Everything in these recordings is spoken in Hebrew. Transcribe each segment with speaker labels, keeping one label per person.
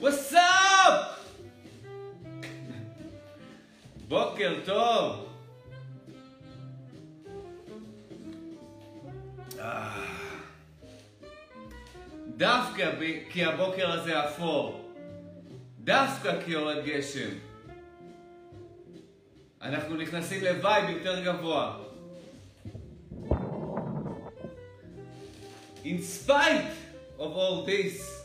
Speaker 1: What's up! בוקר טוב! דווקא כי הבוקר הזה אפור, דווקא כי יורד גשם, אנחנו נכנסים ל vibe יותר גבוה. In spite of all this,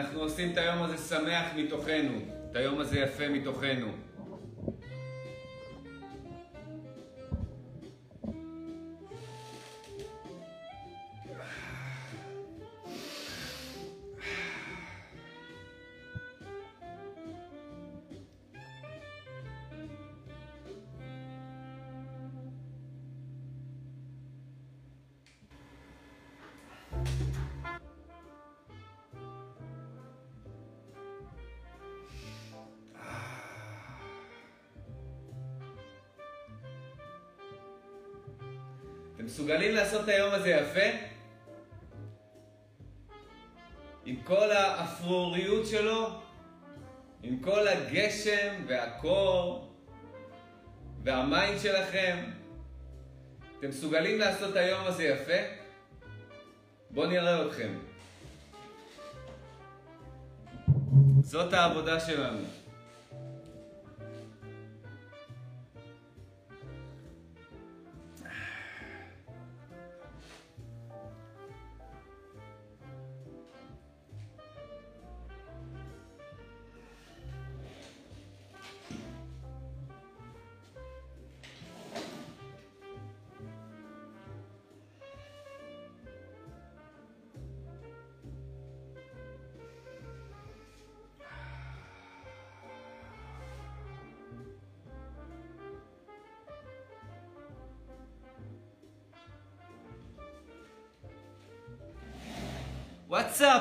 Speaker 1: אנחנו עושים את היום הזה שמח מתוכנו, את היום הזה יפה מתוכנו. לעשות את היום הזה יפה? עם כל האפרוריות שלו? עם כל הגשם והקור והמים שלכם? אתם מסוגלים לעשות את היום הזה יפה? בואו נראה אתכם. זאת העבודה שלנו.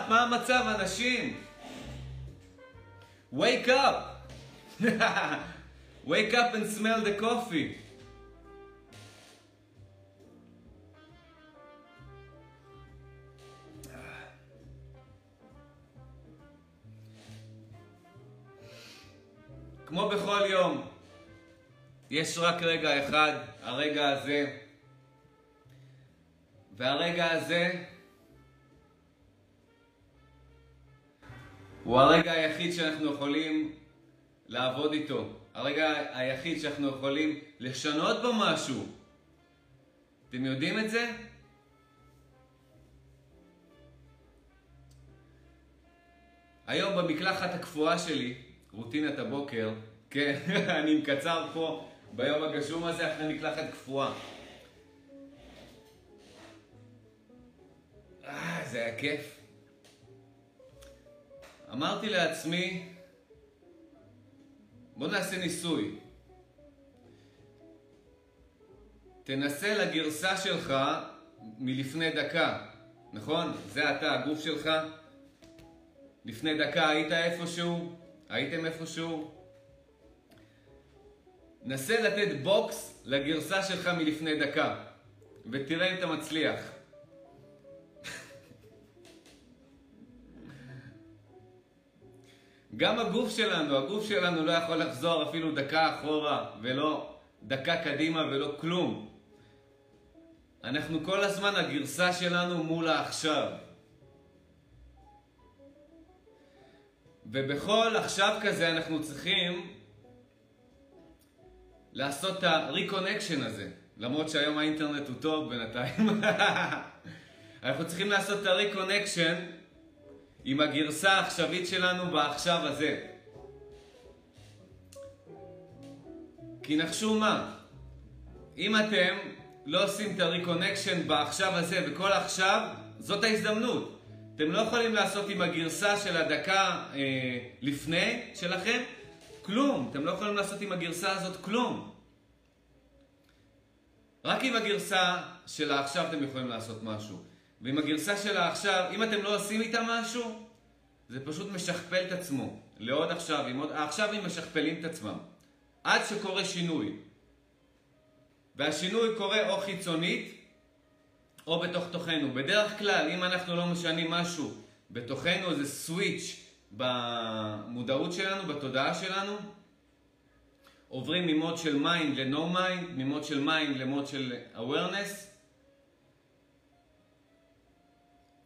Speaker 1: מה המצב אנשים? wake up! wake up and smell the coffee. כמו בכל יום, יש רק רגע אחד, הרגע הזה. והרגע הזה הוא הרגע היחיד שאנחנו יכולים לעבוד איתו. הרגע היחיד שאנחנו יכולים לשנות בו משהו. אתם יודעים את זה? היום במקלחת הקפואה שלי, רוטינת הבוקר, כן, אני עם קצר פה ביום הגשום הזה אחרי מקלחת קפואה. אה, זה היה כיף. אמרתי לעצמי, בוא נעשה ניסוי. תנסה לגרסה שלך מלפני דקה, נכון? זה אתה, הגוף שלך. לפני דקה היית איפשהו? הייתם איפשהו? נסה לתת בוקס לגרסה שלך מלפני דקה, ותראה אם אתה מצליח. גם הגוף שלנו, הגוף שלנו לא יכול לחזור אפילו דקה אחורה, ולא דקה קדימה ולא כלום. אנחנו כל הזמן, הגרסה שלנו מול העכשיו. ובכל עכשיו כזה אנחנו צריכים לעשות את ה-reconnection הזה. למרות שהיום האינטרנט הוא טוב בינתיים. אנחנו צריכים לעשות את ה-reconnection עם הגרסה העכשווית שלנו בעכשיו הזה. כי נחשו מה, אם אתם לא עושים את ה-reconnection בעכשיו הזה, וכל עכשיו, זאת ההזדמנות. אתם לא יכולים לעשות עם הגרסה של הדקה אה, לפני שלכם כלום. אתם לא יכולים לעשות עם הגרסה הזאת כלום. רק עם הגרסה של העכשיו אתם יכולים לעשות משהו. ועם הגרסה של העכשיו, אם אתם לא עושים איתה משהו, זה פשוט משכפל את עצמו. לעוד עכשיו, עוד... עכשיו הם משכפלים את עצמם. עד שקורה שינוי. והשינוי קורה או חיצונית, או בתוך תוכנו. בדרך כלל, אם אנחנו לא משנים משהו בתוכנו, זה switch במודעות שלנו, בתודעה שלנו. עוברים מ mode של mind ל-no mind, מ mode של mind ל mode של awareness.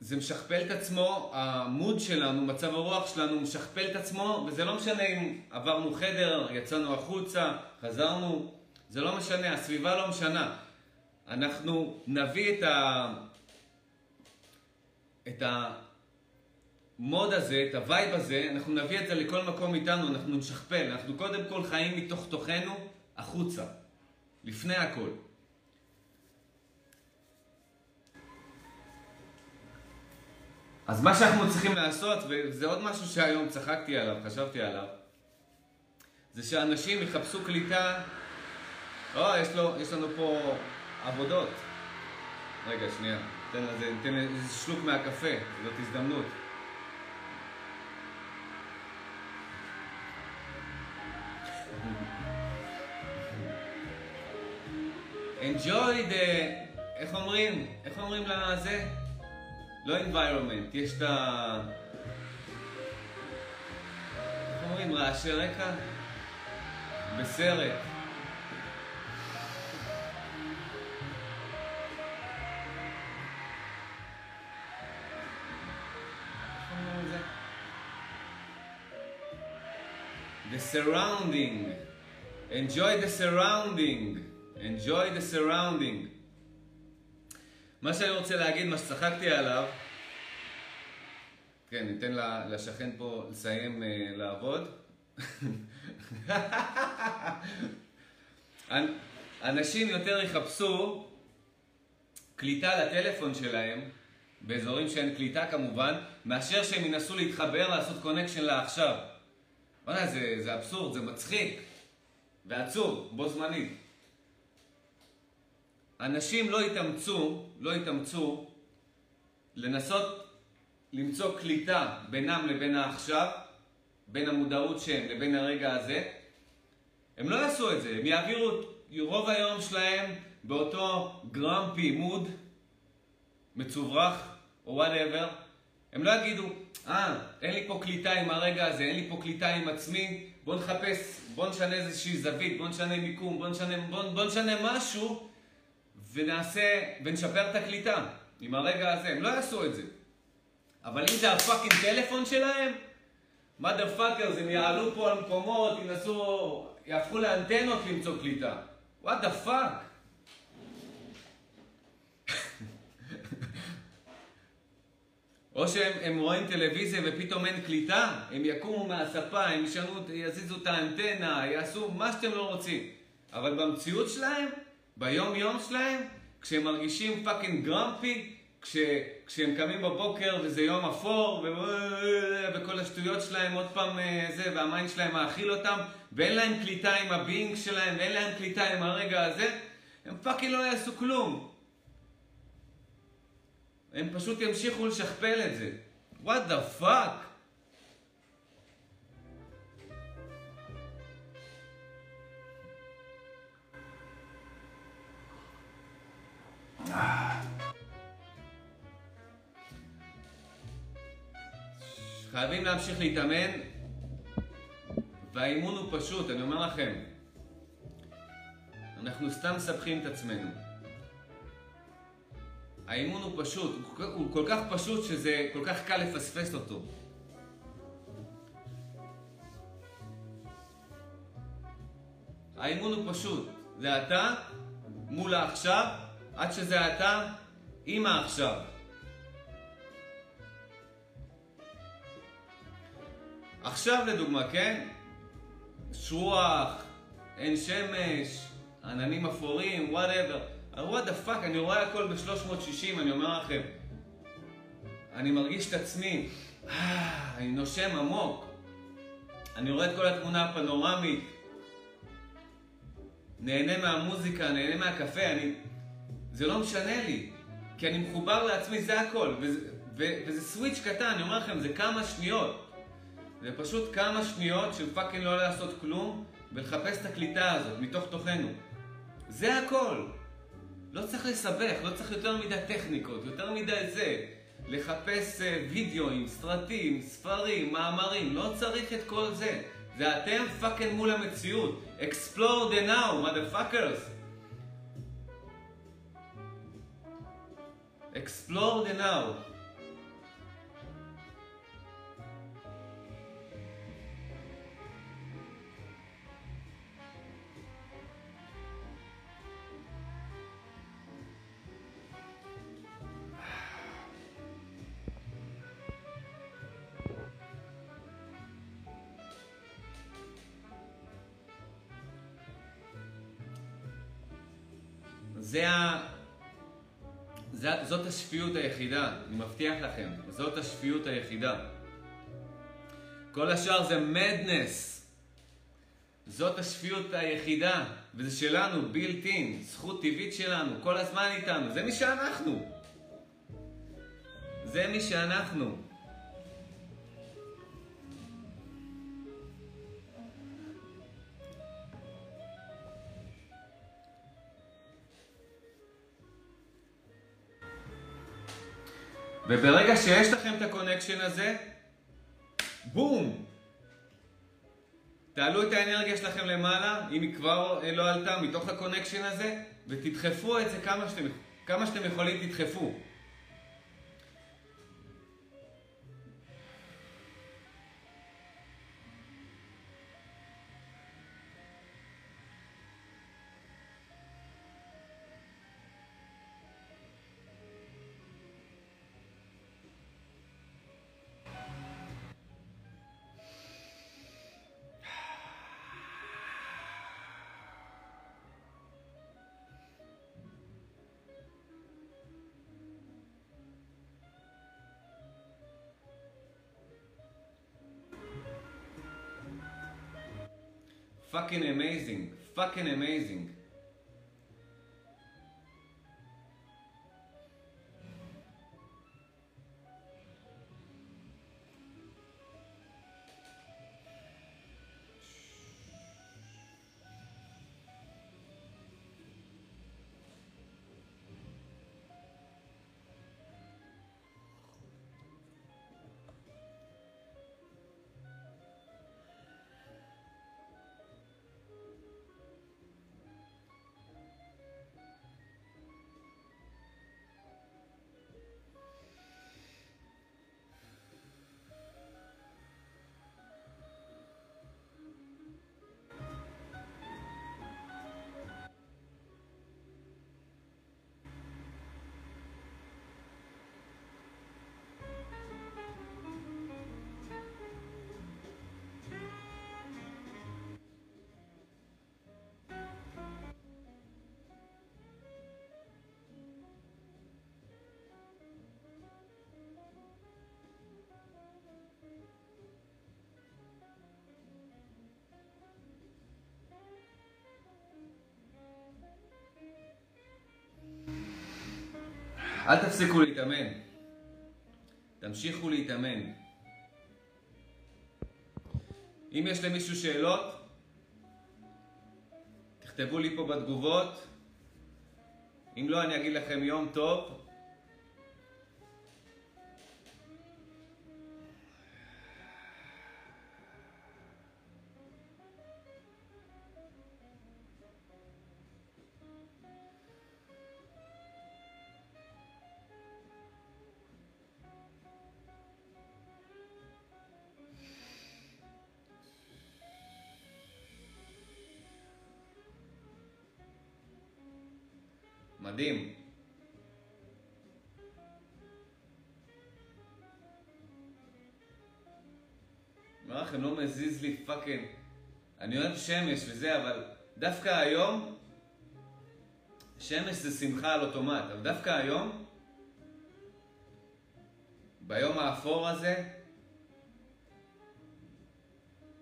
Speaker 1: זה משכפל את עצמו, ה mood שלנו, מצב הרוח שלנו משכפל את עצמו, וזה לא משנה אם עברנו חדר, יצאנו החוצה, חזרנו, זה לא משנה, הסביבה לא משנה. אנחנו נביא את ה... את ה mood הזה, את ה vibe הזה, אנחנו נביא את זה לכל מקום איתנו, אנחנו נשכפל, אנחנו קודם כל חיים מתוך תוכנו החוצה, לפני הכל. אז מה שאנחנו צריכים לעשות, וזה עוד משהו שהיום צחקתי עליו, חשבתי עליו, זה שאנשים יחפשו קליטה, או, יש, לו, יש לנו פה עבודות. רגע, שנייה, תן לזה, תן איזה שלוק מהקפה, זאת הזדמנות. enjoy the... איך אומרים? איך אומרים לזה? לא environment, יש את ה... איך אומרים? רעשי רקע? בסרט. The surrounding. Enjoy the surrounding. Enjoy the surrounding. מה שאני רוצה להגיד, מה שצחקתי עליו, כן, ניתן לשכן פה לסיים uh, לעבוד. אנשים יותר יחפשו קליטה לטלפון שלהם, באזורים שאין קליטה כמובן, מאשר שהם ינסו להתחבר, לעשות קונקשן לעכשיו. וואלה, זה, זה אבסורד, זה מצחיק ועצוב, בו זמנית. אנשים לא יתאמצו, לא יתאמצו לנסות למצוא קליטה בינם לבין העכשיו, בין המודעות שהם לבין הרגע הזה. הם לא יעשו את זה, הם יעבירו את רוב היום שלהם באותו grumpy mood, מצוברח, או whatever. הם לא יגידו, אה, אין לי פה קליטה עם הרגע הזה, אין לי פה קליטה עם עצמי, בוא נחפש, בוא נשנה איזושהי זווית, בוא נשנה מיקום, בוא נשנה, בוא, בוא נשנה משהו ונעשה, ונשפר את הקליטה עם הרגע הזה. הם לא יעשו את זה. אבל אם זה הפאקינג טלפון שלהם, mother fuckers, הם יעלו פה על מקומות, ינסו, יהפכו לאנטנות למצוא קליטה. what the fuck? או שהם רואים טלוויזיה ופתאום אין קליטה, הם יקומו מהספה, הם ישנו, יזיזו את האנטנה, יעשו מה שאתם לא רוצים. אבל במציאות שלהם, ביום יום שלהם, כשהם מרגישים fucking grumpy, כש, כשהם קמים בבוקר וזה יום אפור, ו... וכל השטויות שלהם עוד פעם אה, זה, וה mind שלהם מאכיל אותם, ואין להם קליטה עם ה being שלהם, ואין להם קליטה עם הרגע הזה, הם fucking לא יעשו כלום. הם פשוט ימשיכו לשכפל את זה. what the fuck? חייבים להמשיך להתאמן, והאימון הוא פשוט, אני אומר לכם. אנחנו סתם מסבכים את עצמנו. האימון הוא פשוט, הוא כל כך פשוט שזה כל כך קל לפספס אותו. האימון הוא פשוט, זה אתה מול העכשיו, עד שזה אתה עם העכשיו. עכשיו לדוגמה, כן? שרוח, אין שמש, עננים אפורים, וואטאבר. what the fuck, אני רואה הכל ב-360, אני אומר לכם. אני מרגיש את עצמי, אה, אני נושם עמוק. אני רואה את כל התמונה הפנורמית. נהנה מהמוזיקה, נהנה מהקפה, אני... זה לא משנה לי, כי אני מחובר לעצמי, זה הכל. וזה, וזה switch קטן, אני אומר לכם, זה כמה שניות. זה פשוט כמה שניות של fucking לא לעשות כלום, ולחפש את הקליטה הזאת מתוך תוכנו. זה הכל. לא צריך לסבך, לא צריך יותר מדי טכניקות, יותר מדי זה. לחפש אה, וידאוים, סרטים, ספרים, מאמרים, לא צריך את כל זה. זה אתם פאקינג מול המציאות. Explore the now, motherfuckers. Explore the now. זה ה... זאת השפיות היחידה, אני מבטיח לכם, זאת השפיות היחידה. כל השאר זה מדנס. זאת השפיות היחידה, וזה שלנו, בילט אין, זכות טבעית שלנו, כל הזמן איתנו, זה מי שאנחנו. זה מי שאנחנו. וברגע שיש לכם את ה connection הזה, בום! תעלו את האנרגיה שלכם למעלה, אם היא כבר לא עלתה, מתוך ה connection הזה, ותדחפו את זה כמה שאתם, כמה שאתם יכולים, תדחפו. Fucking amazing, fucking amazing. אל תפסיקו להתאמן. תמשיכו להתאמן. אם יש למישהו שאלות, תכתבו לי פה בתגובות. אם לא, אני אגיד לכם יום טוב. לכם, לא מזיז לי fucking. אני אוהב שמש וזה, אבל דווקא היום, שמש זה שמחה על אוטומט, אבל דווקא היום, ביום האפור הזה,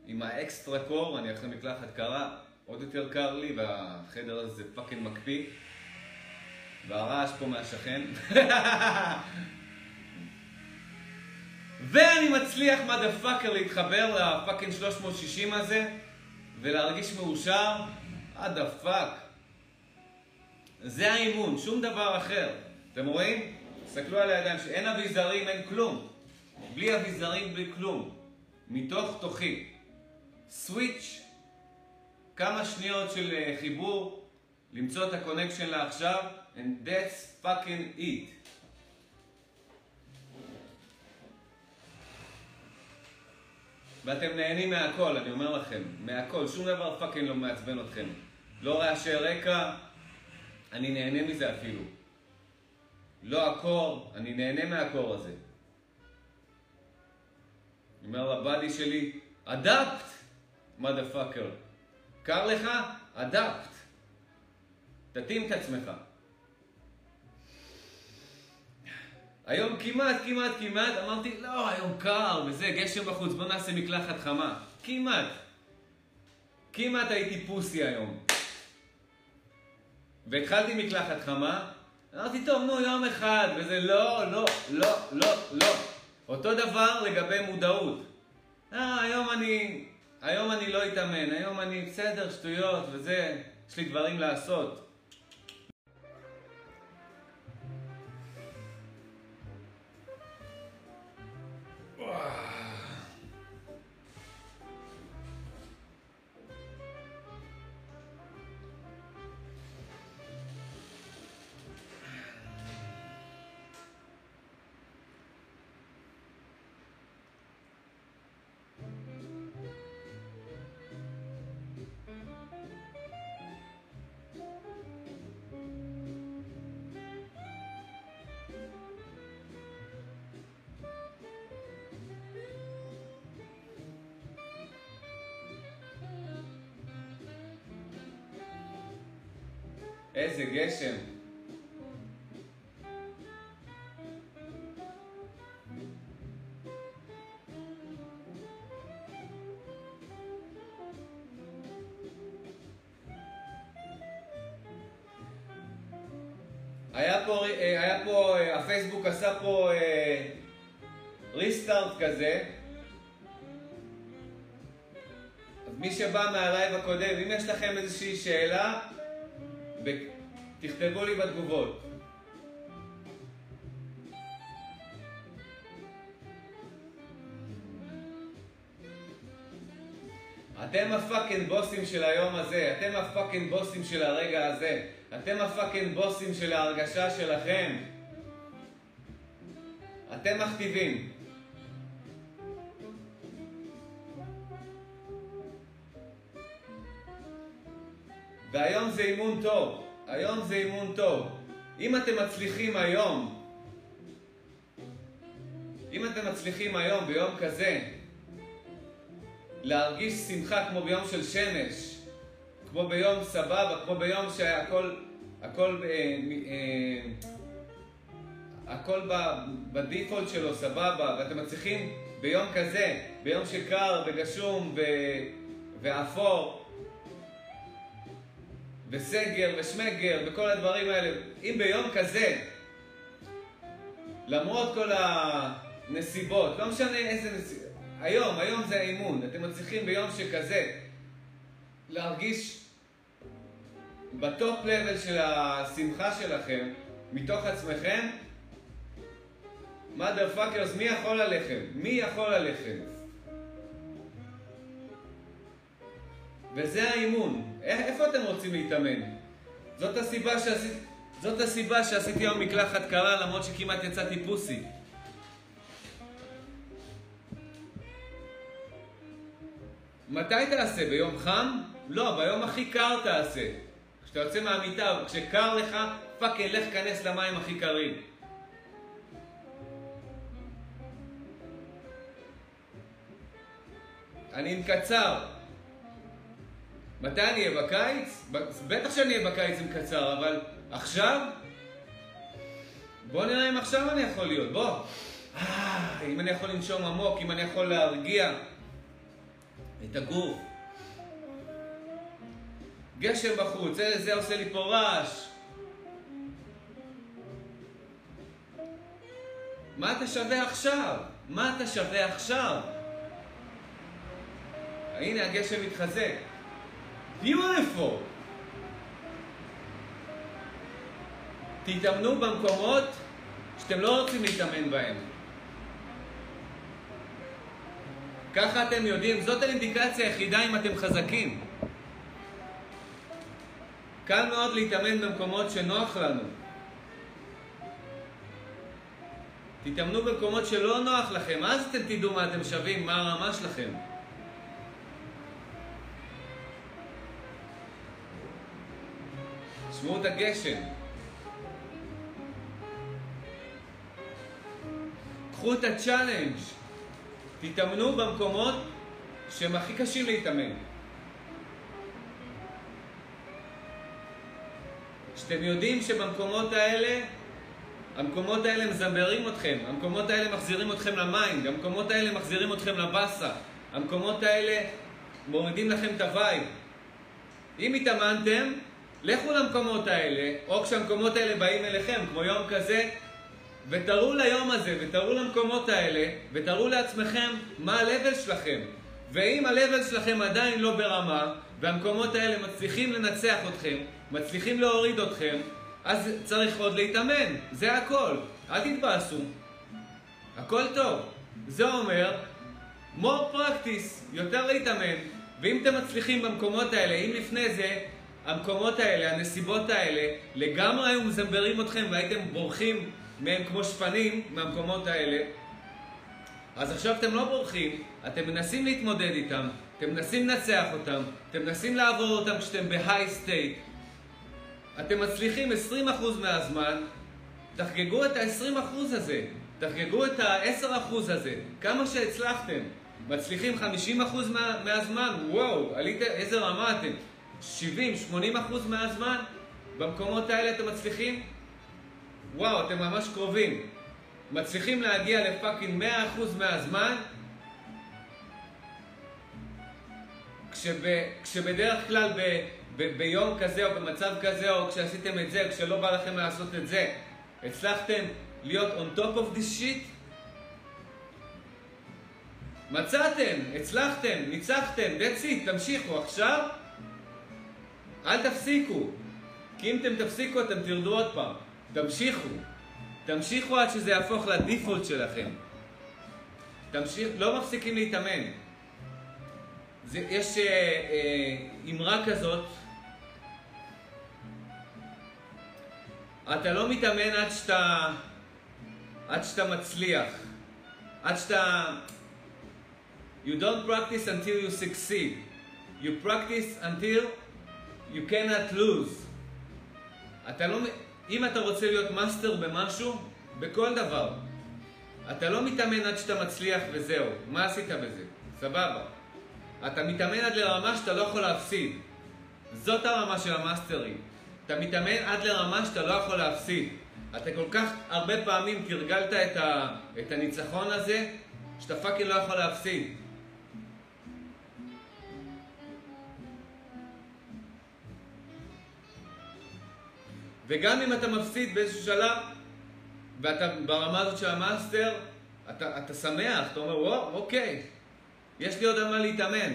Speaker 1: עם האקסטרה קור, אני אחרי מקלחת קרה, עוד יותר קר לי, והחדר הזה זה fucking מקפיא. והרעש פה מהשכן. ואני מצליח motherfucker להתחבר ל fucking 360 הזה ולהרגיש מאושר, עד ה fuck. זה האימון, שום דבר אחר. אתם רואים? תסתכלו על הידיים, שאין אביזרים, אין כלום. בלי אביזרים, בלי כלום. מתוך תוכי. switch, כמה שניות של אה, חיבור, למצוא את ה connection לעכשיו, and that's fucking it. ואתם נהנים מהכל, אני אומר לכם, מהכל, שום דבר fucking לא מעצבן אתכם. לא רעשי רקע, אני נהנה מזה אפילו. לא הקור, אני נהנה מהקור הזה. אני אומר ל body שלי, adapt, motherfucker. קר לך? adapt. תתאים את עצמך. היום כמעט, כמעט, כמעט, אמרתי, לא, היום קר וזה, גשם בחוץ, בוא נעשה מקלחת חמה. כמעט. כמעט הייתי פוסי היום. והתחלתי מקלחת חמה, אמרתי, טוב, נו, יום אחד, וזה לא, לא, לא, לא, לא. אותו דבר לגבי מודעות. אה, היום אני, היום אני לא אתאמן, היום אני בסדר, שטויות וזה, יש לי דברים לעשות. Ah. איזה גשם. היה פה, אה, היה פה, אה, הפייסבוק עשה פה ריסטארט אה, כזה. אז מי שבא מה live הקודם, אם יש לכם איזושהי שאלה, תכתבו לי בתגובות. אתם ה fucking בוסים של היום הזה, אתם ה fucking בוסים של הרגע הזה, אתם ה fucking בוסים של ההרגשה שלכם. אתם מכתיבים. והיום זה אימון טוב. היום זה אימון טוב. אם אתם מצליחים היום, אם אתם מצליחים היום, ביום כזה, להרגיש שמחה כמו ביום של שמש, כמו ביום סבבה, כמו ביום שהכל, הכל, אה, אה, הכל בדיפולט שלו סבבה, ואתם מצליחים ביום כזה, ביום שקר וגשום ואפור, וסגר ושמגר וכל הדברים האלה, אם ביום כזה, למרות כל הנסיבות, לא משנה איזה נסיבות, היום, היום זה האימון, אתם מצליחים ביום שכזה להרגיש בטופ לבל של השמחה שלכם, מתוך עצמכם, mother fuckers, מי יכול עליכם? מי יכול עליכם? וזה האימון. איפה אתם רוצים להתאמן? זאת הסיבה, שעשית, זאת הסיבה שעשיתי היום מקלחת קרה למרות שכמעט יצאתי פוסי. מתי תעשה? ביום חם? לא, ביום הכי קר תעשה. כשאתה יוצא מהמיטה, כשקר לך, פאקינג לך כנס למים הכי קרים. אני עם קצר. מתי אני אהיה בקיץ? בטח שאני אהיה בקיץ עם קצר, אבל עכשיו? בוא נראה אם עכשיו אני יכול להיות, בוא. אה, אם אני יכול לנשום עמוק, אם אני יכול להרגיע את הגוף. גשם בחוץ, זה, זה עושה לי פה רעש. מה אתה שווה עכשיו? מה אתה שווה עכשיו? הנה הגשם מתחזק. Beautiful. תתאמנו במקומות שאתם לא רוצים להתאמן בהם. ככה אתם יודעים, זאת האינדיקציה היחידה אם אתם חזקים. קל מאוד להתאמן במקומות שנוח לנו. תתאמנו במקומות שלא נוח לכם, אז אתם תדעו מה אתם שווים, מה הרמה שלכם. שמעו את הגשם. קחו את ה challenge, תתאמנו במקומות שהם הכי קשים להתאמן. שאתם יודעים שבמקומות האלה, המקומות האלה מזמברים אתכם, המקומות האלה מחזירים אתכם למים, המקומות האלה מחזירים אתכם לבאסה, המקומות האלה מורידים לכם את ה vibe. אם התאמנתם, לכו למקומות האלה, או כשהמקומות האלה באים אליכם, כמו יום כזה, ותראו ליום הזה, ותראו למקומות האלה, ותראו לעצמכם מה ה-level שלכם. ואם ה-level שלכם עדיין לא ברמה, והמקומות האלה מצליחים לנצח אתכם, מצליחים להוריד אתכם, אז צריך עוד להתאמן, זה הכל. אל תתבאסו. הכל טוב. זה אומר, more practice, יותר להתאמן. ואם אתם מצליחים במקומות האלה, אם לפני זה המקומות האלה, הנסיבות האלה, לגמרי היו מזמברים אתכם והייתם בורחים מהם כמו שפנים מהמקומות האלה, אז עכשיו אתם לא בורחים, אתם מנסים להתמודד איתם, אתם מנסים לנצח אותם, אתם מנסים לעבור אותם כשאתם ב high state. אתם מצליחים 20% מהזמן, תחגגו את ה-20% הזה, תחגגו את ה-10% הזה, כמה שהצלחתם. מצליחים 50% מה, מהזמן, וואו, עליתם, איזה רמה אתם. 70-80% מהזמן, במקומות האלה אתם מצליחים? וואו, אתם ממש קרובים. מצליחים להגיע ל fucking 100% מהזמן, כשב, כשבדרך כלל ב, ב, ביום כזה או במצב כזה או כשעשיתם את זה, כשלא בא לכם לעשות את זה, הצלחתם להיות on top of this shit? מצאתם, הצלחתם, ניצחתם, that's it, תמשיכו. עכשיו, אל תפסיקו. כי אם אתם תפסיקו, אתם תרדו עוד פעם. תמשיכו. תמשיכו עד שזה יהפוך לדיפולט שלכם. תמשיך, לא מפסיקים להתאמן. זה, יש אה, אה, אמרה כזאת, אתה לא מתאמן עד שאתה, עד שאתה מצליח. עד שאתה... You don't practice until you succeed. You practice until you cannot lose. אתה לא... אם אתה רוצה להיות מאסטר במשהו, בכל דבר, אתה לא מתאמן עד שאתה מצליח וזהו. מה עשית בזה? סבבה. אתה מתאמן עד לרמה שאתה לא יכול להפסיד. זאת הרמה של המאסטרים. אתה מתאמן עד לרמה שאתה לא יכול להפסיד. אתה כל כך הרבה פעמים תרגלת את, ה, את הניצחון הזה, שאתה fucking לא יכול להפסיד. וגם אם אתה מפסיד באיזשהו שלב, ואתה ברמה הזאת של המאסטר, אתה, אתה שמח, אתה אומר, וואו, אוקיי, יש לי עוד על מה להתאמן.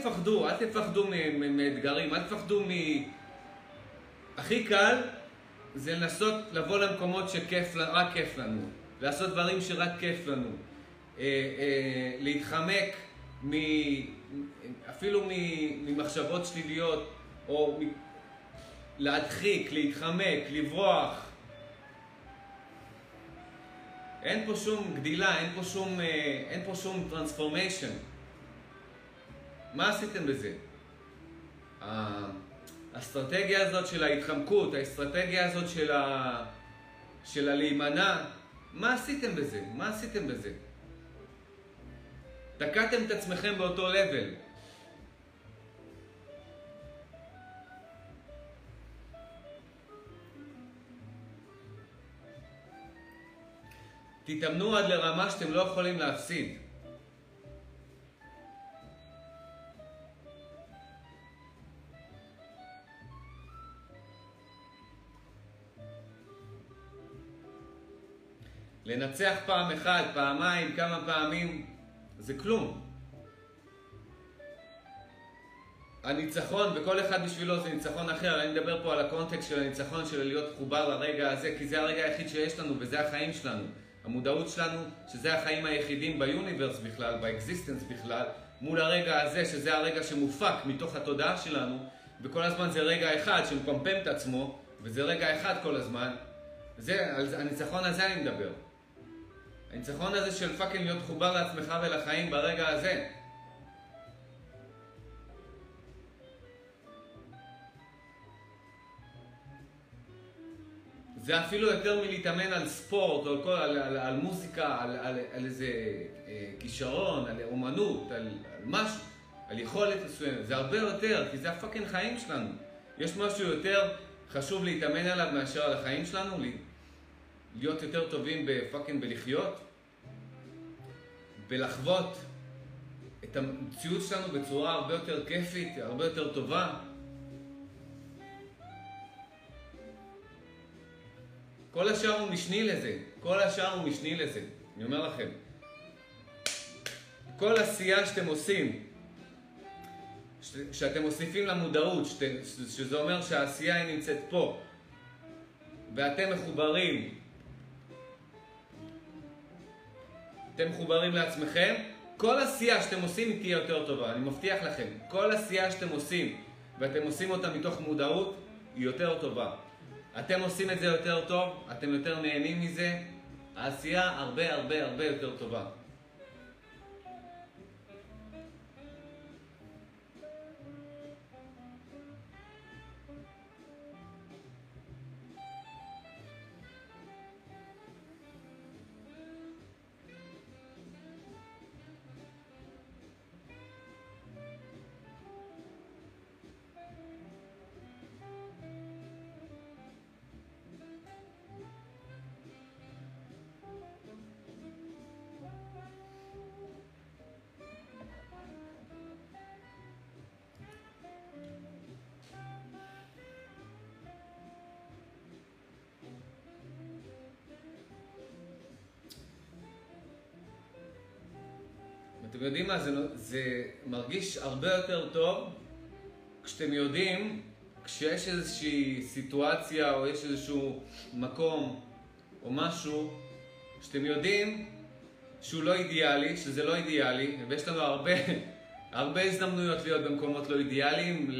Speaker 1: תפחדו, אל תפחדו מאתגרים, אל תפחדו מ... הכי קל זה לנסות לבוא למקומות שכיף, רק כיף לנו, לעשות דברים שרק כיף לנו, אה, אה, להתחמק מ... אפילו ממחשבות שליליות, או מ... להדחיק, להתחמק, לברוח. אין פה שום גדילה, אין פה שום, אה, אין פה שום טרנספורמיישן. מה עשיתם בזה? האסטרטגיה הזאת של ההתחמקות, האסטרטגיה הזאת של, ה... של הלהימנע, מה עשיתם בזה? מה עשיתם בזה? תקעתם את עצמכם באותו לבל. תתאמנו עד לרמה שאתם לא יכולים להפסיד. לנצח פעם אחת, פעמיים, כמה פעמים, זה כלום. הניצחון, וכל אחד בשבילו זה ניצחון אחר, אני מדבר פה על הקונטקסט של הניצחון של להיות מחובר לרגע הזה, כי זה הרגע היחיד שיש לנו וזה החיים שלנו. המודעות שלנו, שזה החיים היחידים ב universe בכלל, ב existence בכלל, מול הרגע הזה, שזה הרגע שמופק מתוך התודעה שלנו, וכל הזמן זה רגע אחד שמפמפם את עצמו, וזה רגע אחד כל הזמן. זה, על הניצחון הזה אני מדבר. הניצחון הזה של fucking להיות מחובר לעצמך ולחיים ברגע הזה. זה אפילו יותר מלהתאמן על ספורט, או על, כל, על, על, על מוזיקה, על, על, על איזה אה, כישרון, על אומנות, על, על משהו, על יכולת מסוימת. זה הרבה יותר, כי זה ה fucking חיים שלנו. יש משהו יותר חשוב להתאמן עליו מאשר על החיים שלנו? להיות יותר טובים ב fucking בלחיות? בלחוות את המציאות שלנו בצורה הרבה יותר כיפית, הרבה יותר טובה? כל השאר הוא משני לזה. כל השאר הוא משני לזה. אני אומר לכם. כל עשייה שאתם עושים, שאתם מוסיפים למודעות, שזה אומר שהעשייה היא נמצאת פה, ואתם מחוברים, אתם מחוברים לעצמכם, כל עשייה שאתם עושים היא תהיה יותר טובה, אני מבטיח לכם. כל עשייה שאתם עושים, ואתם עושים אותה מתוך מודעות, היא יותר טובה. אתם עושים את זה יותר טוב, אתם יותר נהנים מזה, העשייה הרבה הרבה הרבה יותר טובה. אתם יודעים מה, זה, זה מרגיש הרבה יותר טוב כשאתם יודעים, כשיש איזושהי סיטואציה או יש איזשהו מקום או משהו, שאתם יודעים שהוא לא אידיאלי, שזה לא אידיאלי, ויש לנו הרבה, הרבה הזדמנויות להיות במקומות לא אידיאליים,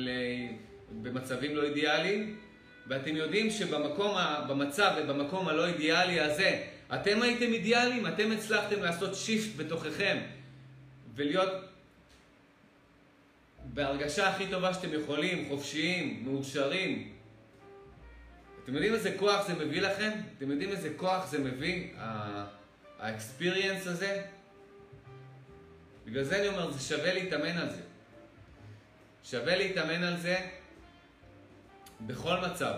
Speaker 1: במצבים לא אידיאליים, ואתם יודעים שבמקום, במצב ובמקום הלא אידיאלי הזה, אתם הייתם אידיאליים, אתם הצלחתם לעשות שיפט בתוככם. ולהיות בהרגשה הכי טובה שאתם יכולים, חופשיים, מאושרים. אתם יודעים איזה כוח זה מביא לכם? אתם יודעים איזה כוח זה מביא, האקספיריאנס הזה? בגלל זה אני אומר, זה שווה להתאמן על זה. שווה להתאמן על זה בכל מצב.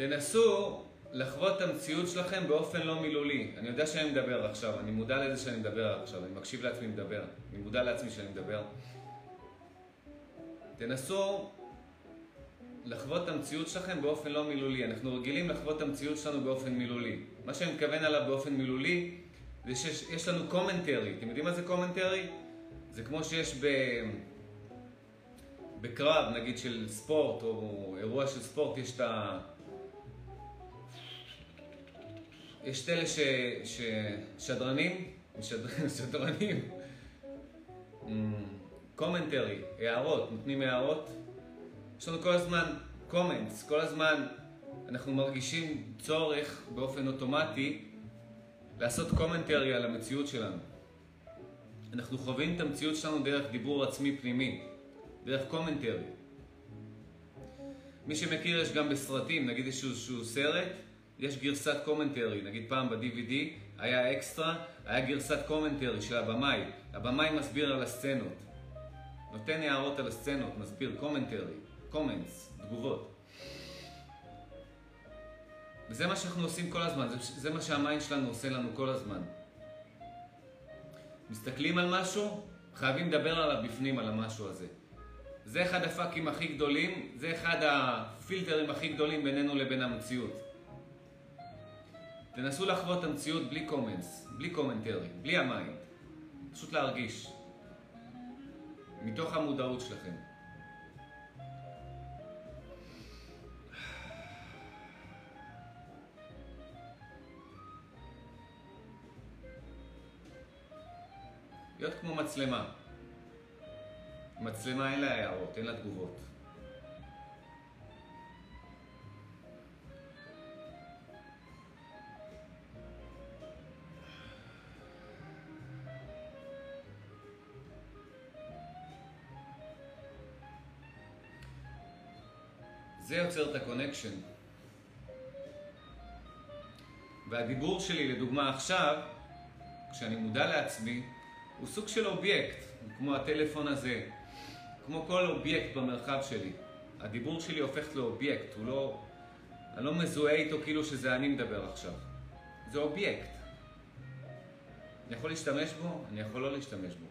Speaker 1: תנסו לחוות את המציאות שלכם באופן לא מילולי. אני יודע שאני מדבר עכשיו, אני מודע לזה שאני מדבר עכשיו, אני מקשיב לעצמי מדבר, אני מודע לעצמי שאני מדבר. תנסו לחוות את המציאות שלכם באופן לא מילולי. אנחנו רגילים לחוות את המציאות שלנו באופן מילולי. מה שאני מתכוון עליו באופן מילולי, זה שיש לנו commentary. אתם יודעים מה זה commentary? זה כמו שיש ב... בקרב, נגיד של ספורט, או אירוע של ספורט, יש את ה... יש את אלה ש... ששדרנים, שדרנים, commentary, הערות, נותנים הערות. יש לנו כל הזמן comments, כל הזמן אנחנו מרגישים צורך באופן אוטומטי לעשות commentary על המציאות שלנו. אנחנו חווים את המציאות שלנו דרך דיבור עצמי פנימי, דרך commentary. מי שמכיר יש גם בסרטים, נגיד איזשהו סרט, יש גרסת commentary, נגיד פעם ב-DVD היה אקסטרה, היה גרסת commentary של הבמאי. הבמאי מסביר על הסצנות. נותן הערות על הסצנות, מסביר commentary, comments, תגובות. וזה מה שאנחנו עושים כל הזמן, זה, זה מה שה mind שלנו עושה לנו כל הזמן. מסתכלים על משהו, חייבים לדבר עליו בפנים, על המשהו הזה. זה אחד הפאקים הכי גדולים, זה אחד הפילטרים הכי גדולים בינינו לבין המציאות. תנסו לחוות את המציאות בלי comments, בלי commentary, בלי ה mind. פשוט להרגיש. מתוך המודעות שלכם. להיות כמו מצלמה. מצלמה אין לה הערות, אין לה תגובות. זה יוצר את ה connection. והדיבור שלי, לדוגמה עכשיו, כשאני מודע לעצמי, הוא סוג של אובייקט, כמו הטלפון הזה, כמו כל אובייקט במרחב שלי. הדיבור שלי הופך לאובייקט, הוא לא... אני לא מזוהה איתו כאילו שזה אני מדבר עכשיו. זה אובייקט. אני יכול להשתמש בו, אני יכול לא להשתמש בו.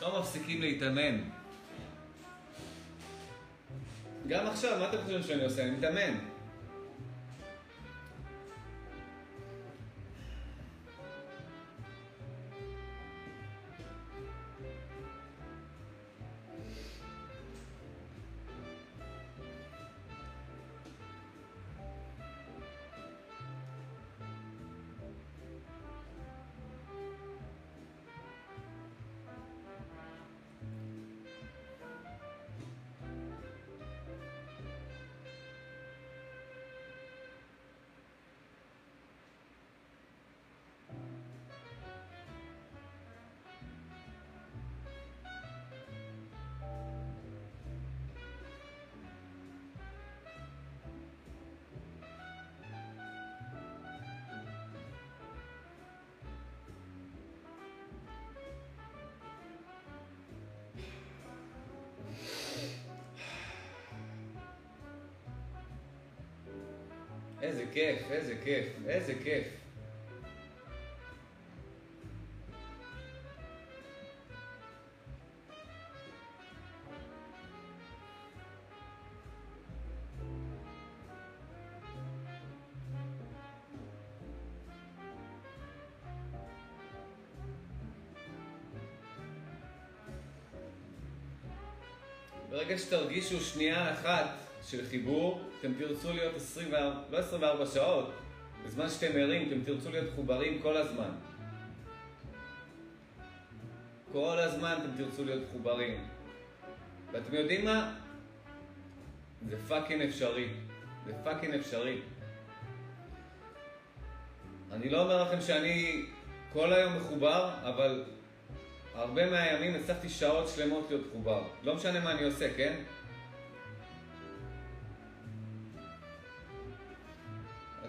Speaker 1: לא מפסיקים להתאמן. גם עכשיו, מה אתם חושבים שאני עושה? אני מתאמן. איזה כיף, איזה כיף, איזה כיף. ברגע שתרגישו שנייה אחת של חיבור, אתם תרצו להיות 24, לא 24 שעות, בזמן שאתם ערים, אתם תרצו להיות מחוברים כל הזמן. כל הזמן אתם תרצו להיות מחוברים. ואתם יודעים מה? זה fucking אפשרי. זה fucking אפשרי. אני לא אומר לכם שאני כל היום מחובר, אבל הרבה מהימים הצלחתי שעות שלמות להיות מחובר. לא משנה מה אני עושה, כן?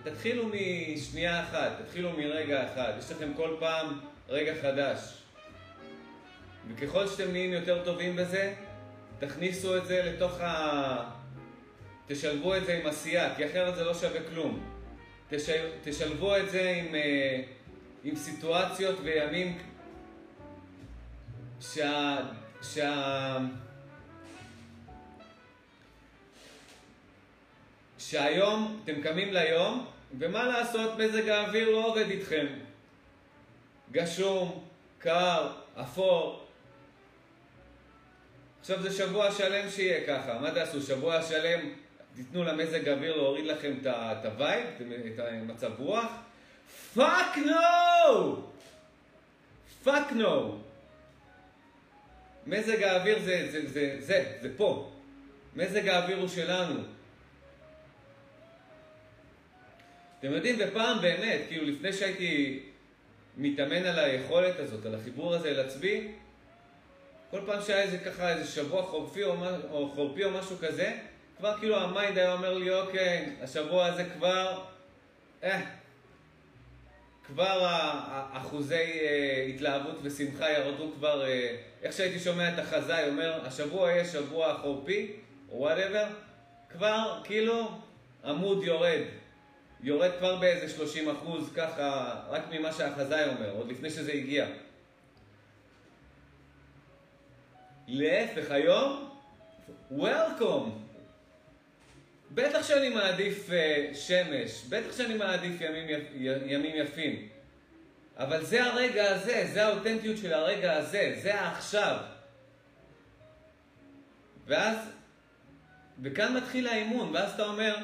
Speaker 1: תתחילו משנייה אחת, תתחילו מרגע אחד. יש לכם כל פעם רגע חדש. וככל שאתם נהיים יותר טובים בזה, תכניסו את זה לתוך ה... תשלבו את זה עם עשייה, כי אחרת זה לא שווה כלום. תשל... תשלבו את זה עם, אה, עם סיטואציות וימים שה... שה... שהיום אתם קמים ליום, ומה לעשות, מזג האוויר לא עובד איתכם. גשום, קר, אפור. עכשיו זה שבוע שלם שיהיה ככה, מה תעשו? שבוע שלם תיתנו למזג האוויר להוריד לכם את ה vibe, את המצב רוח? fuck no! fuck no! מזג האוויר זה, זה, זה, זה, זה פה. מזג האוויר הוא שלנו. אתם יודעים, ופעם באמת, כאילו לפני שהייתי מתאמן על היכולת הזאת, על החיבור הזה אל עצמי, כל פעם שהיה איזה ככה איזה שבוע חורפי או, או חורפי או משהו כזה, כבר כאילו ה mind היה אומר לי, אוקיי, השבוע הזה כבר, אה, כבר אחוזי אה, התלהבות ושמחה ירדו כבר, אה, איך שהייתי שומע את החזאי אומר, השבוע יהיה שבוע חורפי, או whatever, כבר כאילו עמוד יורד. יורד כבר באיזה 30 אחוז, ככה, רק ממה שהחזאי אומר, עוד לפני שזה הגיע. להפך, היום, Welcome. בטח שאני מעדיף uh, שמש, בטח שאני מעדיף ימים, יפ, ימים יפים. אבל זה הרגע הזה, זה האותנטיות של הרגע הזה, זה העכשיו. ואז, וכאן מתחיל האימון, ואז אתה אומר,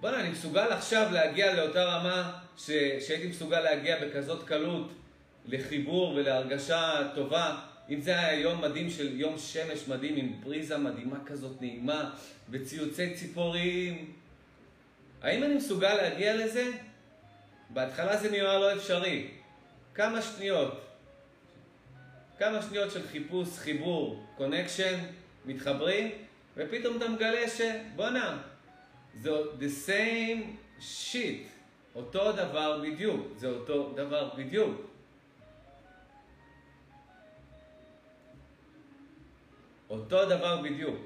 Speaker 1: בוא'נה, אני מסוגל עכשיו להגיע לאותה רמה ש... שהייתי מסוגל להגיע בכזאת קלות לחיבור ולהרגשה טובה. אם זה היה יום מדהים של יום שמש מדהים עם פריזה מדהימה כזאת נעימה וציוצי ציפורים. האם אני מסוגל להגיע לזה? בהתחלה זה נראה לא אפשרי. כמה שניות. כמה שניות של חיפוש, חיבור, קונקשן, מתחברים, ופתאום אתה מגלה שבואנה, זה the same shit, אותו דבר בדיוק, זה אותו דבר בדיוק. אותו דבר בדיוק.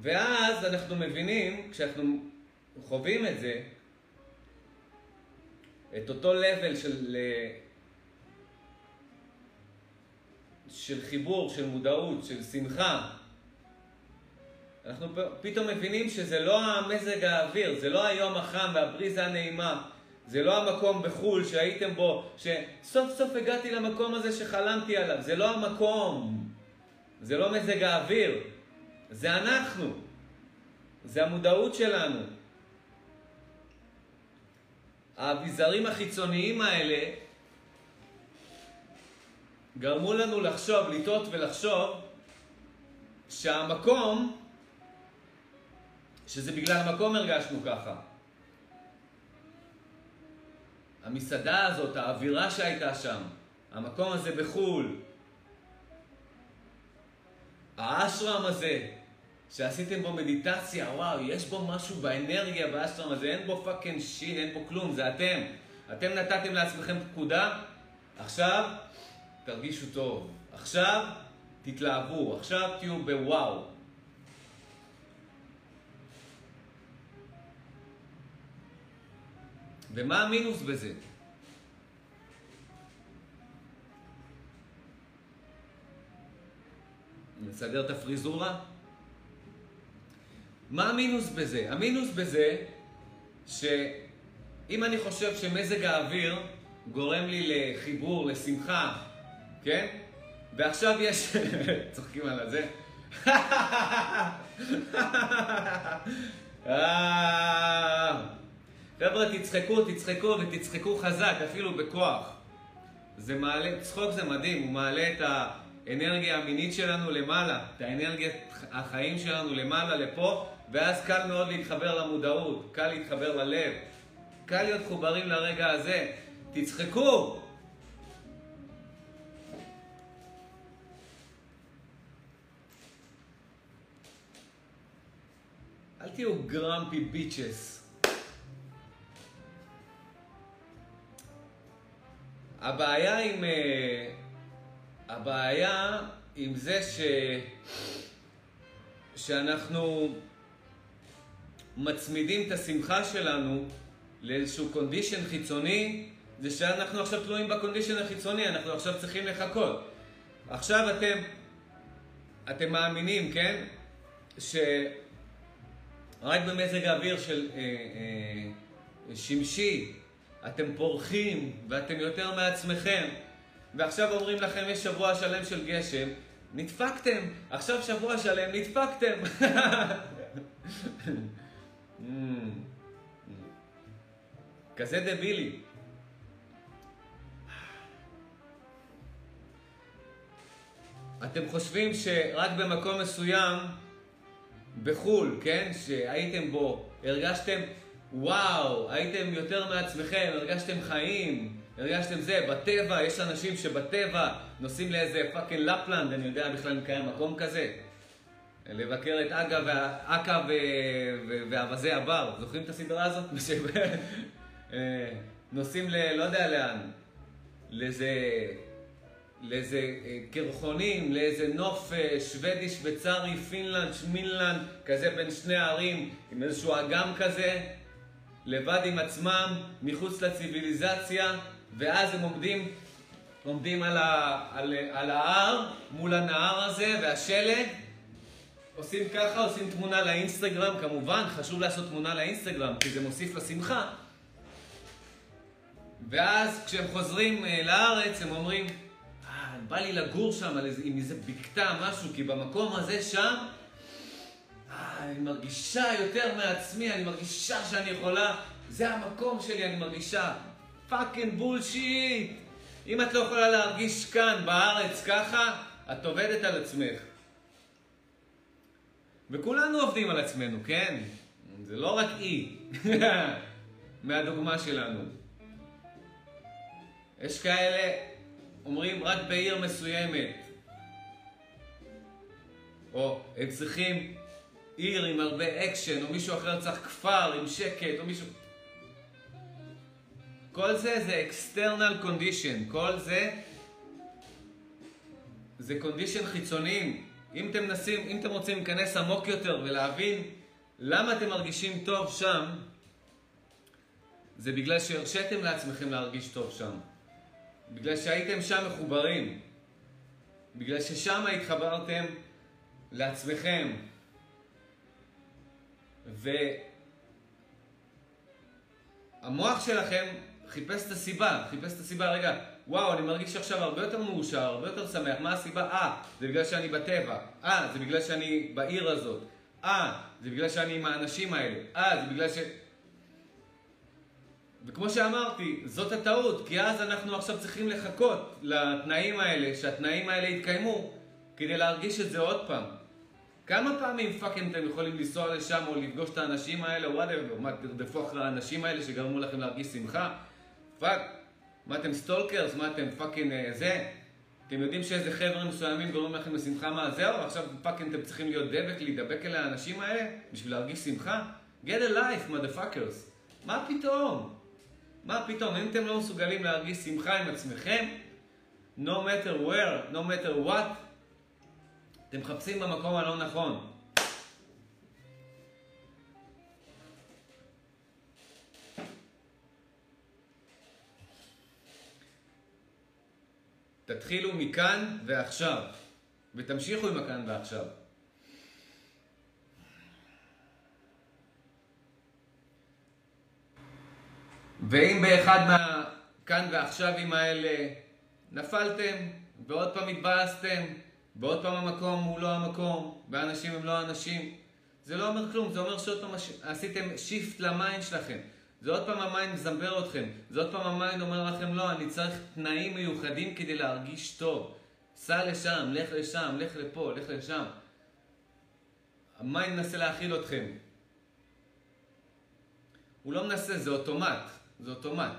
Speaker 1: ואז אנחנו מבינים, כשאנחנו חווים את זה, את אותו level של, של חיבור, של מודעות, של שמחה, אנחנו פתאום מבינים שזה לא המזג האוויר, זה לא היום החם והבריזה הנעימה, זה לא המקום בחו"ל שהייתם בו, שסוף סוף הגעתי למקום הזה שחלמתי עליו, זה לא המקום, זה לא מזג האוויר, זה אנחנו, זה המודעות שלנו. האביזרים החיצוניים האלה גרמו לנו לחשוב, לטעות ולחשוב שהמקום שזה בגלל המקום הרגשנו ככה. המסעדה הזאת, האווירה שהייתה שם, המקום הזה בחו"ל, האשרם הזה, שעשיתם בו מדיטציה, וואו, יש בו משהו באנרגיה באשרם הזה, אין בו fucking shit, אין בו כלום, זה אתם. אתם נתתם לעצמכם פקודה, עכשיו תרגישו טוב. עכשיו תתלהבו, עכשיו תהיו בוואו. ומה המינוס בזה? נסדר את הפריזורה? מה המינוס בזה? המינוס בזה שאם אני חושב שמזג האוויר גורם לי לחיבור, לשמחה, כן? ועכשיו יש... צוחקים על זה. חבר'ה, תצחקו, תצחקו ותצחקו חזק, אפילו בכוח. זה מעלה, צחוק זה מדהים, הוא מעלה את האנרגיה המינית שלנו למעלה, את האנרגיית החיים שלנו למעלה, לפה, ואז קל מאוד להתחבר למודעות, קל להתחבר ללב, קל להיות חוברים לרגע הזה. תצחקו! אל תהיו גרמפי ביצ'ס. הבעיה עם... אה, הבעיה עם זה ש... שאנחנו מצמידים את השמחה שלנו לאיזשהו קונדישן חיצוני, זה שאנחנו עכשיו תלויים בקונדישן החיצוני, אנחנו עכשיו צריכים לחכות. עכשיו אתם, אתם מאמינים, כן? שרק במזג האוויר של אה, אה, שמשי אתם פורחים ואתם יותר מעצמכם, ועכשיו אומרים לכם יש שבוע שלם של גשם, נדפקתם, עכשיו שבוע שלם נדפקתם. mm. כזה דבילי. אתם חושבים שרק במקום מסוים, בחו"ל, כן, שהייתם בו, הרגשתם, וואו, הייתם יותר מעצמכם, הרגשתם חיים, הרגשתם זה, בטבע, יש אנשים שבטבע נוסעים לאיזה fucking לפלנד, אני יודע בכלל אם קיים מקום כזה. לבקר את אקה ואווזי הבר, זוכרים את הסדרה הזאת? אה, נוסעים ל... לא יודע לאן, לאיזה... לאיזה אה, קרחונים, לאיזה נוף אה, שוודי, שוויצרי, פינלנד, שמינלנד, כזה בין שני הערים, עם איזשהו אגם כזה, לבד עם עצמם, מחוץ לציוויליזציה, ואז הם עומדים, עומדים על, ה, על, על ההר, מול הנהר הזה והשלג, עושים ככה, עושים תמונה לאינסטגרם, כמובן, חשוב לעשות תמונה לאינסטגרם, כי זה מוסיף לשמחה. ואז כשהם חוזרים uh, לארץ, הם אומרים, אה, בא לי לגור שם עם איזה בקתה, משהו, כי במקום הזה שם, אה, אני מרגישה יותר מעצמי, אני מרגישה שאני יכולה, זה המקום שלי, אני מרגישה. fucking bullshit! אם את לא יכולה להרגיש כאן, בארץ, ככה, את עובדת על עצמך. וכולנו עובדים על עצמנו, כן? זה לא רק אי, מהדוגמה שלנו. יש כאלה, אומרים רק בעיר מסוימת. או הם צריכים עיר עם הרבה אקשן, או מישהו אחר צריך כפר עם שקט, או מישהו... כל זה זה external condition, כל זה זה conditions חיצוניים. אם אתם מנסים, אם אתם רוצים להיכנס עמוק יותר ולהבין למה אתם מרגישים טוב שם, זה בגלל שהרשיתם לעצמכם להרגיש טוב שם. בגלל שהייתם שם מחוברים. בגלל ששם התחברתם לעצמכם. והמוח שלכם חיפש את הסיבה, חיפש את הסיבה, רגע, וואו, אני מרגיש עכשיו הרבה יותר מאושר, הרבה יותר שמח, מה הסיבה? אה, זה בגלל שאני בטבע, אה, זה בגלל שאני בעיר הזאת, אה, זה בגלל שאני עם האנשים האלה, אה, זה בגלל ש... וכמו שאמרתי, זאת הטעות, כי אז אנחנו עכשיו צריכים לחכות לתנאים האלה, שהתנאים האלה יתקיימו, כדי להרגיש את זה עוד פעם. כמה פעמים fucking אתם יכולים לנסוע לשם או לפגוש את האנשים האלה, whatever, מה, תרדפו אחרי האנשים האלה שגרמו לכם להרגיש שמחה? fuck, מה אתם stalkers? מה אתם fucking אה, זה? אתם יודעים שאיזה חבר'ה מסוימים גורמים לכם לשמחה מה זהו? עכשיו fucking אתם צריכים להיות דבק, להידבק אל האנשים האלה בשביל להרגיש שמחה? get a life, motherfuckers. מה פתאום? מה פתאום? אם אתם לא מסוגלים להרגיש שמחה עם עצמכם, no matter where, no matter what, אתם מחפשים במקום הלא נכון. תתחילו מכאן ועכשיו, ותמשיכו עם הכאן ועכשיו. ואם באחד מהכאן ועכשווים האלה נפלתם, ועוד פעם התבאסתם, ועוד פעם המקום הוא לא המקום, והאנשים הם לא האנשים, זה לא אומר כלום, זה אומר שעוד פעם עשיתם shift ל mind שלכם. זה עוד פעם ה mind מזמבר אתכם, זה עוד פעם ה mind אומר לכם לא, אני צריך תנאים מיוחדים כדי להרגיש טוב. סע לשם, לך לשם, לך לפה, לך לשם. ה mind מנסה להכיל אתכם. הוא לא מנסה, זה אוטומט. זה אוטומט.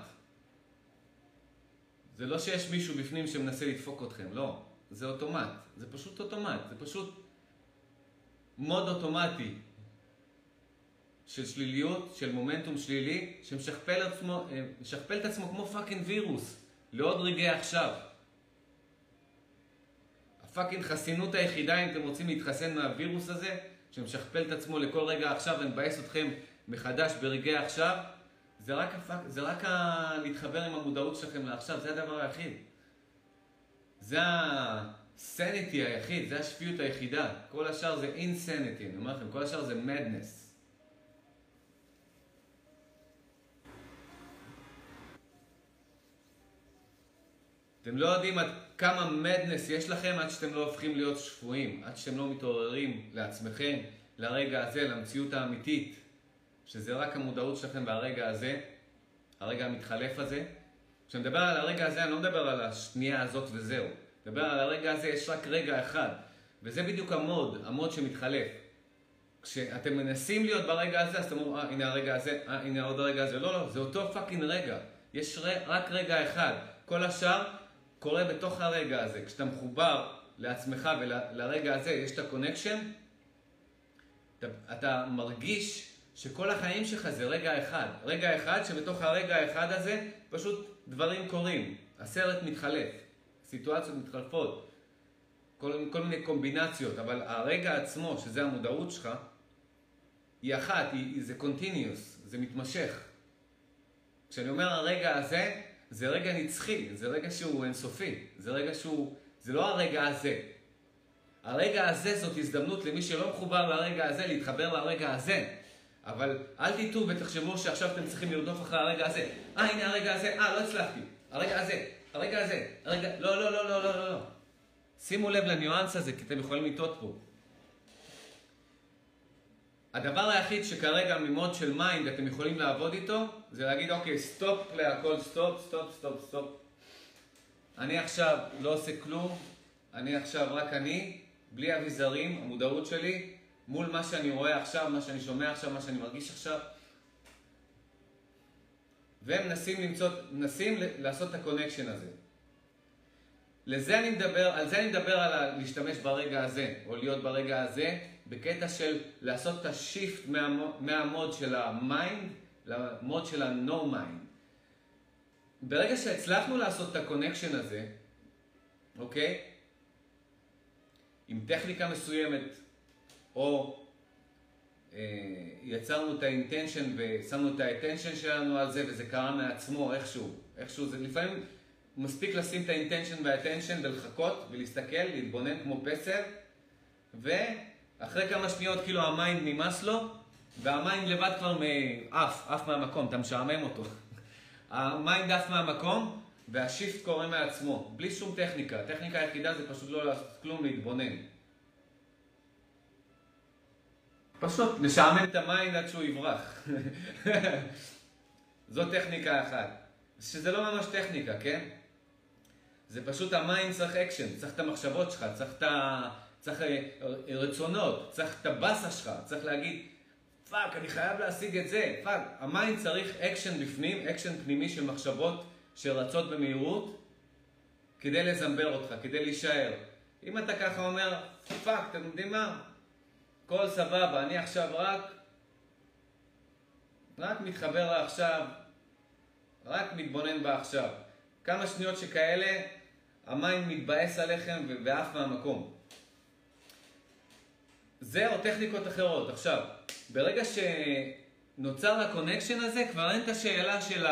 Speaker 1: זה לא שיש מישהו בפנים שמנסה לדפוק אתכם, לא. זה אוטומט. זה פשוט אוטומט. זה פשוט mode אוטומטי של שליליות, של מומנטום שלילי, שמשכפל עצמו, אה, את עצמו כמו fucking וירוס לעוד רגעי עכשיו. ה fucking חסינות היחידה, אם אתם רוצים להתחסן מהווירוס הזה, שמשכפל את עצמו לכל רגע עכשיו ומבאס אתכם מחדש ברגעי עכשיו, זה רק, הפק, זה רק ה... להתחבר עם המודעות שלכם לעכשיו, זה הדבר היחיד. זה הסניטי היחיד, זה השפיות היחידה. כל השאר זה אינסניטי, אני אומר לכם, כל השאר זה מדנס. אתם לא יודעים עד כמה מדנס יש לכם עד שאתם לא הופכים להיות שפויים, עד שאתם לא מתעוררים לעצמכם, לרגע הזה, למציאות האמיתית. שזה רק המודעות שלכם והרגע הזה, הרגע המתחלף הזה. כשאני מדבר על הרגע הזה, אני לא מדבר על השנייה הזאת וזהו. אני מדבר על הרגע הזה, יש רק רגע אחד. וזה בדיוק ה mode, ה mode שמתחלף. כשאתם מנסים להיות ברגע הזה, אז אתם אומרים, אה, הנה הרגע הזה, אה, הנה עוד הרגע הזה. לא, לא, זה אותו fucking רגע. יש ר... רק רגע אחד. כל השאר קורה בתוך הרגע הזה. כשאתה מחובר לעצמך ולרגע הזה, יש את ה connection, אתה, אתה מרגיש שכל החיים שלך זה רגע אחד. רגע אחד שבתוך הרגע האחד הזה פשוט דברים קורים. הסרט מתחלף, סיטואציות מתחלפות, כל, כל מיני קומבינציות, אבל הרגע עצמו, שזה המודעות שלך, היא אחת, היא, זה continuous, זה מתמשך. כשאני אומר הרגע הזה, זה רגע נצחי, זה רגע שהוא אינסופי, זה רגע שהוא, זה לא הרגע הזה. הרגע הזה זאת הזדמנות למי שלא מחובר לרגע הזה להתחבר לרגע הזה. אבל אל תטעו ותחשבו שעכשיו אתם צריכים לרדוף אחרי הרגע הזה. אה, הנה הרגע הזה, אה, לא הצלחתי. הרגע הזה, הרגע הזה, הרגע... לא, לא, לא, לא, לא, לא. לא. שימו לב לניואנס הזה, כי אתם יכולים לטעות פה. הדבר היחיד שכרגע מ mode של mind אתם יכולים לעבוד איתו, זה להגיד, אוקיי, stop להכל, stop, stop, stop, stop. אני עכשיו לא עושה כלום, אני עכשיו רק אני, בלי אביזרים, המודעות שלי, מול מה שאני רואה עכשיו, מה שאני שומע עכשיו, מה שאני מרגיש עכשיו. והם מנסים למצוא, מנסים לעשות את ה connection הזה. לזה אני מדבר, על זה אני מדבר על להשתמש ברגע הזה, או להיות ברגע הזה, בקטע של לעשות את השיפט מהמוד, מהמוד של המיינד למוד של ה no mind. ברגע שהצלחנו לעשות את ה connection הזה, אוקיי? עם טכניקה מסוימת, או אה, יצרנו את ה intention ושמנו את ה attention שלנו על זה וזה קרה מעצמו איכשהו, איכשהו זה לפעמים מספיק לשים את ה intention וה attention ולחכות ולהסתכל, להתבונן כמו פסל ואחרי כמה שניות כאילו ה mind נמאס לו וה mind לבד כבר עף, עף מהמקום, אתה משעמם אותו. ה mind עף מהמקום וה shift קורה מעצמו, בלי שום טכניקה. הטכניקה היחידה זה פשוט לא לעשות כלום, להתבונן. פשוט לשעמם את המים עד שהוא יברח. זו טכניקה אחת. שזה לא ממש טכניקה, כן? זה פשוט המים צריך אקשן, צריך את המחשבות שלך, צריך את ה... צריך אה, רצונות, צריך את הבאסה שלך, צריך להגיד, fuck, אני חייב להשיג את זה, fuck. ה mind צריך אקשן בפנים, אקשן פנימי של מחשבות שרצות במהירות, כדי לזמבר אותך, כדי להישאר. אם אתה ככה אומר, fuck, אתם יודעים מה? הכל סבבה, אני עכשיו רק, רק מתחבר לעכשיו, רק מתבונן בעכשיו. כמה שניות שכאלה, המים מתבאס עליכם ועף מהמקום. זה או טכניקות אחרות. עכשיו, ברגע שנוצר ה connection הזה, כבר אין את השאלה של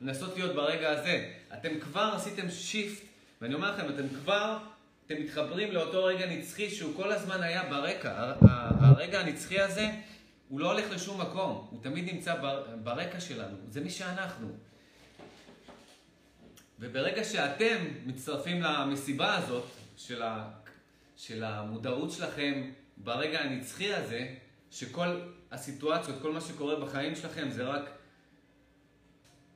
Speaker 1: לנסות להיות ברגע הזה. אתם כבר עשיתם shift, ואני אומר לכם, אתם כבר, אתם מתחברים לאותו רגע נצחי שהוא כל הזמן היה ברקע. הרגע הנצחי הזה, הוא לא הולך לשום מקום, הוא תמיד נמצא ברקע שלנו, זה מי שאנחנו. וברגע שאתם מצטרפים למסיבה הזאת של, ה, של המודעות שלכם ברגע הנצחי הזה, שכל הסיטואציות, כל מה שקורה בחיים שלכם זה רק,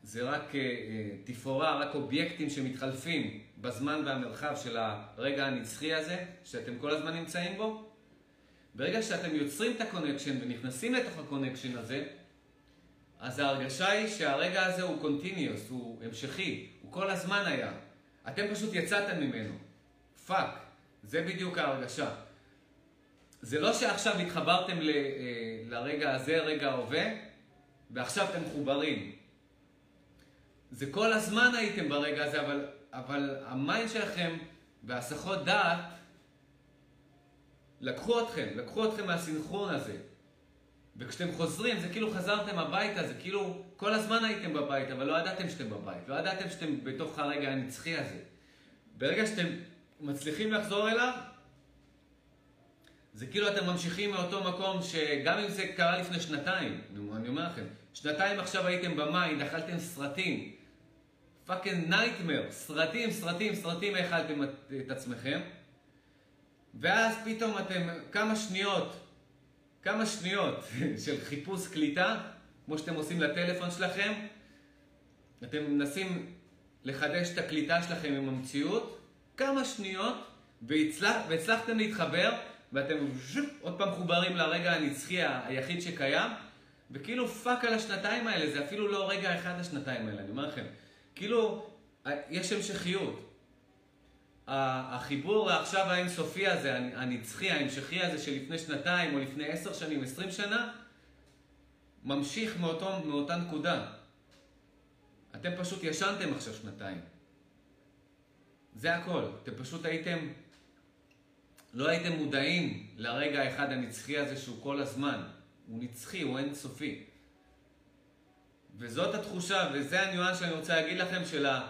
Speaker 1: זה רק אה, אה, תפאורה, רק אובייקטים שמתחלפים בזמן והמרחב של הרגע הנצחי הזה, שאתם כל הזמן נמצאים בו, ברגע שאתם יוצרים את ה connection ונכנסים לתוך ה connection הזה, אז ההרגשה היא שהרגע הזה הוא continuous, הוא המשכי, הוא כל הזמן היה. אתם פשוט יצאתם ממנו. fuck. זה בדיוק ההרגשה. זה לא שעכשיו התחברתם ל, אה, לרגע הזה, רגע ההווה, ועכשיו אתם מחוברים. זה כל הזמן הייתם ברגע הזה, אבל, אבל ה mind שלכם והסחות דעת לקחו אתכם, לקחו אתכם מהסינכרון הזה. וכשאתם חוזרים, זה כאילו חזרתם הביתה, זה כאילו כל הזמן הייתם בבית, אבל לא ידעתם שאתם בבית, לא ידעתם שאתם בתוך הרגע הנצחי הזה. ברגע שאתם מצליחים לחזור אליו, זה כאילו אתם ממשיכים מאותו מקום שגם אם זה קרה לפני שנתיים, אני אומר לכם, שנתיים עכשיו הייתם במים, אכלתם סרטים, fucking nightmare, סרטים, סרטים, סרטים האכלתם את עצמכם, ואז פתאום אתם כמה שניות, כמה שניות של חיפוש קליטה, כמו שאתם עושים לטלפון שלכם, אתם מנסים לחדש את הקליטה שלכם עם המציאות, כמה שניות, והצלח, והצלחתם להתחבר, ואתם עוד פעם מחוברים לרגע הנצחי היחיד שקיים, וכאילו fuck על השנתיים האלה, זה אפילו לא רגע אחד השנתיים האלה, אני אומר לכם. כאילו, יש המשכיות. החיבור עכשיו האינסופי הזה, הנצחי, ההמשכי הזה שלפני שנתיים או לפני עשר שנים, עשרים שנה, ממשיך מאותו, מאותה נקודה. אתם פשוט ישנתם עכשיו שנתיים. זה הכל. אתם פשוט הייתם, לא הייתם מודעים לרגע האחד הנצחי הזה שהוא כל הזמן. הוא נצחי, הוא אינסופי. וזאת התחושה, וזה הניואנס שאני רוצה להגיד לכם של ה...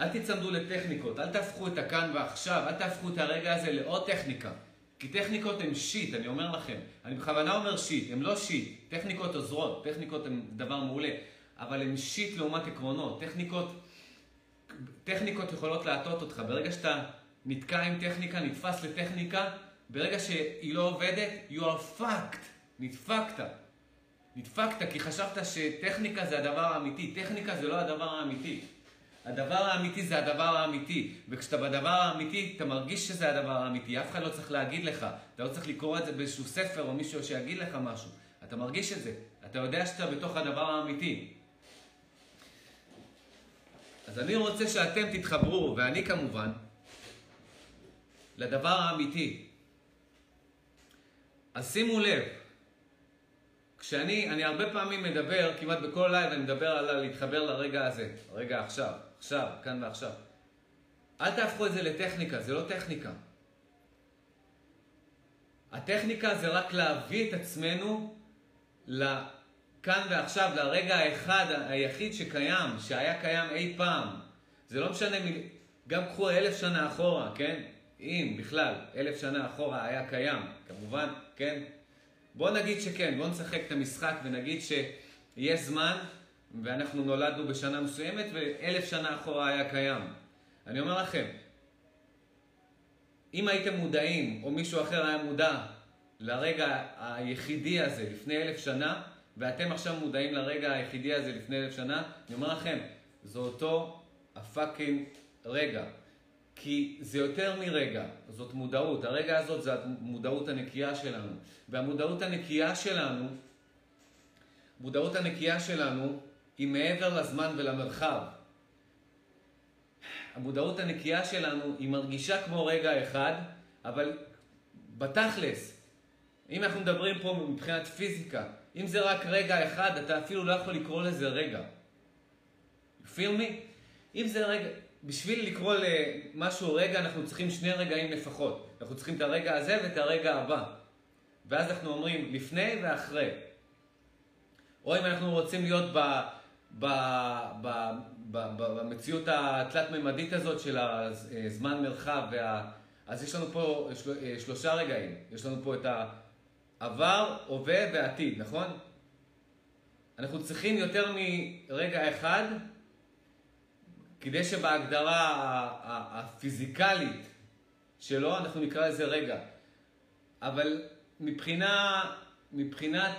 Speaker 1: אל תצמדו לטכניקות, אל תהפכו את הכאן ועכשיו, אל תהפכו את הרגע הזה לעוד טכניקה. כי טכניקות הן שיט, אני אומר לכם. אני בכוונה אומר שיט, הן לא שיט. טכניקות עוזרות, טכניקות הן דבר מעולה. אבל הן שיט לעומת עקרונות. טכניקות, טכניקות יכולות להטות אותך. ברגע שאתה נתקע עם טכניקה, נתפס לטכניקה, ברגע שהיא לא עובדת, you are fucked. נדפקת. נדפקת כי חשבת שטכניקה זה הדבר האמיתי. טכניקה זה לא הדבר האמיתי. הדבר האמיתי זה הדבר האמיתי, וכשאתה בדבר האמיתי, אתה מרגיש שזה הדבר האמיתי, אף אחד לא צריך להגיד לך, אתה לא צריך לקרוא את זה באיזשהו ספר או מישהו שיגיד לך משהו, אתה מרגיש את זה, אתה יודע שאתה בתוך הדבר האמיתי. אז אני רוצה שאתם תתחברו, ואני כמובן, לדבר האמיתי. אז שימו לב, כשאני, אני הרבה פעמים מדבר, כמעט בכל לייב אני מדבר על להתחבר לרגע הזה, רגע עכשיו. עכשיו, כאן ועכשיו. אל תהפכו את זה לטכניקה, זה לא טכניקה. הטכניקה זה רק להביא את עצמנו לכאן ועכשיו, לרגע האחד, היחיד שקיים, שהיה קיים אי פעם. זה לא משנה, גם קחו אלף שנה אחורה, כן? אם בכלל אלף שנה אחורה היה קיים, כמובן, כן? בואו נגיד שכן, בואו נשחק את המשחק ונגיד שיש זמן ואנחנו נולדנו בשנה מסוימת ואלף שנה אחורה היה קיים. אני אומר לכם, אם הייתם מודעים, או מישהו אחר היה מודע לרגע היחידי הזה לפני אלף שנה, ואתם עכשיו מודעים לרגע היחידי הזה לפני אלף שנה, אני אומר לכם, זה אותו הפאקינג רגע. כי זה יותר מרגע, זאת מודעות. הרגע הזאת זה המודעות הנקייה שלנו. והמודעות הנקייה שלנו, מודעות הנקייה שלנו היא מעבר לזמן ולמרחב. המודעות הנקייה שלנו היא מרגישה כמו רגע אחד, אבל בתכלס, אם אנחנו מדברים פה מבחינת פיזיקה, אם זה רק רגע אחד, אתה אפילו לא יכול לקרוא לזה רגע. feel me? אם זה רגע, בשביל לקרוא למשהו רגע, אנחנו צריכים שני רגעים לפחות. אנחנו צריכים את הרגע הזה ואת הרגע הבא. ואז אנחנו אומרים לפני ואחרי. או אם אנחנו רוצים להיות ב, ב, ב, ב, ב, במציאות התלת-ממדית הזאת של הזמן מרחב, וה, אז יש לנו פה של, שלושה רגעים. יש לנו פה את העבר, הווה ועתיד, נכון? אנחנו צריכים יותר מרגע אחד כדי שבהגדרה הפיזיקלית שלו אנחנו נקרא לזה רגע. אבל מבחינה, מבחינת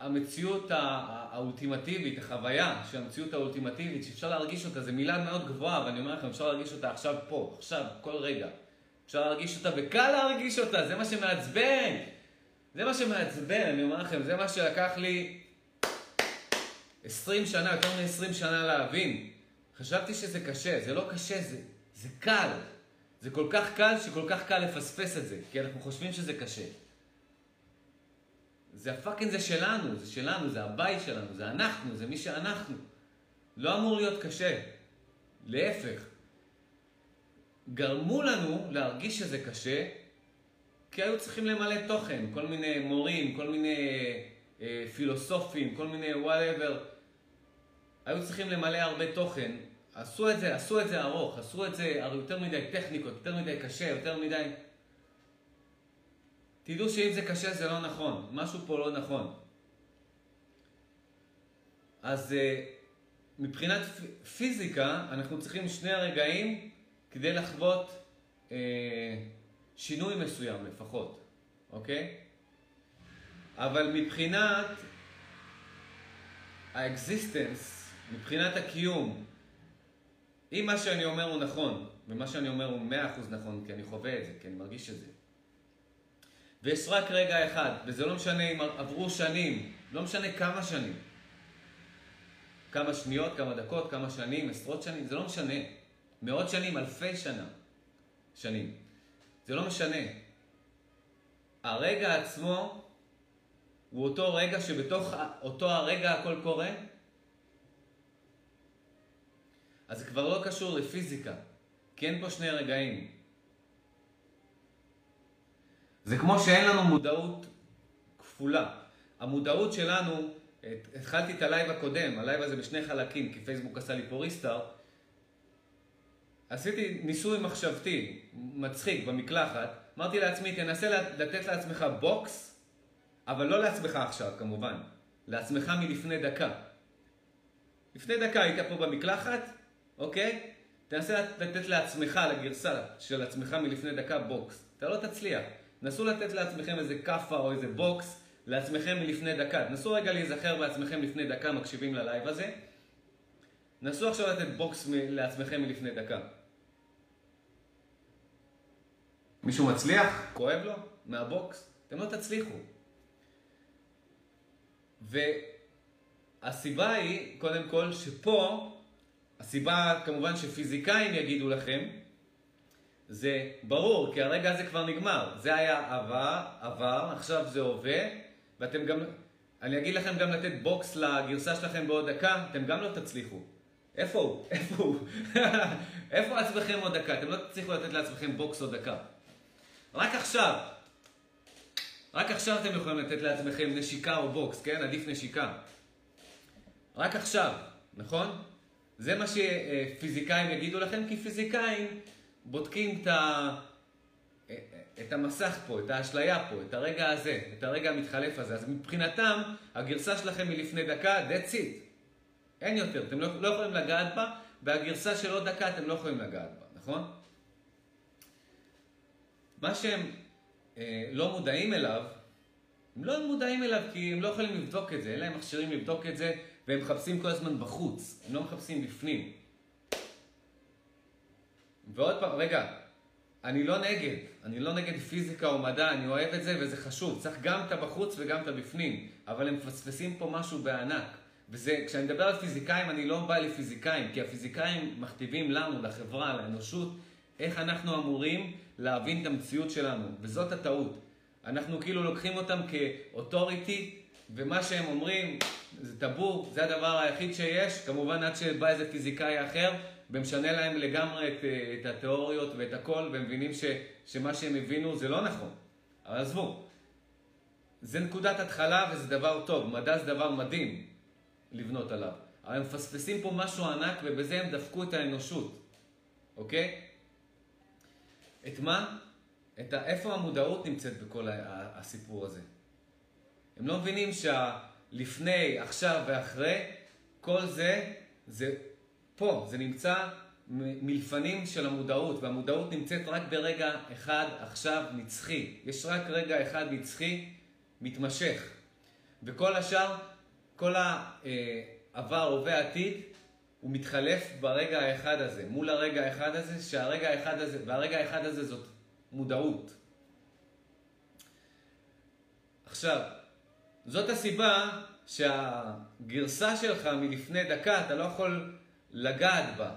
Speaker 1: המציאות האולטימטיבית, החוויה של המציאות האולטימטיבית, שאפשר להרגיש אותה, זו מילה מאוד גבוהה, ואני אומר לכם, אפשר להרגיש אותה עכשיו פה, עכשיו, כל רגע. אפשר להרגיש אותה, וקל להרגיש אותה, זה מה שמעצבן. זה מה שמעצבן, אני אומר לכם, זה מה שלקח לי 20 שנה, יותר מ-20 שנה להבין. חשבתי שזה קשה, זה לא קשה, זה, זה קל. זה כל כך קל שכל כך קל לפספס את זה, כי אנחנו חושבים שזה קשה. זה הפאקינג זה שלנו, זה שלנו, זה הבית שלנו, זה אנחנו, זה מי שאנחנו. לא אמור להיות קשה. להפך. גרמו לנו להרגיש שזה קשה, כי היו צריכים למלא תוכן, כל מיני מורים, כל מיני אה, פילוסופים, כל מיני וואטאבר. היו צריכים למלא הרבה תוכן, עשו את זה, עשו את זה ארוך, עשו את זה יותר מדי טכניקות, יותר מדי קשה, יותר מדי... תדעו שאם זה קשה זה לא נכון, משהו פה לא נכון. אז אה, מבחינת פיזיקה, אנחנו צריכים שני רגעים כדי לחוות אה, שינוי מסוים לפחות, אוקיי? אבל מבחינת ה existence, מבחינת הקיום, אם מה שאני אומר הוא נכון, ומה שאני אומר הוא מאה אחוז נכון, כי אני חווה את זה, כי אני מרגיש את זה, ויש רק רגע אחד, וזה לא משנה אם עברו שנים, לא משנה כמה שנים, כמה שניות, כמה דקות, כמה שנים, עשרות שנים, זה לא משנה. מאות שנים, אלפי שנה, שנים. זה לא משנה. הרגע עצמו הוא אותו רגע שבתוך אותו הרגע הכל קורה, אז זה כבר לא קשור לפיזיקה, כי אין פה שני רגעים. זה כמו שאין לנו מודעות כפולה. המודעות שלנו, התחלתי את הלייב הקודם, הלייב הזה בשני חלקים, כי פייסבוק עשה לי פה restart. עשיתי ניסוי מחשבתי, מצחיק, במקלחת. אמרתי לעצמי, תנסה לתת לעצמך בוקס, אבל לא לעצמך עכשיו, כמובן. לעצמך מלפני דקה. לפני דקה היית פה במקלחת, אוקיי? תנסה לתת לעצמך, לגרסה של עצמך מלפני דקה, בוקס. אתה לא תצליח. נסו לתת לעצמכם איזה כאפה או איזה בוקס לעצמכם מלפני דקה. נסו רגע להיזכר בעצמכם לפני דקה, מקשיבים ללייב הזה. נסו עכשיו לתת בוקס לעצמכם מלפני דקה. מישהו מצליח? כואב לו? מהבוקס? אתם לא תצליחו. והסיבה היא, קודם כל, שפה, הסיבה כמובן שפיזיקאים יגידו לכם, זה ברור, כי הרגע הזה כבר נגמר. זה היה עבר, עבר, עכשיו זה הווה, ואתם גם, אני אגיד לכם גם לתת בוקס לגרסה שלכם בעוד דקה, אתם גם לא תצליחו. איפה הוא? איפה הוא? איפה עצמכם עוד דקה? אתם לא תצליחו לתת לעצמכם בוקס עוד דקה. רק עכשיו, רק עכשיו אתם יכולים לתת לעצמכם נשיקה או בוקס, כן? עדיף נשיקה. רק עכשיו, נכון? זה מה שפיזיקאים יגידו לכם, כי פיזיקאים בודקים את, ה... את המסך פה, את האשליה פה, את הרגע הזה, את הרגע המתחלף הזה. אז מבחינתם, הגרסה שלכם היא לפני דקה, that's it. אין יותר, אתם לא, לא יכולים לגעת בה, והגרסה של עוד דקה אתם לא יכולים לגעת בה, נכון? מה שהם אה, לא מודעים אליו, הם לא מודעים אליו כי הם לא יכולים לבדוק את זה, אין להם מכשירים לבדוק את זה, והם מחפשים כל הזמן בחוץ, הם לא מחפשים בפנים. ועוד פעם, רגע, אני לא נגד, אני לא נגד פיזיקה או מדע, אני אוהב את זה וזה חשוב, צריך גם את הבחוץ וגם את הבפנים, אבל הם מפספסים פה משהו בענק. וזה, כשאני מדבר על פיזיקאים, אני לא בא לפיזיקאים, כי הפיזיקאים מכתיבים לנו, לחברה, לאנושות, איך אנחנו אמורים להבין את המציאות שלנו, וזאת הטעות. אנחנו כאילו לוקחים אותם כאוטוריטי, ומה שהם אומרים זה טאבו, זה הדבר היחיד שיש, כמובן עד שבא איזה פיזיקאי אחר ומשנה להם לגמרי את, את התיאוריות ואת הכל, והם מבינים ש, שמה שהם הבינו זה לא נכון. אבל עזבו. זה נקודת התחלה וזה דבר טוב, מדע זה דבר מדהים לבנות עליו. אבל הם מפספסים פה משהו ענק ובזה הם דפקו את האנושות, אוקיי? את מה? את ה... איפה המודעות נמצאת בכל הסיפור הזה? הם לא מבינים שהלפני, עכשיו ואחרי, כל זה, זה פה, זה נמצא מלפנים של המודעות, והמודעות נמצאת רק ברגע אחד עכשיו נצחי. יש רק רגע אחד נצחי מתמשך. וכל השאר, כל העבר, הווה, עתיד, הוא מתחלף ברגע האחד הזה, מול הרגע האחד הזה, שהרגע האחד הזה, והרגע האחד הזה זאת מודעות. עכשיו, זאת הסיבה שהגרסה שלך מלפני דקה, אתה לא יכול לגעת בה.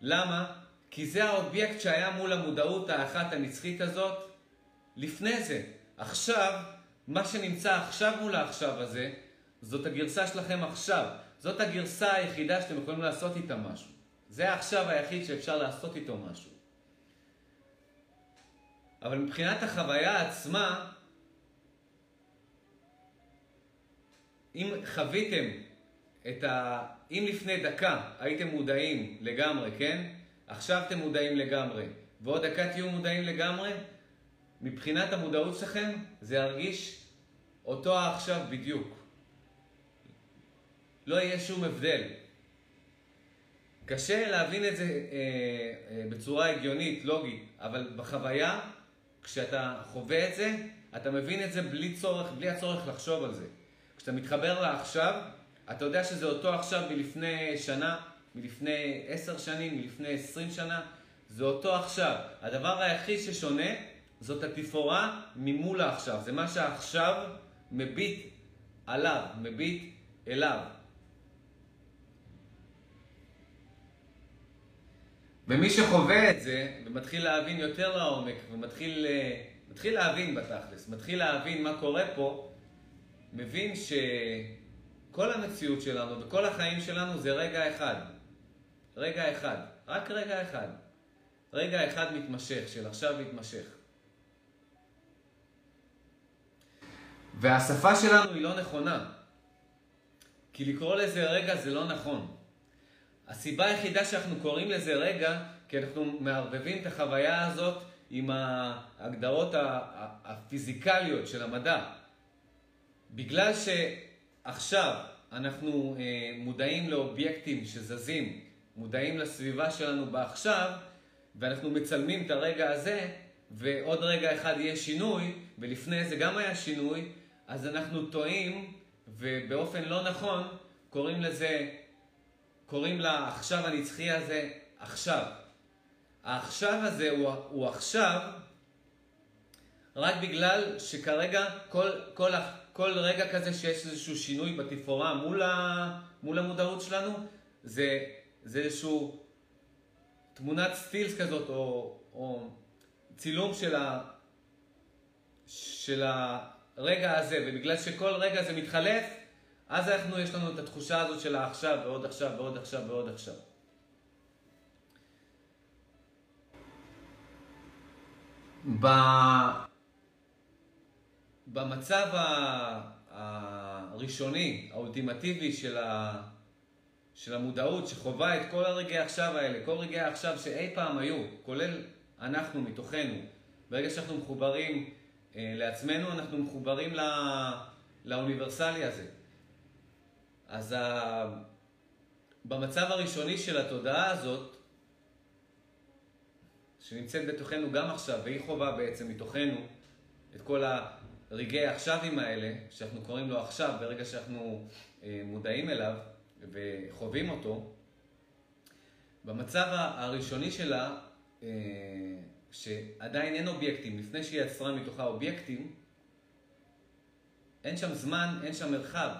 Speaker 1: למה? כי זה האובייקט שהיה מול המודעות האחת הנצחית הזאת לפני זה. עכשיו, מה שנמצא עכשיו מול העכשיו הזה, זאת הגרסה שלכם עכשיו. זאת הגרסה היחידה שאתם יכולים לעשות איתה משהו. זה העכשיו היחיד שאפשר לעשות איתו משהו. אבל מבחינת החוויה עצמה, אם חוויתם את ה... אם לפני דקה הייתם מודעים לגמרי, כן? עכשיו אתם מודעים לגמרי, ועוד דקה תהיו מודעים לגמרי, מבחינת המודעות שלכם זה ירגיש אותו העכשיו בדיוק. לא יהיה שום הבדל. קשה להבין את זה אה, אה, בצורה הגיונית, לוגית, אבל בחוויה, כשאתה חווה את זה, אתה מבין את זה בלי צורך, בלי הצורך לחשוב על זה. כשאתה מתחבר לעכשיו, אתה יודע שזה אותו עכשיו מלפני שנה, מלפני עשר שנים, מלפני עשרים שנה, זה אותו עכשיו. הדבר היחיד ששונה זאת התפאורה ממול העכשיו. זה מה שעכשיו מביט עליו, מביט אליו. ומי שחווה את זה, ומתחיל להבין יותר לעומק, ומתחיל אה, להבין בתכלס, מתחיל להבין מה קורה פה, מבין שכל המציאות שלנו וכל החיים שלנו זה רגע אחד. רגע אחד. רק רגע אחד. רגע אחד מתמשך, של עכשיו מתמשך. והשפה שלנו היא לא נכונה. כי לקרוא לזה רגע זה לא נכון. הסיבה היחידה שאנחנו קוראים לזה רגע, כי אנחנו מערבבים את החוויה הזאת עם ההגדרות הפיזיקליות של המדע. בגלל שעכשיו אנחנו אה, מודעים לאובייקטים שזזים, מודעים לסביבה שלנו בעכשיו, ואנחנו מצלמים את הרגע הזה, ועוד רגע אחד יהיה שינוי, ולפני זה גם היה שינוי, אז אנחנו טועים, ובאופן לא נכון קוראים לזה, קוראים לעכשיו הנצחי הזה עכשיו. העכשיו הזה הוא, הוא עכשיו רק בגלל שכרגע כל, כל, כל רגע כזה שיש איזשהו שינוי בתפאורה מול, ה, מול המודעות שלנו, זה, זה איזשהו תמונת סטילס כזאת, או, או צילום של, ה, של הרגע הזה, ובגלל שכל רגע זה מתחלף, אז אנחנו, יש לנו את התחושה הזאת של העכשיו, ועוד עכשיו, ועוד עכשיו, ועוד עכשיו. במצב הראשוני, האולטימטיבי של, ה... של המודעות, שחווה את כל הרגעי עכשיו האלה, כל רגעי עכשיו שאי פעם היו, כולל אנחנו מתוכנו, ברגע שאנחנו מחוברים אה, לעצמנו, אנחנו מחוברים לא... לאוניברסלי הזה. אז ה... במצב הראשוני של התודעה הזאת, שנמצאת בתוכנו גם עכשיו, והיא חווה בעצם מתוכנו את כל הרגעי העכשווים האלה, שאנחנו קוראים לו עכשיו, ברגע שאנחנו אה, מודעים אליו וחווים אותו, במצב הראשוני שלה, אה, שעדיין אין אובייקטים, לפני שהיא יצרה מתוכה אובייקטים, אין שם זמן, אין שם מרחב.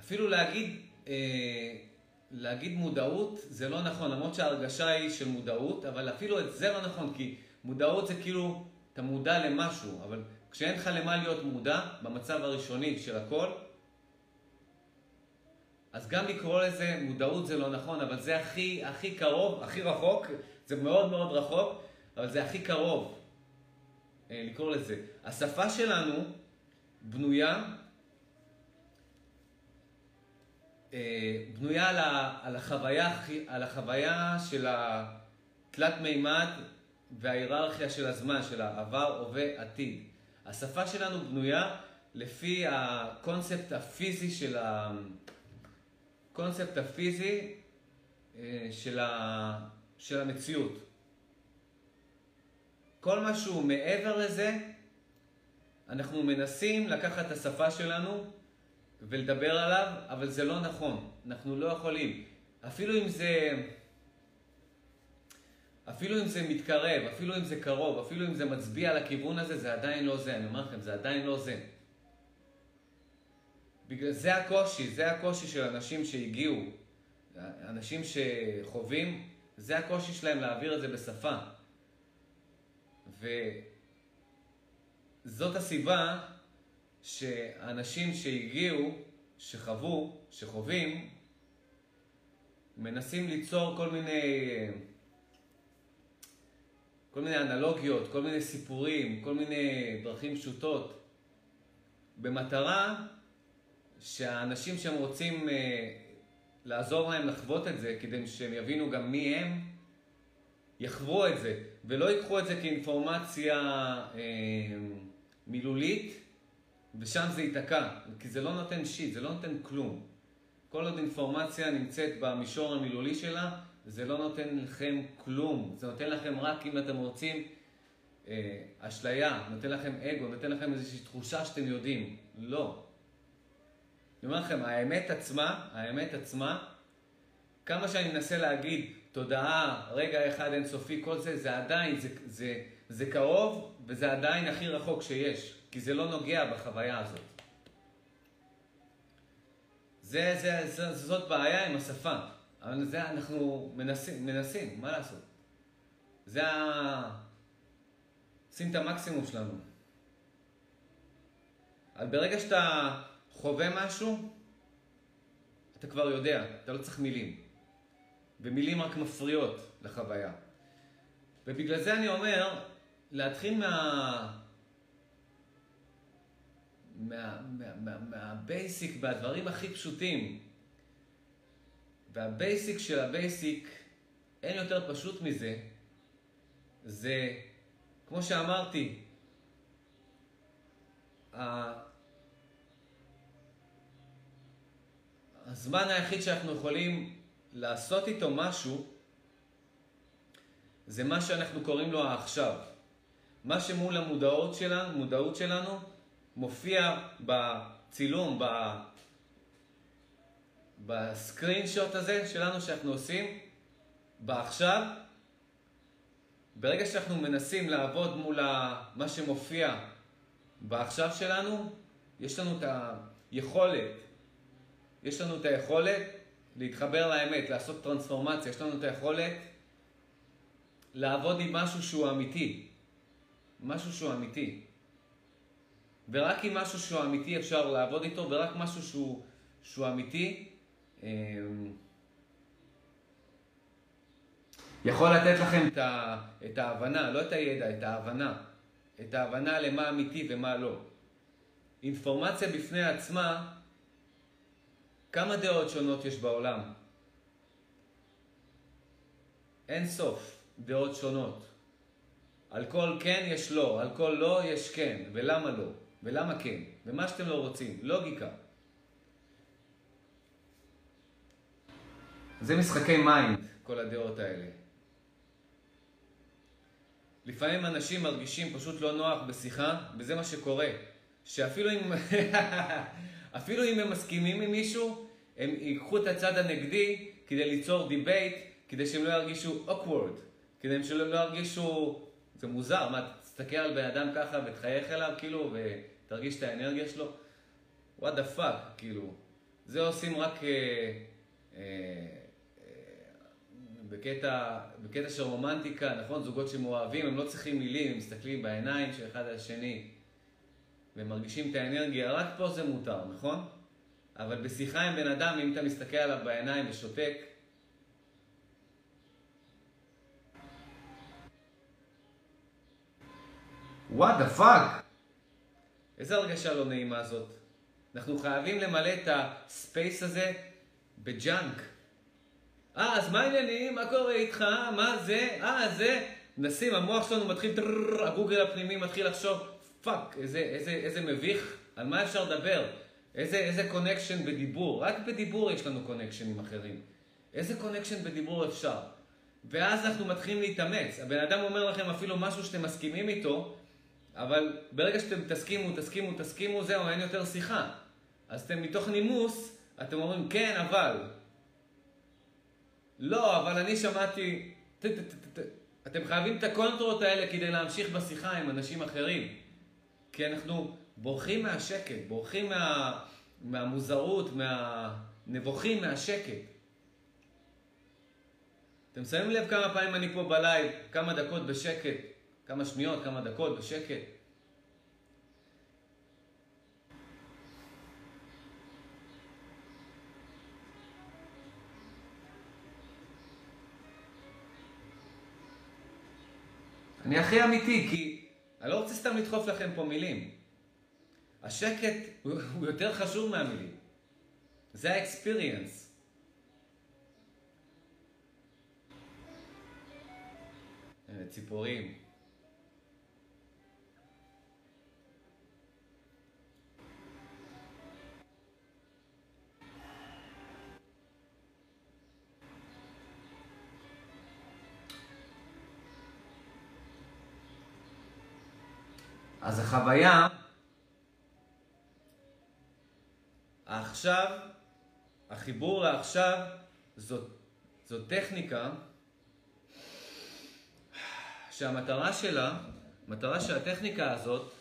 Speaker 1: אפילו להגיד, אה, להגיד מודעות זה לא נכון, למרות שההרגשה היא של מודעות, אבל אפילו את זה לא נכון, כי מודעות זה כאילו, אתה מודע למשהו, אבל כשאין לך למה להיות מודע, במצב הראשוני של הכל, אז גם לקרוא לזה מודעות זה לא נכון, אבל זה הכי, הכי קרוב, הכי רחוק, זה מאוד מאוד רחוק, אבל זה הכי קרוב אה, לקרוא לזה. השפה שלנו בנויה, אה, בנויה על, ה, על, החוויה, על החוויה של התלת מימד וההיררכיה של הזמן, של העבר, הווה, עתיד. השפה שלנו בנויה לפי הקונספט הפיזי של ה... קונספט הפיזי אה, של, ה... של המציאות. כל מה שהוא מעבר לזה, אנחנו מנסים לקחת את השפה שלנו ולדבר עליו, אבל זה לא נכון. אנחנו לא יכולים. אפילו אם זה... אפילו אם זה מתקרב, אפילו אם זה קרוב, אפילו אם זה מצביע לכיוון הזה, זה עדיין לא זה. אני אומר לכם, זה עדיין לא זה. בגלל זה הקושי, זה הקושי של אנשים שהגיעו, אנשים שחווים, זה הקושי שלהם להעביר את זה בשפה. וזאת הסיבה שאנשים שהגיעו, שחוו, שחווים, מנסים ליצור כל מיני, כל מיני אנלוגיות, כל מיני סיפורים, כל מיני דרכים פשוטות, במטרה שהאנשים שהם רוצים אה, לעזור להם לחוות את זה, כדי שהם יבינו גם מי הם, יחוו את זה, ולא ייקחו את זה כאינפורמציה אה, מילולית, ושם זה ייתקע, כי זה לא נותן שיט, זה לא נותן כלום. כל עוד אינפורמציה נמצאת במישור המילולי שלה, זה לא נותן לכם כלום. זה נותן לכם רק אם אתם רוצים אה, אשליה, נותן לכם אגו, נותן לכם איזושהי תחושה שאתם יודעים. לא. אני אומר לכם, האמת עצמה, האמת עצמה, כמה שאני מנסה להגיד תודעה, רגע אחד אינסופי, כל זה, זה עדיין, זה, זה, זה קרוב וזה עדיין הכי רחוק שיש, כי זה לא נוגע בחוויה הזאת. זה, זה, זה, זאת בעיה עם השפה, אבל זה אנחנו מנסים, מנסים, מה לעשות? זה ה... שים את המקסימום שלנו. אבל ברגע שאתה חווה משהו, אתה כבר יודע, אתה לא צריך מילים. ומילים רק מפריעות לחוויה. ובגלל זה אני אומר, להתחיל מה... מה basic, מה, מה, מה מהדברים הכי פשוטים. וה basic של ה basic, אין יותר פשוט מזה. זה, כמו שאמרתי, הזמן היחיד שאנחנו יכולים לעשות איתו משהו, זה מה שאנחנו קוראים לו העכשיו. מה שמול המודעות שלנו, מודעות שלנו, מופיע בצילום, ב... בסקרין שוט הזה שלנו שאנחנו עושים, בעכשיו, ברגע שאנחנו מנסים לעבוד מול מה שמופיע בעכשיו שלנו, יש לנו את היכולת, יש לנו את היכולת להתחבר לאמת, לעשות טרנספורמציה, יש לנו את היכולת לעבוד עם משהו שהוא אמיתי. משהו שהוא אמיתי. ורק עם משהו שהוא אמיתי אפשר לעבוד איתו, ורק משהו שהוא, שהוא אמיתי אמ, יכול לתת לכם את ההבנה, לא את הידע, את ההבנה. את ההבנה למה אמיתי ומה לא. אינפורמציה בפני עצמה כמה דעות שונות יש בעולם? אין סוף דעות שונות. על כל כן יש לא, על כל לא יש כן, ולמה לא, ולמה כן, ומה שאתם לא רוצים, לוגיקה. זה משחקי mind, כל הדעות האלה. לפעמים אנשים מרגישים פשוט לא נוח בשיחה, וזה מה שקורה. שאפילו אם... אפילו אם הם מסכימים עם מישהו, הם ייקחו את הצד הנגדי כדי ליצור debate, כדי שהם לא ירגישו awkward, כדי שהם לא ירגישו... זה מוזר, מה, תסתכל על בן אדם ככה ותחייך אליו, כאילו, ותרגיש את האנרגיה שלו? what the fuck, כאילו. זה עושים רק אה, אה, בקטע, בקטע של רומנטיקה, נכון? זוגות שמאוהבים, הם לא צריכים מילים, הם מסתכלים בעיניים של אחד על השני. והם מרגישים את האנרגיה, רק פה זה מותר, נכון? אבל בשיחה עם בן אדם, אם אתה מסתכל עליו בעיניים ושותק, what the fuck? איזה הרגשה לא נעימה זאת? אנחנו חייבים למלא את ה space הזה ב junk. אה, אז מה העניינים? מה קורה איתך? מה זה? אה, זה? נשים, המוח שלנו מתחיל, הגוגל הפנימי מתחיל לחשוב, fuck, איזה, איזה, איזה מביך, על מה אפשר לדבר? איזה, איזה connection בדיבור? רק בדיבור יש לנו connection עם אחרים. איזה connection בדיבור אפשר? ואז אנחנו מתחילים להתאמץ. הבן אדם אומר לכם אפילו משהו שאתם מסכימים איתו, אבל ברגע שאתם תסכימו, תסכימו, תסכימו, זהו, אין יותר שיחה. אז אתם מתוך נימוס, אתם אומרים, כן, אבל. לא, אבל אני שמעתי... אתם חייבים את הקונטרות האלה כדי להמשיך בשיחה עם אנשים אחרים. כי אנחנו בורחים מהשקט, בורחים מה, מהמוזרות, מהנבוכים, מהשקט. אתם שמים לב כמה פעמים אני פה בלייב, כמה דקות בשקט, כמה שניות, כמה דקות בשקט. אני הכי אמיתי, כי אני לא רוצה סתם לדחוף לכם פה מילים. השקט הוא, יותר חשוב מהמילים. זה האקספיריאנס. ציפורים. אז החוויה, עכשיו, החיבור לעכשיו, זאת, זאת טכניקה שהמטרה שלה, המטרה של הטכניקה הזאת,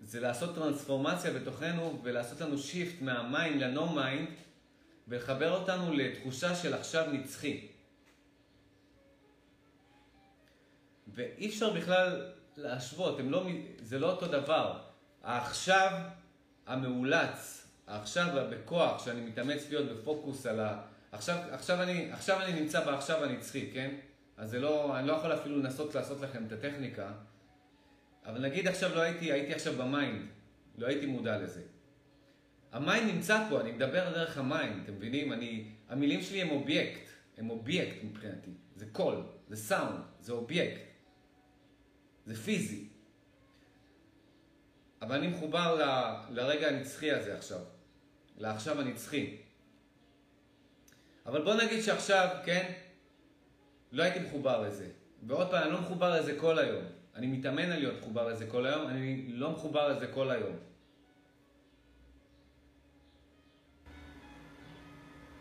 Speaker 1: זה לעשות טרנספורמציה בתוכנו ולעשות לנו shift מה mind ל no mind ולחבר אותנו לתחושה של עכשיו נצחי. ואי אפשר בכלל להשוות, לא, זה לא אותו דבר. העכשיו המאולץ, העכשיו בכוח, שאני מתאמץ להיות בפוקוס על ה... עכשיו, עכשיו, אני, עכשיו אני נמצא בעכשיו הנצחי, כן? אז זה לא, אני לא יכול אפילו לנסות לעשות לכם את הטכניקה, אבל נגיד עכשיו לא הייתי, הייתי עכשיו ב mind, לא הייתי מודע לזה. ה mind נמצא פה, אני מדבר דרך ה mind, אתם מבינים? אני, המילים שלי הם אובייקט, הם אובייקט מבחינתי. זה קול, זה סאונד, זה אובייקט. זה פיזי. אבל אני מחובר ל, לרגע הנצחי הזה עכשיו, לעכשיו הנצחי. אבל בוא נגיד שעכשיו, כן, לא הייתי מחובר לזה. ועוד פעם, אני לא מחובר לזה כל היום. אני מתאמן על להיות מחובר לזה כל היום, אני לא מחובר לזה כל היום.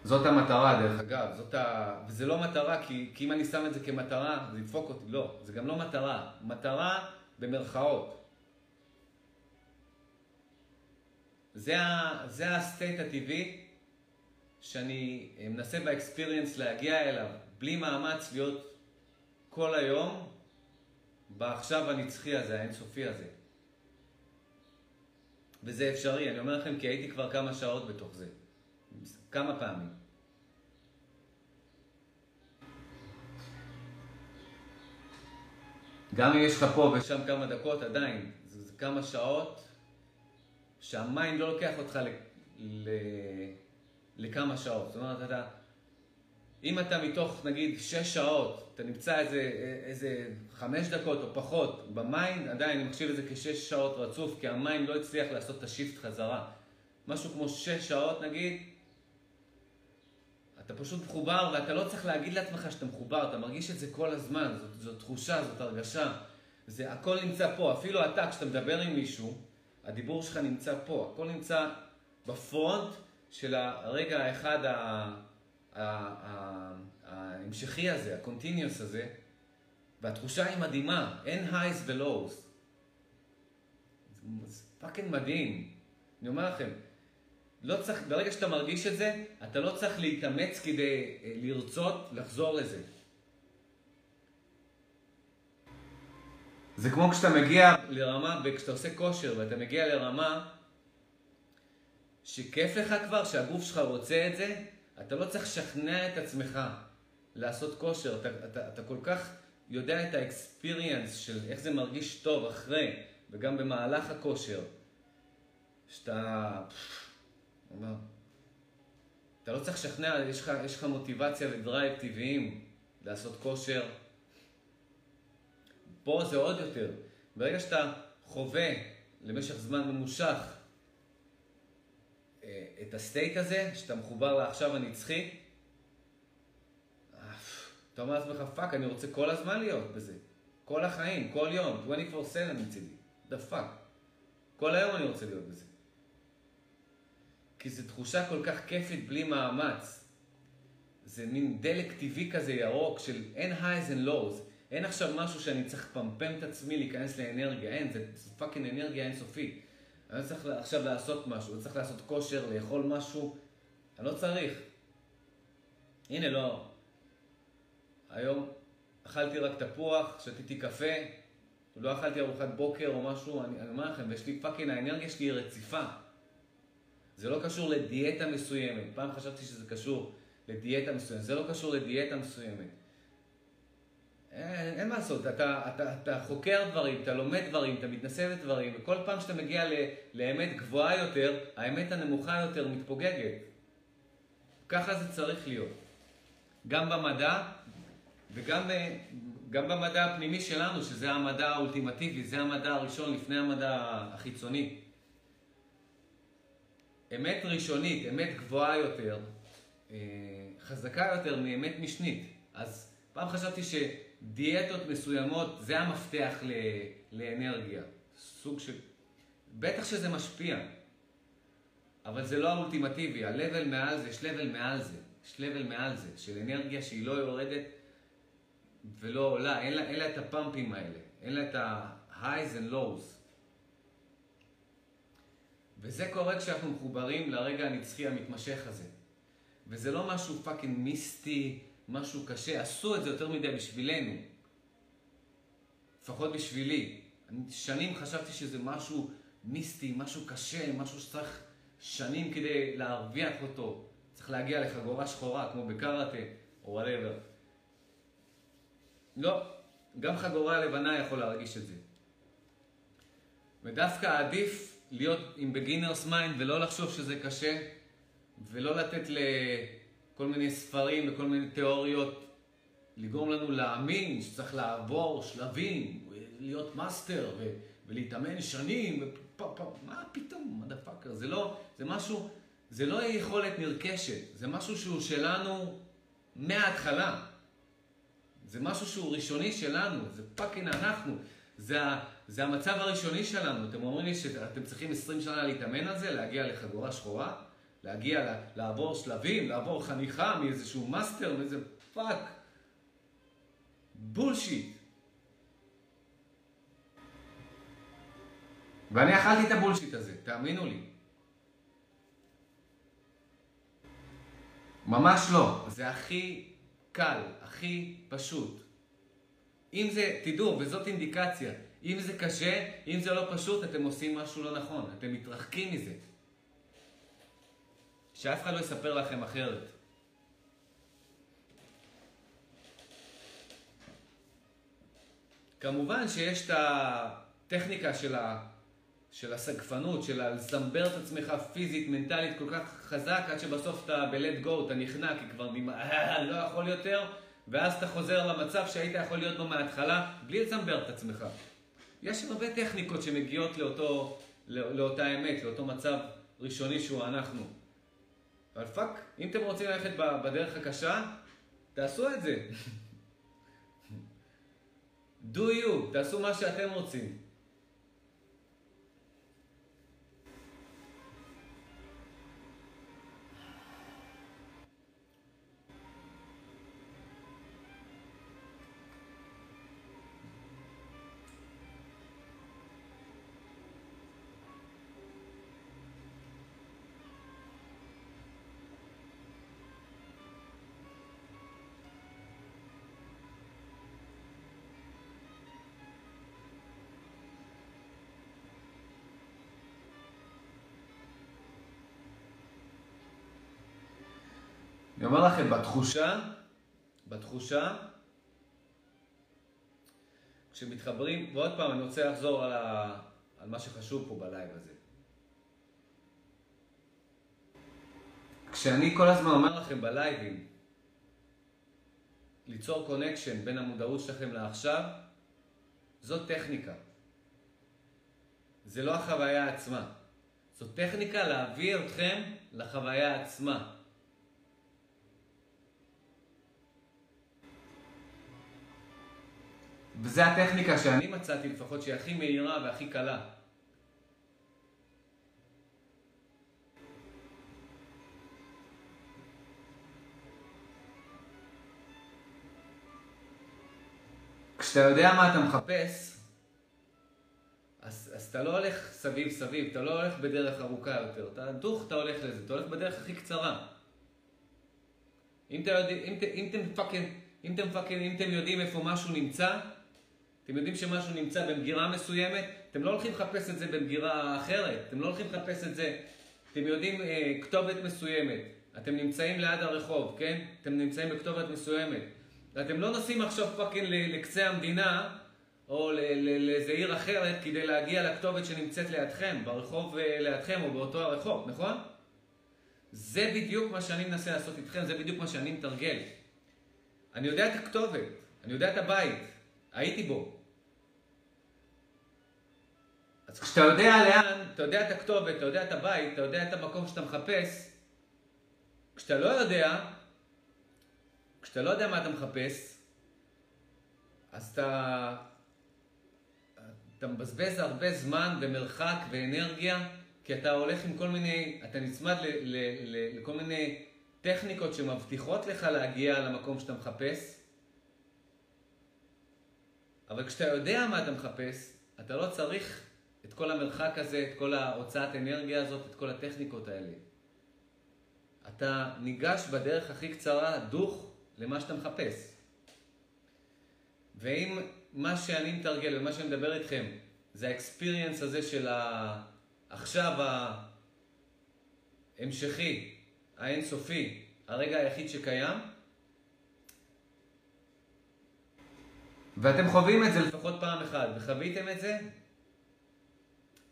Speaker 1: זאת המטרה, דרך אגב. זאת ה... וזה לא מטרה, כי, כי אם אני שם את זה כמטרה, זה ידפוק אותי. לא, זה גם לא מטרה. מטרה במרכאות. זה, ה... זה הסטייט הטבעי שאני מנסה באקספיריאנס להגיע אליו. בלי מאמץ להיות כל היום בעכשיו הנצחי הזה, האינסופי הזה. וזה אפשרי, אני אומר לכם כי הייתי כבר כמה שעות בתוך זה. כמה פעמים. גם אם יש לך פה ושם כמה דקות, עדיין, זה, זה כמה שעות שה mind לא לוקח אותך ל, ל, לכמה שעות. זאת אומרת, אתה... אם אתה מתוך נגיד שש שעות, אתה נמצא איזה, איזה חמש דקות או פחות ב mind, עדיין אני מחשיב את זה כשש שעות רצוף, כי ה mind לא הצליח לעשות את ה shift חזרה. משהו כמו שש שעות נגיד, אתה פשוט מחובר ואתה לא צריך להגיד לעצמך שאתה מחובר, אתה מרגיש את זה כל הזמן, זאת, זאת תחושה, זאת הרגשה. זה הכל נמצא פה, אפילו אתה, כשאתה מדבר עם מישהו, הדיבור שלך נמצא פה, הכל נמצא ב front של הרגע האחד ה... ההמשכי הזה, ה continuous הזה, והתחושה היא מדהימה, אין highs ו lows. זה פאקינג מדהים. אני אומר לכם, לא צריך, ברגע שאתה מרגיש את זה, אתה לא צריך להתאמץ כדי אה, לרצות לחזור לזה. זה כמו כשאתה מגיע לרמה, כשאתה עושה כושר ואתה מגיע לרמה שכיף לך כבר, שהגוף שלך רוצה את זה, אתה לא צריך לשכנע את עצמך לעשות כושר, אתה, אתה, אתה כל כך יודע את ה experience של איך זה מרגיש טוב אחרי, וגם במהלך הכושר, שאתה... אומר, אתה לא צריך לשכנע, יש לך, יש לך מוטיבציה ו drive טבעיים לעשות כושר. פה זה עוד יותר. ברגע שאתה חווה למשך זמן ממושך אה, את ה state הזה, שאתה מחובר לעכשיו הנצחי, אתה אומר לעצמך, fuck, אני רוצה כל הזמן להיות בזה. כל החיים, כל יום, 24/7 מצידי. the fuck. כל היום אני רוצה להיות בזה. כי זו תחושה כל כך כיפית בלי מאמץ. זה מין דלק טבעי כזה ירוק של אין highs and lows. אין עכשיו משהו שאני צריך לפמפם את עצמי להיכנס לאנרגיה. אין, זה, fucking אנרגיה אינסופית. אני לא צריך עכשיו לעשות משהו, אני צריך לעשות כושר, לאכול משהו. אני לא צריך. הנה, לא. היום אכלתי רק תפוח, שתיתי קפה, לא אכלתי ארוחת בוקר או משהו, אני אומר לכם, ויש לי fucking, האנרגיה שלי היא רציפה. זה לא קשור לדיאטה מסוימת. פעם חשבתי שזה קשור לדיאטה מסוימת. זה לא קשור לדיאטה מסוימת. אין, אין מה לעשות, אתה, אתה, אתה חוקר דברים, אתה לומד דברים, אתה מתנסה בדברים, וכל פעם שאתה מגיע ל, לאמת גבוהה יותר, האמת הנמוכה יותר מתפוגגת. ככה זה צריך להיות. גם במדע וגם גם במדע הפנימי שלנו, שזה המדע האולטימטיבי, זה המדע הראשון לפני המדע החיצוני. אמת ראשונית, אמת גבוהה יותר, אה, חזקה יותר מאמת משנית. אז פעם חשבתי שדיאטות מסוימות זה המפתח ל, לאנרגיה. סוג של... בטח שזה משפיע, אבל זה לא האולטימטיבי. ה-level מעל זה, יש level מעל זה. יש level מעל זה, של אנרגיה שהיא לא יורדת ולא עולה. אין לה, אין לה את הפאמפים האלה. אין לה את ה-highs and lows. וזה קורה כשאנחנו מחוברים לרגע הנצחי המתמשך הזה. וזה לא משהו פאקינג מיסטי, משהו קשה. עשו את זה יותר מדי בשבילנו. לפחות בשבילי. אני שנים חשבתי שזה משהו מיסטי, משהו קשה, משהו שצריך שנים כדי להרוויח אותו. צריך להגיע לחגורה שחורה, כמו בקראטה, או whatever. לא, גם חגורה לבנה יכול להרגיש את זה. ודווקא עדיף להיות עם beginner's mind ולא לחשוב שזה קשה, ולא לתת לכל מיני ספרים וכל מיני תיאוריות לגרום לנו להאמין שצריך לעבור שלבים, להיות master ו- ולהתאמן שנים, מה פתאום, motherfucker, זה לא, זה משהו, זה לא יכולת נרכשת, זה משהו שהוא שלנו מההתחלה. זה משהו שהוא ראשוני שלנו, זה fucking אנחנו. זה, זה המצב הראשוני שלנו. אתם אומרים לי שאתם צריכים 20 שנה להתאמן על זה, להגיע לחגורה שחורה, להגיע, לעבור שלבים, לעבור חניכה מאיזשהו master, מאיזה fuck. bullshit. ואני אכלתי את ה bullshit הזה, תאמינו לי. ממש לא. זה הכי קל, הכי פשוט. אם זה, תדעו, וזאת אינדיקציה, אם זה קשה, אם זה לא פשוט, אתם עושים משהו לא נכון, אתם מתרחקים מזה. שאף אחד לא יספר לכם אחרת. כמובן שיש את הטכניקה של, ה, של הסגפנות, של לזמבר את עצמך פיזית, מנטלית כל כך חזק, עד שבסוף אתה ב-let go, אתה נכנע, כי כבר לא יכול יותר, ואז אתה חוזר למצב שהיית יכול להיות בו מההתחלה, בלי לזמבר את עצמך. יש הרבה טכניקות שמגיעות לאותו, לא, לאותה אמת, לאותו מצב ראשוני שהוא אנחנו. אבל fuck, אם אתם רוצים ללכת בדרך הקשה, תעשו את זה. do you, תעשו מה שאתם רוצים. אני אומר לכם, בתחושה, בתחושה, כשמתחברים, ועוד פעם, אני רוצה לחזור על, ה, על מה שחשוב פה בלייב הזה. כשאני כל הזמן אומר לכם בלייבים, ליצור connection בין המודעות שלכם לעכשיו, זאת טכניקה. זה לא החוויה עצמה. זו טכניקה להביא אתכם לחוויה עצמה. וזו הטכניקה שאני מצאתי לפחות שהיא הכי מהירה והכי קלה. כשאתה יודע מה אתה מחפש, אז, אז אתה לא הולך סביב סביב, אתה לא הולך בדרך ארוכה יותר, אתה דוך אתה הולך לזה, אתה הולך בדרך הכי קצרה. אם אתם יודעים, אם אתם fucking, אם אתם fucking, אם אתם יודעים איפה משהו נמצא, אתם יודעים שמשהו נמצא במגירה מסוימת, אתם לא הולכים לחפש את זה במגירה אחרת, אתם לא הולכים לחפש את זה, אתם יודעים אה, כתובת מסוימת, אתם נמצאים ליד הרחוב, כן? אתם נמצאים בכתובת מסוימת. ואתם לא נוסעים עכשיו fucking לקצה המדינה, או לאיזה עיר אחרת, כדי להגיע לכתובת שנמצאת לידכם, ברחוב אה, לידכם או באותו הרחוב, נכון? זה בדיוק מה שאני מנסה לעשות איתכם, זה בדיוק מה שאני מתרגל. אני יודע את הכתובת, אני יודע את הבית, הייתי בו. אז כשאתה יודע לאן, אתה יודע את הכתובת, אתה יודע את הבית, אתה יודע את המקום שאתה מחפש, כשאתה לא יודע, כשאתה לא יודע מה אתה מחפש, אז אתה, אתה מבזבז הרבה זמן ומרחק ואנרגיה, כי אתה הולך עם כל מיני, אתה נצמד ל, ל, ל, לכל מיני טכניקות שמבטיחות לך להגיע למקום שאתה מחפש, אבל כשאתה יודע מה אתה מחפש, אתה לא צריך את כל המרחק הזה, את כל ההוצאת אנרגיה הזאת, את כל הטכניקות האלה. אתה ניגש בדרך הכי קצרה, דוך, למה שאתה מחפש. ואם מה שאני מתרגל ומה שאני מדבר איתכם זה האקספיריאנס הזה של עכשיו ההמשכי, האינסופי, הרגע היחיד שקיים, ואתם חווים את זה לפחות פעם אחת, וחוויתם את זה,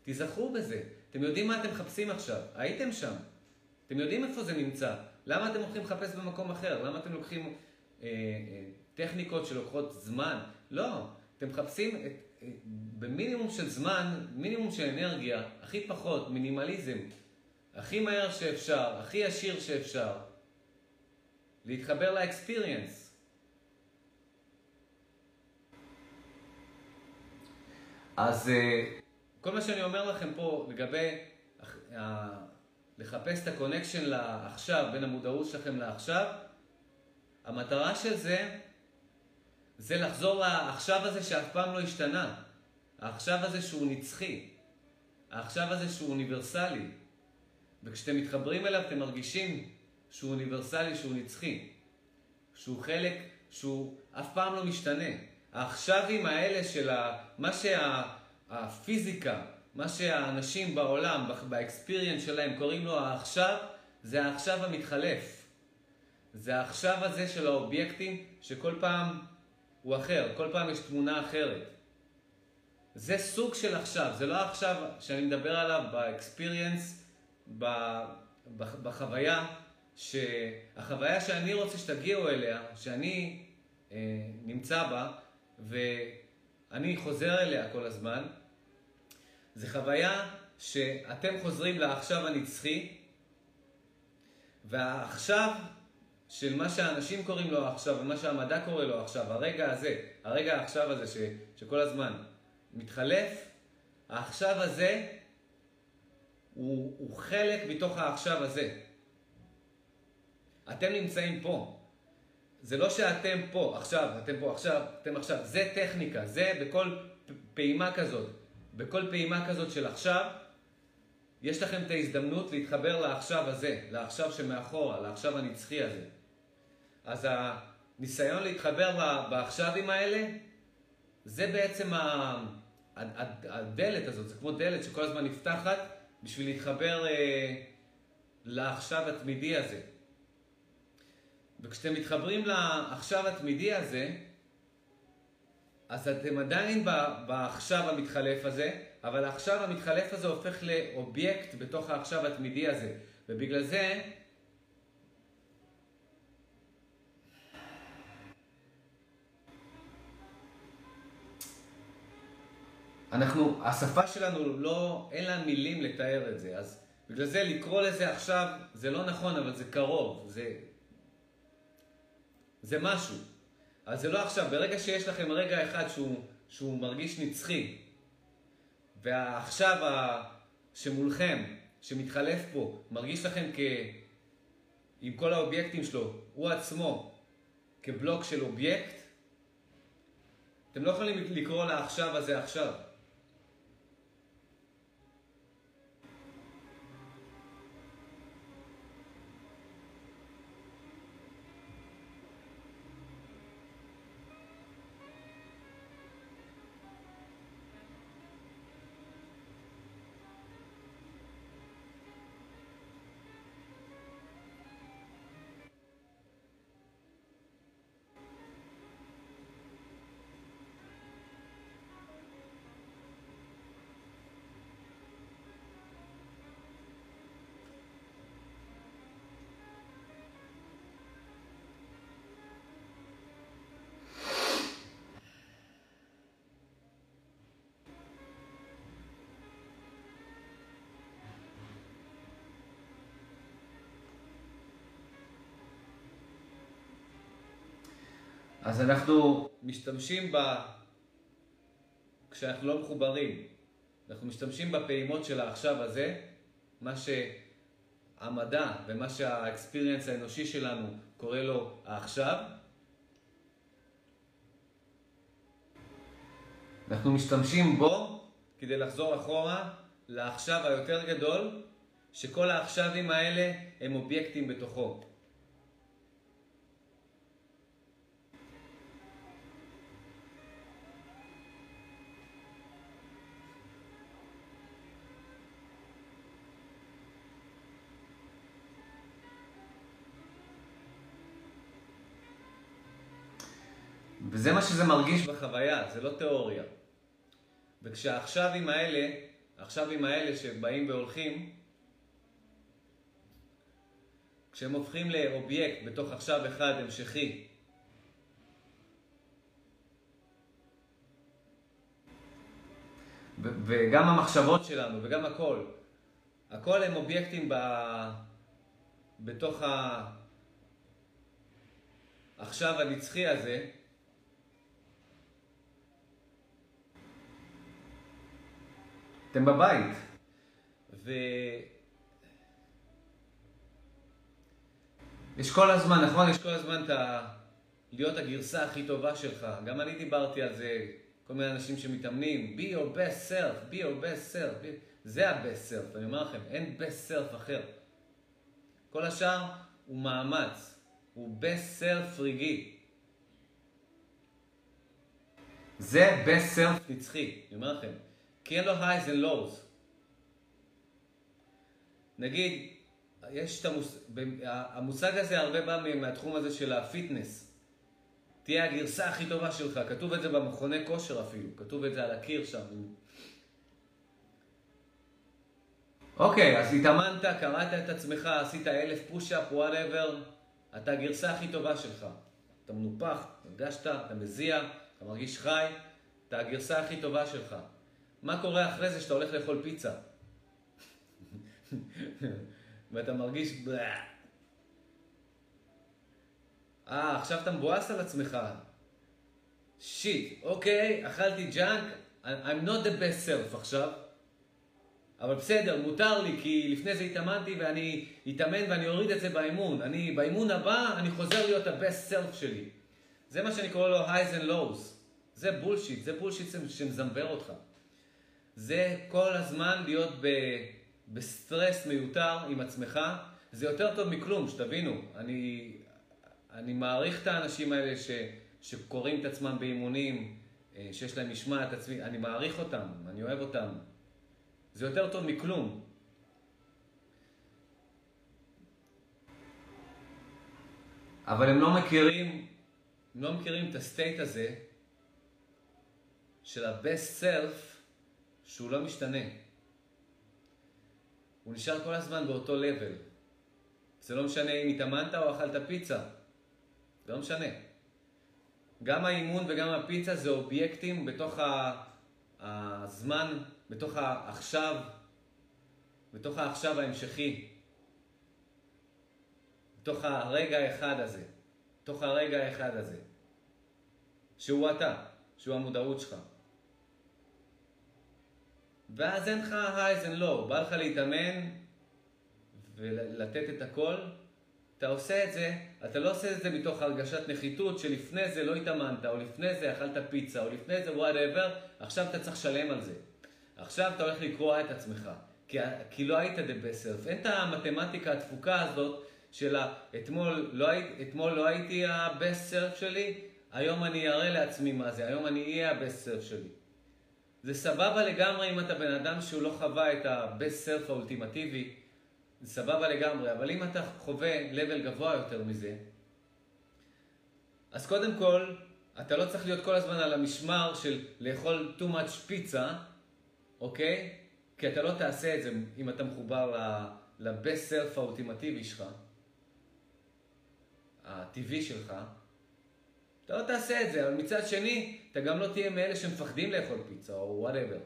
Speaker 1: תיזכרו בזה. אתם יודעים מה אתם מחפשים עכשיו, הייתם שם. אתם יודעים איפה זה נמצא. למה אתם הולכים לחפש במקום אחר? למה אתם לוקחים אה, אה, טכניקות שלוקחות זמן? לא, אתם מחפשים את, אה, במינימום של זמן, מינימום של אנרגיה, הכי פחות, מינימליזם, הכי מהר שאפשר, הכי ישיר שאפשר, להתחבר לאקספיריאנס. אז אה, כל מה שאני אומר לכם פה לגבי לחפש את ה connection לעכשיו, בין המודעות שלכם לעכשיו, המטרה של זה, זה לחזור לעכשיו הזה שאף פעם לא השתנה. העכשיו הזה שהוא נצחי. העכשיו הזה שהוא אוניברסלי. וכשאתם מתחברים אליו אתם מרגישים שהוא אוניברסלי, שהוא נצחי. שהוא חלק, שהוא אף פעם לא משתנה. העכשווים האלה של מה שהפיזיקה, מה שהאנשים בעולם, באקספיריאנס שלהם, קוראים לו העכשיו, זה העכשיו המתחלף. זה העכשיו הזה של האובייקטים, שכל פעם הוא אחר, כל פעם יש תמונה אחרת. זה סוג של עכשיו, זה לא עכשיו שאני מדבר עליו באקספיריאנס, בחוויה, שהחוויה שאני רוצה שתגיעו אליה, שאני אה, נמצא בה, ואני חוזר אליה כל הזמן, זה חוויה שאתם חוזרים לעכשיו הנצחי, והעכשיו של מה שאנשים קוראים לו עכשיו, ומה שהמדע קורא לו עכשיו, הרגע הזה, הרגע העכשיו הזה ש, שכל הזמן מתחלף, העכשיו הזה הוא, הוא חלק מתוך העכשיו הזה. אתם נמצאים פה. זה לא שאתם פה עכשיו, אתם פה עכשיו, אתם עכשיו. זה טכניקה, זה בכל פעימה כזאת. בכל פעימה כזאת של עכשיו, יש לכם את ההזדמנות להתחבר לעכשיו הזה, לעכשיו שמאחורה, לעכשיו הנצחי הזה. אז הניסיון להתחבר בעכשווים האלה, זה בעצם הדלת הזאת, זה כמו דלת שכל הזמן נפתחת בשביל להתחבר אה, לעכשיו התמידי הזה. וכשאתם מתחברים לעכשיו התמידי הזה, אז אתם עדיין בעכשיו המתחלף הזה, אבל העכשיו המתחלף הזה הופך לאובייקט בתוך העכשיו התמידי הזה. ובגלל זה, אנחנו, השפה שלנו לא, אין לה מילים לתאר את זה, אז בגלל זה לקרוא לזה עכשיו, זה לא נכון, אבל זה קרוב, זה, זה משהו. אז זה לא עכשיו, ברגע שיש לכם רגע אחד שהוא, שהוא מרגיש נצחי, והעכשיו ה... שמולכם, שמתחלף פה, מרגיש לכם כ... עם כל האובייקטים שלו, הוא עצמו, כבלוק של אובייקט, אתם לא יכולים לקרוא לעכשיו הזה עכשיו. אז אנחנו משתמשים ב... כשאנחנו לא מחוברים, אנחנו משתמשים בפעימות של העכשיו הזה, מה שהמדע ומה שהאקספיריאנס האנושי שלנו קורא לו העכשיו. אנחנו משתמשים בו כדי לחזור אחורה לעכשיו היותר גדול, שכל העכשווים האלה הם אובייקטים בתוכו. וזה מה שזה מרגיש בחוויה, זה לא תיאוריה. וכשהעכשווים האלה, העכשווים האלה שבאים והולכים, כשהם הופכים לאובייקט בתוך עכשיו אחד המשכי, וגם המחשבות שלנו וגם הכל, הכל הם אובייקטים ב... בתוך העכשיו הנצחי הזה, אתם בבית. ו... יש כל הזמן, נכון? יש כל הזמן את ה... להיות הגרסה הכי טובה שלך. גם אני דיברתי על זה, כל מיני אנשים שמתאמנים, be your best self, be your best self. Be... זה ה-best self, אני אומר לכם, אין best self אחר. כל השאר הוא מאמץ, הוא best self רגעי. זה best self נצחי, אני אומר לכם. כי אין לו highs and lows. נגיד, יש את המוס... המושג הזה הרבה בא מהתחום הזה של ה fitness. תהיה הגרסה הכי טובה שלך, כתוב את זה במכוני כושר אפילו, כתוב את זה על הקיר שם. אוקיי, אז התאמנת, קרעת את עצמך, עשית אלף push-up, whatever, אתה הגרסה הכי טובה שלך. אתה מנופח, הרגשת, אתה מזיע, אתה מרגיש חי, אתה הגרסה הכי טובה שלך. מה קורה אחרי זה שאתה הולך לאכול פיצה? ואתה מרגיש... אה, עכשיו אתה מבואס על עצמך. shit, אוקיי, אכלתי junk, I'm not the best self עכשיו, אבל בסדר, מותר לי, כי לפני זה התאמנתי ואני אתאמן ואני אוריד את זה באימון. אני, באימון הבא, אני חוזר להיות ה-best self שלי. זה מה שאני קורא לו highs and lows. זה bullshit, זה bullshit שמזמבר אותך. זה כל הזמן להיות ב, בסטרס מיותר עם עצמך. זה יותר טוב מכלום, שתבינו. אני, אני מעריך את האנשים האלה ש, שקורעים את עצמם באימונים, אה, שיש להם משמעת עצמי, אני מעריך אותם, אני אוהב אותם. זה יותר טוב מכלום. אבל הם לא מכירים, הם לא מכירים את הסטייט הזה של ה-best self שהוא לא משתנה. הוא נשאר כל הזמן באותו level. זה לא משנה אם התאמנת או אכלת פיצה. זה לא משנה. גם האימון וגם הפיצה זה אובייקטים בתוך הזמן, בתוך העכשיו, בתוך העכשיו ההמשכי. בתוך הרגע האחד הזה. בתוך הרגע האחד הזה. שהוא אתה, שהוא המודעות שלך. ואז אין לך highs and lows, בא לך להתאמן ולתת את הכל, אתה עושה את זה, אתה לא עושה את זה מתוך הרגשת נחיתות שלפני זה לא התאמנת, או לפני זה אכלת פיצה, או לפני זה whatever, עכשיו אתה צריך לשלם על זה. עכשיו אתה הולך לקרוע את עצמך, כי, כי לא היית the best self. אין את המתמטיקה התפוקה הזאת של אתמול לא, אתמול לא הייתי ה-best self שלי, היום אני אראה לעצמי מה זה, היום אני אהיה ה-best self שלי. זה סבבה לגמרי אם אתה בן אדם שהוא לא חווה את ה-best self האולטימטיבי, זה סבבה לגמרי, אבל אם אתה חווה level גבוה יותר מזה, אז קודם כל, אתה לא צריך להיות כל הזמן על המשמר של לאכול too much פיצה, אוקיי? כי אתה לא תעשה את זה אם אתה מחובר ל-best self האולטימטיבי שלך, הטבעי שלך. אתה לא תעשה את זה, אבל מצד שני, אתה גם לא תהיה מאלה שמפחדים לאכול פיצה או whatever.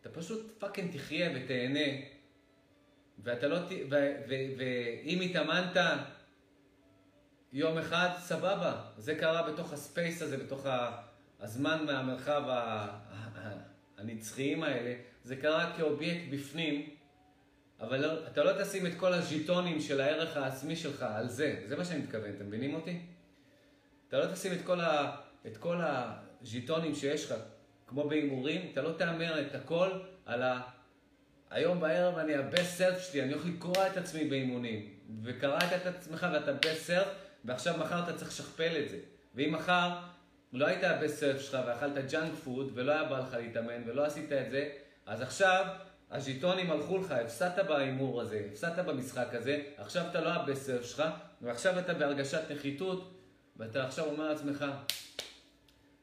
Speaker 1: אתה פשוט fucking תחיה ותהנה ואתה לא, ואם התאמנת יום אחד, סבבה. זה קרה בתוך ה space הזה, בתוך הזמן מהמרחב הנצחיים האלה. זה קרה כאובייקט בפנים, אבל לא, אתה לא תשים את כל הז'יטונים של הערך העצמי שלך על זה. זה מה שאני מתכוון, אתם מבינים אותי? אתה לא תשים את כל, הז'יטונים שיש לך, כמו בהימורים, אתה לא תאמר את הכל על ה... היום בערב אני ה-best self שלי, אני הולך לקרוע את עצמי באימונים. וקראת את עצמך ואתה best self, ועכשיו מחר אתה צריך לשכפל את זה. ואם מחר לא היית ה-best self שלך ואכלת junk food, ולא היה בא לך להתאמן, ולא עשית את זה, אז עכשיו הז'יטונים הלכו לך, הפסדת בהימור הזה, הפסדת במשחק הזה, עכשיו אתה לא ה-best self שלך, ועכשיו אתה בהרגשת נחיתות, ואתה עכשיו אומר לעצמך,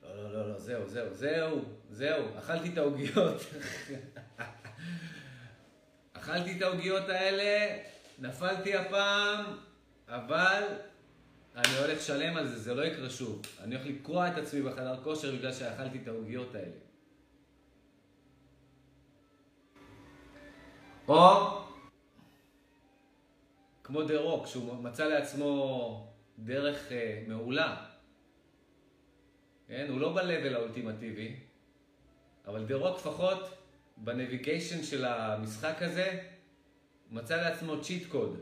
Speaker 1: לא, לא, לא, לא, זהו, זהו, זהו, זהו, אכלתי את העוגיות. אכלתי את העוגיות האלה, נפלתי הפעם, אבל אני הולך לשלם על זה, זה לא יקרה שוב. אני הולך לקרוע את עצמי בחדר כושר בגלל שאכלתי את העוגיות האלה. או כמו דה רוק, שהוא מצא לעצמו דרך uh, מעולה. כן? הוא לא ב-level האולטימטיבי, אבל דה רוק לפחות בנביגיישן של המשחק הזה, הוא מצא לעצמו צ'יט קוד.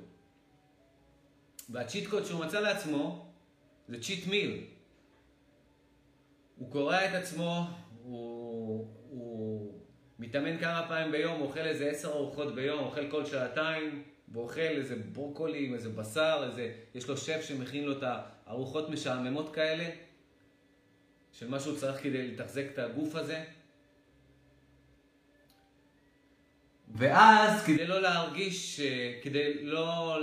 Speaker 1: והצ'יט קוד שהוא מצא לעצמו זה צ'יט מיל. הוא קורע את עצמו, הוא, הוא מתאמן כמה פעמים ביום, הוא אוכל איזה עשר ארוחות ביום, אוכל כל שעתיים, ואוכל איזה ברוקולי איזה בשר, איזה, יש לו שף שמכין לו את הארוחות משעממות כאלה, של מה שהוא צריך כדי לתחזק את הגוף הזה. ואז כדי לא להרגיש, כדי לא,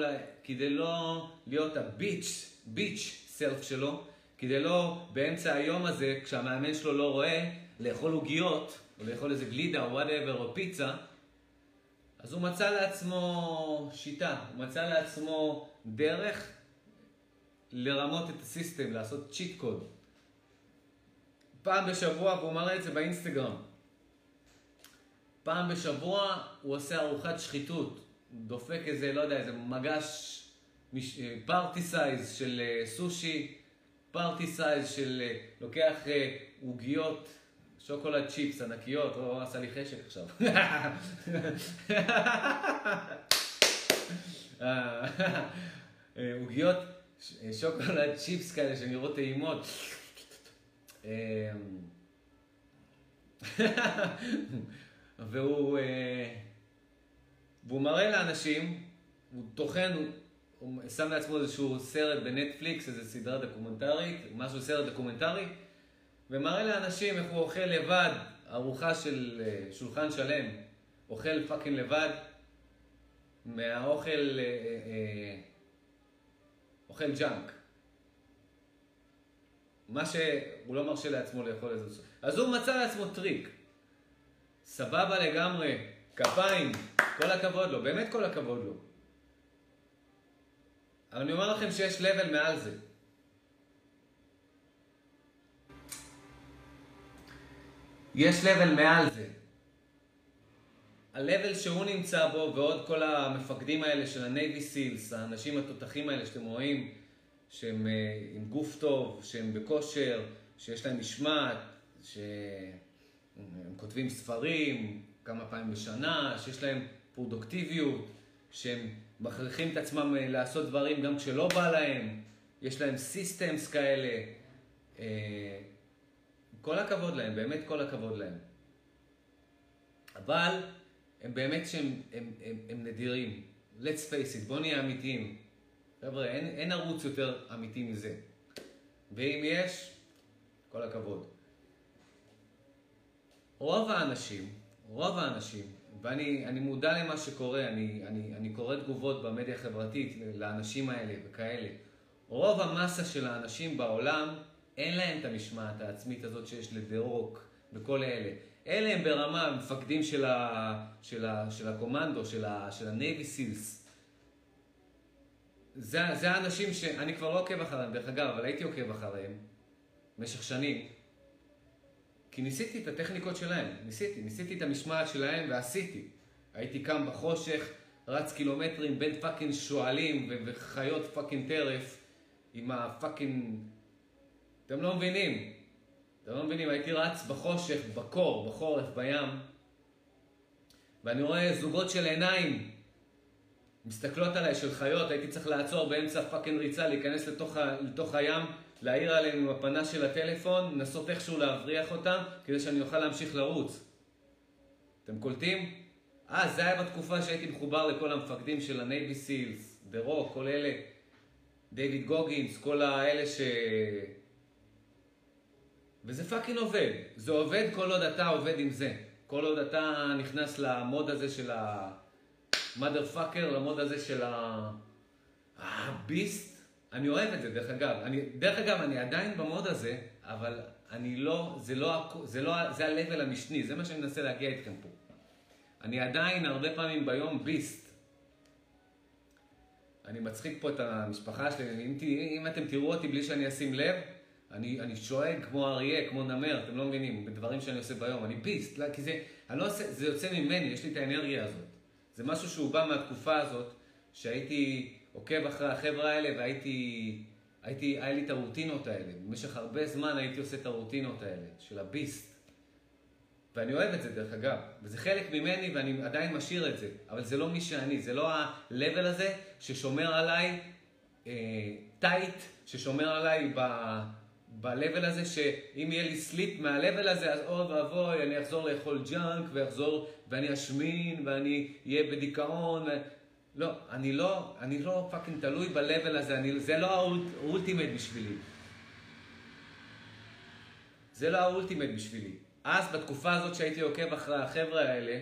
Speaker 1: כדי לא להיות הביץ', ביץ' סלף שלו, כדי לא באמצע היום הזה, כשהמאמן שלו לא רואה, לאכול עוגיות, או לאכול איזה גלידה או וואטאבר או פיצה, אז הוא מצא לעצמו שיטה, הוא מצא לעצמו דרך לרמות את ה system, לעשות cheat code. פעם בשבוע, והוא מראה את זה באינסטגרם. פעם בשבוע הוא עושה ארוחת שחיתות, דופק איזה, לא יודע, איזה מגש party size של אה, סושי, party size של, אה, לוקח אה, עוגיות, שוקולד צ'יפס ענקיות, או עשה לי חשק עכשיו. עוגיות, שוקולד צ'יפס כאלה שנראות טעימות. והוא, אה, והוא מראה לאנשים, הוא טוחן, הוא שם לעצמו איזשהו סרט בנטפליקס, איזו סדרה דוקומנטרית, משהו סרט דוקומנטרי, ומראה לאנשים איך הוא אוכל לבד ארוחה של אה, שולחן שלם, אוכל fucking לבד, מהאוכל, אה, אה, אוכל junk. מה שהוא לא מרשה לעצמו לאכול את זה. אז הוא מצא לעצמו טריק. סבבה לגמרי, כפיים, כל הכבוד לו, באמת כל הכבוד לו. אבל אני אומר לכם שיש level מעל זה. יש level מעל זה. ה-level שהוא נמצא בו, ועוד כל המפקדים האלה של ה-Navy Seals, האנשים התותחים האלה שאתם רואים, שהם uh, עם גוף טוב, שהם בכושר, שיש להם משמעת, שהם כותבים ספרים כמה פעמים בשנה, שיש להם פרודוקטיביות, שהם מכריחים את עצמם אה, לעשות דברים גם כשלא בא להם, יש להם סיסטמס כאלה. כל הכבוד להם, באמת כל הכבוד להם. אבל הם באמת שהם הם, הם, הם נדירים. let's face it, בואו נהיה אמיתיים. חבר'ה, אין, אין ערוץ יותר אמיתי מזה. ואם יש, כל הכבוד. רוב האנשים, רוב האנשים, ואני מודע למה שקורה, אני, אני, אני קורא תגובות במדיה החברתית לאנשים האלה וכאלה. רוב המסה של האנשים בעולם, אין להם את המשמעת העצמית הזאת שיש לדה-רוק וכל אלה. אלה הם ברמה המפקדים של, ה, של, ה, של הקומנדו, של, ה, של ה-Navy Seals. זה, זה האנשים שאני כבר לא עוקב אחריהם, דרך אגב, אבל הייתי עוקב אחריהם במשך שנים. כי ניסיתי את הטכניקות שלהם, ניסיתי, ניסיתי את המשמעת שלהם ועשיתי. הייתי קם בחושך, רץ קילומטרים בין fucking שועלים וחיות fucking טרף עם ה fucking... אתם לא מבינים. אתם לא מבינים, הייתי רץ בחושך, בקור, בחורף, בים, ואני רואה זוגות של עיניים מסתכלות עליי, של חיות, הייתי צריך לעצור באמצע fucking ריצה, להיכנס לתוך, ה, לתוך הים, להאיר עליהם עם הפנס של הטלפון, לנסות איכשהו להבריח אותם, כדי שאני אוכל להמשיך לרוץ. אתם קולטים? אה, זה היה בתקופה שהייתי מחובר לכל המפקדים של ה Navy SEALs, The Rock, כל אלה, דיוויד גוגינס, כל האלה ש... וזה fucking עובד. זה עובד כל עוד אתה עובד עם זה. כל עוד אתה נכנס ל mode הזה של ה... mother fucker, ל mode הזה של ה... ה beast. אני אוהב את זה, דרך אגב. אני, דרך אגב, אני עדיין ב mode הזה, אבל אני לא, זה לא, זה לא, זה ה-level המשני, זה מה שאני מנסה להגיע איתכם פה. אני עדיין הרבה פעמים ביום ביסט. אני מצחיק פה את המשפחה שלי, אם, אם אתם תראו אותי בלי שאני אשים לב, אני, אני שואג כמו אריה, כמו נמר, אתם לא מבינים, בדברים שאני עושה ביום. אני ביסט, לא, כי זה, אני לא עושה, זה יוצא ממני, יש לי את האנרגיה הזאת. זה משהו שהוא בא מהתקופה הזאת, שהייתי עוקב אחרי החבר'ה האלה והייתי, הייתי, היה לי את הרוטינות האלה. במשך הרבה זמן הייתי עושה את הרוטינות האלה, של ה beast. ואני אוהב את זה דרך אגב, וזה חלק ממני ואני עדיין משאיר את זה, אבל זה לא מי שאני, זה לא ה-level הזה ששומר עליי tight, אה, ששומר עליי. ב-level הזה, שאם יהיה לי slip מה-level הזה, אז אוי ואבוי, אני אחזור לאכול junk, ואחזור, ואני אשמין, ואני אהיה בדיכאון. לא, אני לא, אני לא fucking תלוי ב-level הזה, אני, זה לא ה ultimate בשבילי. זה לא ה ultimate בשבילי. אז, בתקופה הזאת שהייתי עוקב אחרי החבר'ה האלה,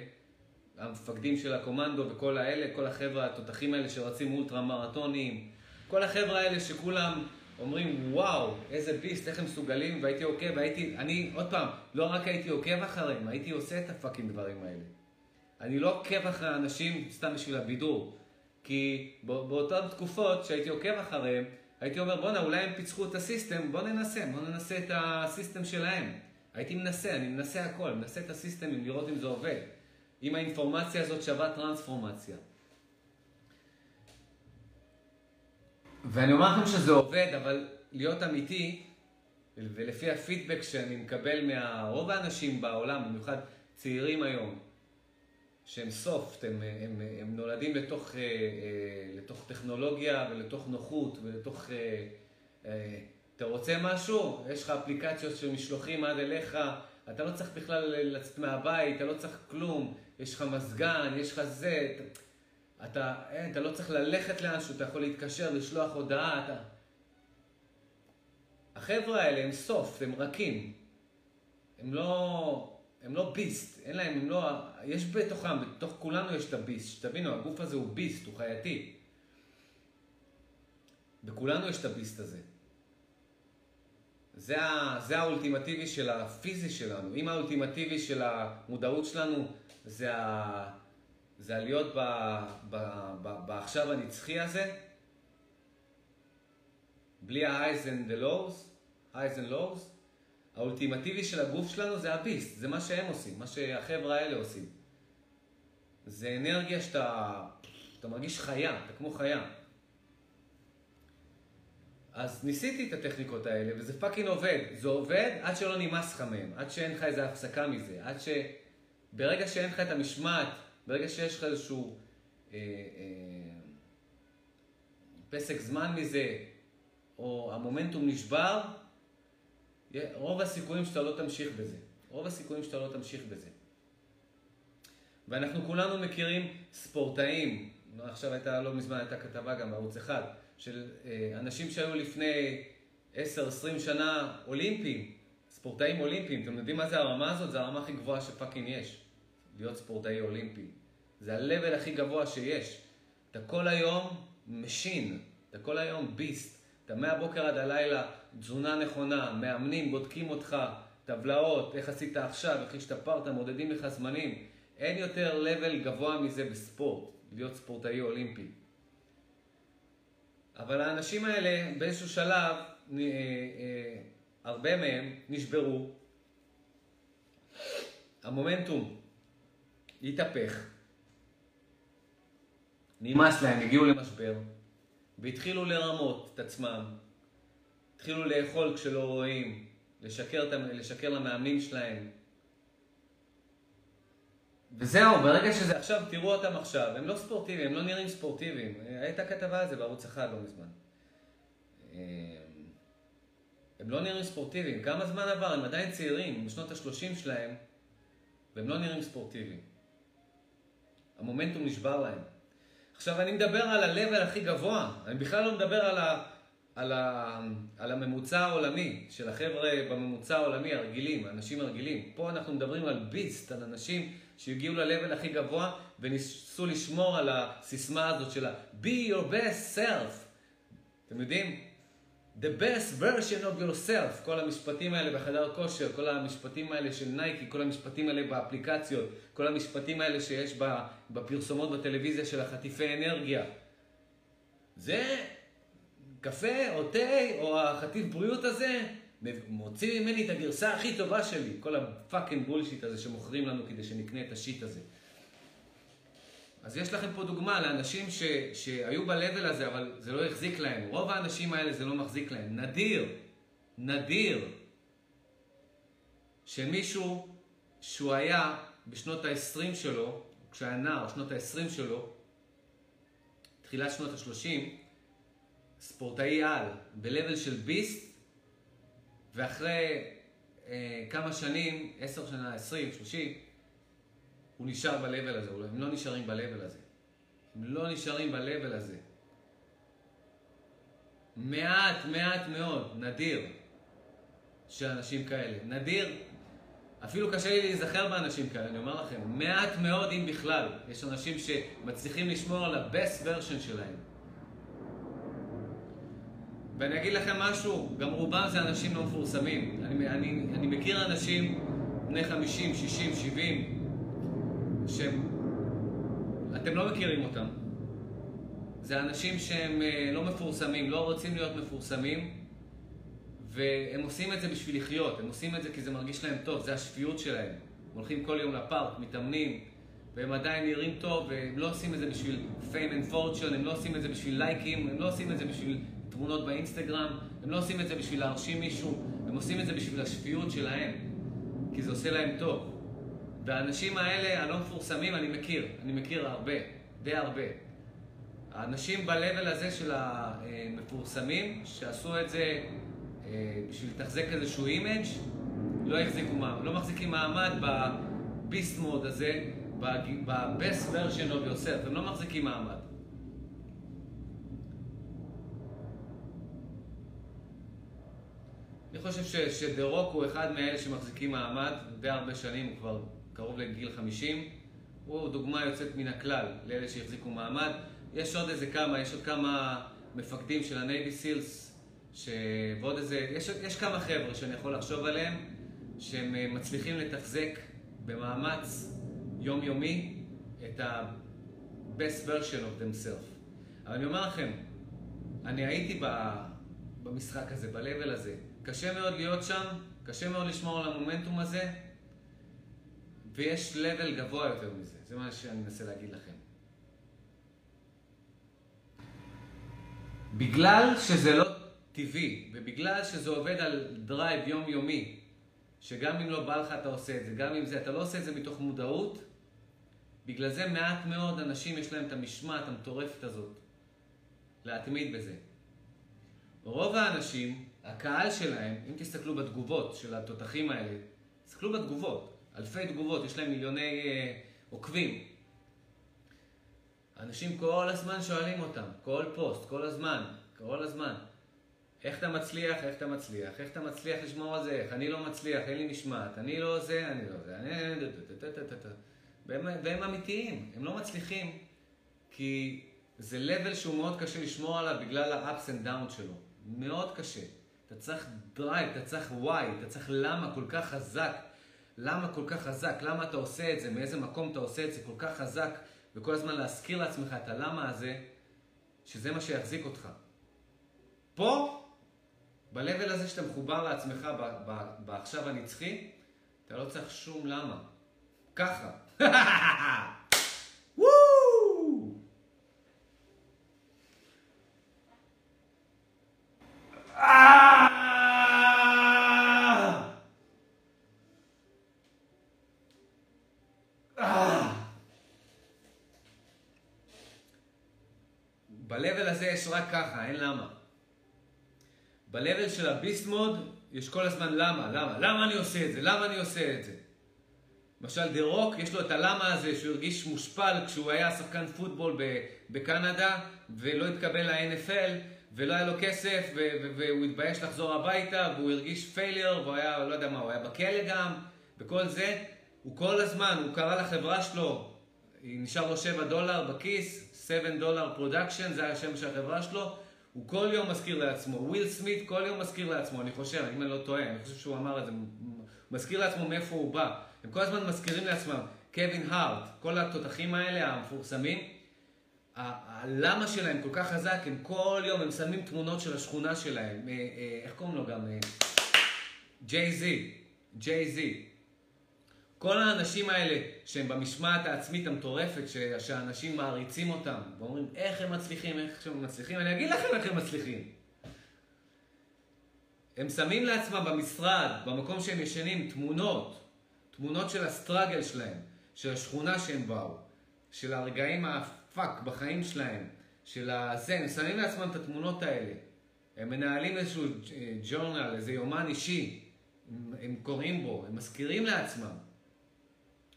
Speaker 1: המפקדים של הקומנדו וכל האלה, כל החבר'ה התותחים האלה שרצים אולטרה מרתונים, כל החבר'ה האלה שכולם אומרים, וואו, איזה beast, איך הם מסוגלים, והייתי עוקב, והייתי, אני, עוד פעם, לא רק הייתי עוקב אחריהם, הייתי עושה את ה fucking דברים האלה. אני לא עוקב אחרי אנשים סתם בשביל הבידור, כי באותן תקופות שהייתי עוקב אחריהם, הייתי אומר, בואנה, אולי הם פיצחו את הסיסטם, בוא ננסה, בוא ננסה את הסיסטם שלהם. הייתי מנסה, אני מנסה הכל, מנסה את הסיסטמים, לראות אם זה עובד. אם האינפורמציה הזאת שווה טרנספורמציה. ואני אומר לכם שזה עובד, אבל להיות אמיתי, ולפי הפידבק שאני מקבל מהרוב האנשים בעולם, במיוחד צעירים היום, שהם סופט, הם, הם, הם נולדים לתוך, אה, אה, לתוך טכנולוגיה ולתוך נוחות ולתוך... אה, אתה רוצה משהו? יש לך אפליקציות של משלוחים עד אליך, אתה לא צריך בכלל לצאת מהבית, אתה לא צריך כלום, יש לך מזגן, יש לך זה. אתה... אתה, אין, אתה לא צריך ללכת לאנשהו, אתה יכול להתקשר, לשלוח הודעה, אתה... החבר'ה האלה הם סוף, הם רכים. הם לא, הם לא ביסט, אין להם, הם לא... יש בתוכם, בתוך כולנו יש את הביסט. שתבינו, הגוף הזה הוא ביסט, הוא חייתי. בכולנו יש את הביסט הזה. זה, ה, זה האולטימטיבי של הפיזי שלנו. אם האולטימטיבי של המודעות שלנו זה, ה, זה הלהיות בעכשיו הנצחי הזה, בלי ה-highs and the lows, highs and lows, האולטימטיבי של הגוף שלנו זה ה beast, זה מה שהם עושים, מה שהחבר'ה האלה עושים. זה אנרגיה שאתה אתה מרגיש חיה, אתה כמו חיה. אז ניסיתי את הטכניקות האלה, וזה fucking עובד. זה עובד עד שלא נמאס לך מהם, עד שאין לך איזה הפסקה מזה, עד ש... ברגע שאין לך את המשמעת, ברגע שיש לך איזשהו אה, אה, פסק זמן מזה, או המומנטום נשבר, רוב הסיכויים שאתה לא תמשיך בזה. רוב הסיכויים שאתה לא תמשיך בזה. ואנחנו כולנו מכירים ספורטאים, עכשיו הייתה, לא מזמן הייתה כתבה גם בערוץ אחד, של אה, אנשים שהיו לפני 10-20 שנה אולימפיים, ספורטאים אולימפיים. אתם יודעים מה זה הרמה הזאת? זה הרמה הכי גבוהה שפאקינג יש, להיות ספורטאי אולימפי. זה ה-level הכי גבוה שיש. אתה כל היום machine, אתה כל היום beast. אתה מהבוקר עד הלילה, תזונה נכונה, מאמנים, בודקים אותך, טבלאות, איך עשית עכשיו, איך השתפרת, מודדים לך זמנים. אין יותר level גבוה מזה בספורט, להיות ספורטאי אולימפי. אבל האנשים האלה באיזשהו שלב, אה, אה, הרבה מהם נשברו, המומנטום התהפך, נמאס להם, הגיעו למשבר, והתחילו לרמות את עצמם, התחילו לאכול כשלא רואים, לשקר, לשקר למאמנים שלהם. וזהו, ברגע שזה עכשיו, תראו אותם עכשיו, הם לא ספורטיביים, הם לא נראים ספורטיביים. הייתה כתבה על זה בערוץ אחד לא מזמן. הם לא נראים ספורטיביים. כמה זמן עבר? הם עדיין צעירים, בשנות ה-30 שלהם, והם לא נראים ספורטיביים. המומנטום נשבר להם. עכשיו, אני מדבר על ה-level הכי גבוה, אני בכלל לא מדבר על, ה, על, ה, על הממוצע העולמי, של החבר'ה בממוצע העולמי, הרגילים, האנשים הרגילים. פה אנחנו מדברים על ביסט, על אנשים שהגיעו ל-level הכי גבוה וניסו לשמור על הסיסמה הזאת של ה-be your best self. אתם יודעים? The best version of yourself, כל המשפטים האלה בחדר כושר, כל המשפטים האלה של נייקי, כל המשפטים האלה באפליקציות, כל המשפטים האלה שיש בפרסומות בטלוויזיה של החטיפי אנרגיה. זה קפה או תה או החטיף בריאות הזה, מוציא ממני את הגרסה הכי טובה שלי. כל ה fucking bullshit הזה שמוכרים לנו כדי שנקנה את ה shit הזה. אז יש לכם פה דוגמה לאנשים ש, שהיו ב-level הזה, אבל זה לא החזיק להם. רוב האנשים האלה זה לא מחזיק להם. נדיר, נדיר, שמישהו שהוא היה בשנות ה-20 שלו, כשהיה נער, שנות ה-20 שלו, תחילת שנות ה-30, ספורטאי על, ב-level של ביסט, ואחרי אה, כמה שנים, 10 שנה, 20, 30, הוא נשאר ב-level הזה, הם לא נשארים ב-level הזה. הם לא נשארים ב-level הזה. מעט, מעט מאוד, נדיר, של אנשים כאלה. נדיר, אפילו קשה לי להיזכר באנשים כאלה, אני אומר לכם, מעט מאוד אם בכלל. יש אנשים שמצליחים לשמור על ה-best version שלהם. ואני אגיד לכם משהו, גם רובם זה אנשים לא מפורסמים. אני, אני, אני מכיר אנשים בני 50, 60, 70, שהם... אתם לא מכירים אותם. זה אנשים שהם אה, לא מפורסמים, לא רוצים להיות מפורסמים, והם עושים את זה בשביל לחיות, הם עושים את זה כי זה מרגיש להם טוב, זה השפיות שלהם. הם הולכים כל יום לפארק, מתאמנים, והם עדיין נראים טוב, והם לא עושים את זה בשביל fame and fortune, הם לא עושים את זה בשביל לייקים, הם לא עושים את זה בשביל תמונות באינסטגרם, הם לא עושים את זה בשביל להרשים מישהו, הם עושים את זה בשביל השפיות שלהם, כי זה עושה להם טוב. והאנשים האלה, הלא מפורסמים, אני מכיר, אני מכיר הרבה, די הרבה. האנשים ב-level הזה של המפורסמים, שעשו את זה אה, בשביל לתחזק איזשהו image, לא החזיקו מעמד, לא מחזיקים מעמד ב beast mode הזה, ב-best version of yourself, הם לא מחזיקים מעמד. אני חושב שדה רוק הוא אחד מאלה שמחזיקים מעמד די הרבה שנים, הוא כבר קרוב לגיל 50. הוא דוגמה יוצאת מן הכלל לאלה שהחזיקו מעמד. יש עוד איזה כמה, יש עוד כמה מפקדים של הנייבי סילס ש... ועוד איזה, יש, יש כמה חבר'ה שאני יכול לחשוב עליהם, שהם אה, מצליחים לתחזק במאמץ יומיומי את ה-best version of themselves. אבל אני אומר לכם, אני הייתי במשחק הזה, ב-level הזה. קשה מאוד להיות שם, קשה מאוד לשמור על המומנטום הזה, ויש level גבוה יותר מזה. זה מה שאני מנסה להגיד לכם. בגלל שזה לא טבעי, ובגלל שזה עובד על drive יומיומי, שגם אם לא בא לך אתה עושה את זה, גם אם זה, אתה לא עושה את זה מתוך מודעות, בגלל זה מעט מאוד אנשים יש להם את המשמעת המטורפת הזאת, להתמיד בזה. רוב האנשים, הקהל שלהם, אם תסתכלו בתגובות של התותחים האלה, תסתכלו בתגובות, אלפי תגובות, יש להם מיליוני אה, עוקבים. אנשים כל הזמן שואלים אותם, כל פוסט, כל הזמן, כל הזמן. איך אתה מצליח, איך אתה מצליח, איך אתה מצליח לשמור על זה, איך אני לא מצליח, אין לי משמעת, אני לא זה, אני לא זה, אני... והם, והם אמיתיים, הם לא מצליחים, כי זה level שהוא מאוד קשה לשמור עליו בגלל ה-ups and downs שלו. מאוד קשה. אתה צריך drive, אתה צריך why, אתה צריך למה כל כך חזק. למה כל כך חזק, למה אתה עושה את זה, מאיזה מקום אתה עושה את זה כל כך חזק, וכל הזמן להזכיר לעצמך את הלמה הזה, שזה מה שיחזיק אותך. פה, ב-level הזה שאתה מחובר לעצמך בעכשיו הנצחי, אתה לא צריך שום למה. ככה. ב-level הזה יש רק ככה, אין למה. ב-level של הביסט מוד יש כל הזמן למה, למה, למה אני עושה את זה, למה אני עושה את זה. למשל The Rock, יש לו את הלמה הזה שהוא הרגיש מושפל כשהוא היה שחקן פוטבול בקנדה ולא התקבל ל-NFL ולא היה לו כסף והוא התבייש לחזור הביתה והוא הרגיש failure והוא היה, לא יודע מה, הוא היה בכלא גם וכל זה. הוא כל הזמן, הוא קרא לחברה שלו, נשאר לו 7 דולר בכיס, 7 דולר production, זה השם של החברה שלו. הוא כל יום מזכיר לעצמו, וויל סמית כל יום מזכיר לעצמו, אני חושב, אם אני לא טועה, אני חושב שהוא אמר את זה, מזכיר לעצמו מאיפה הוא בא. הם כל הזמן מזכירים לעצמם, קווין הארט, כל התותחים האלה המפורסמים, הלמה שלהם כל כך חזק, הם כל יום, הם שמים תמונות של השכונה שלהם, אה, אה, איך קוראים לו גם? ג'יי זי, ג'יי זי. כל האנשים האלה שהם במשמעת העצמית המטורפת, שאנשים מעריצים אותם, ואומרים איך הם מצליחים, איך הם מצליחים, אני אגיד לכם איך הם מצליחים. הם שמים לעצמם במשרד, במקום שהם ישנים, תמונות, תמונות של הסטראגל שלהם, של השכונה שהם באו, של הרגעים הפאק בחיים שלהם, של הזה, הם שמים לעצמם את התמונות האלה. הם מנהלים איזשהו ג'ורנל, איזה יומן אישי, הם, הם קוראים בו, הם מזכירים לעצמם.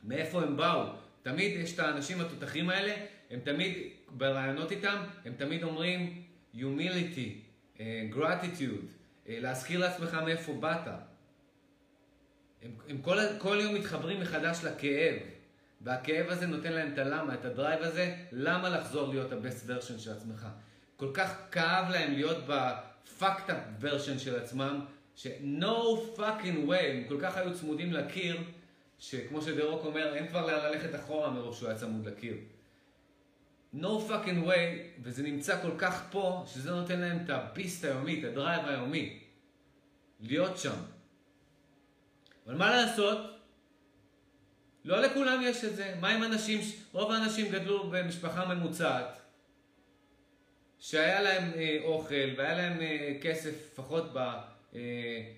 Speaker 1: מאיפה הם באו. תמיד יש את האנשים התותחים האלה, הם תמיד, ברעיונות איתם, הם תמיד אומרים humility, uh, gratitude, uh, להזכיר לעצמך מאיפה באת. הם, הם כל, כל יום מתחברים מחדש לכאב, והכאב הזה נותן להם את הלמה, את הדרייב הזה, למה לחזור להיות ה-best version של עצמך. כל כך כאב להם להיות ב-fucked up version של עצמם, ש-no fucking way, הם כל כך היו צמודים לקיר, שכמו שדרוק אומר, אין כבר לאן ללכת אחורה מרוב שהוא היה צמוד לקיר. No fucking way, וזה נמצא כל כך פה, שזה נותן להם את הביסט היומי, את הדרייב היומי. להיות שם. אבל מה לעשות? לא לכולם יש את זה. מה עם אנשים, רוב האנשים גדלו במשפחה ממוצעת, שהיה להם אה, אוכל והיה להם אה, כסף, לפחות אה,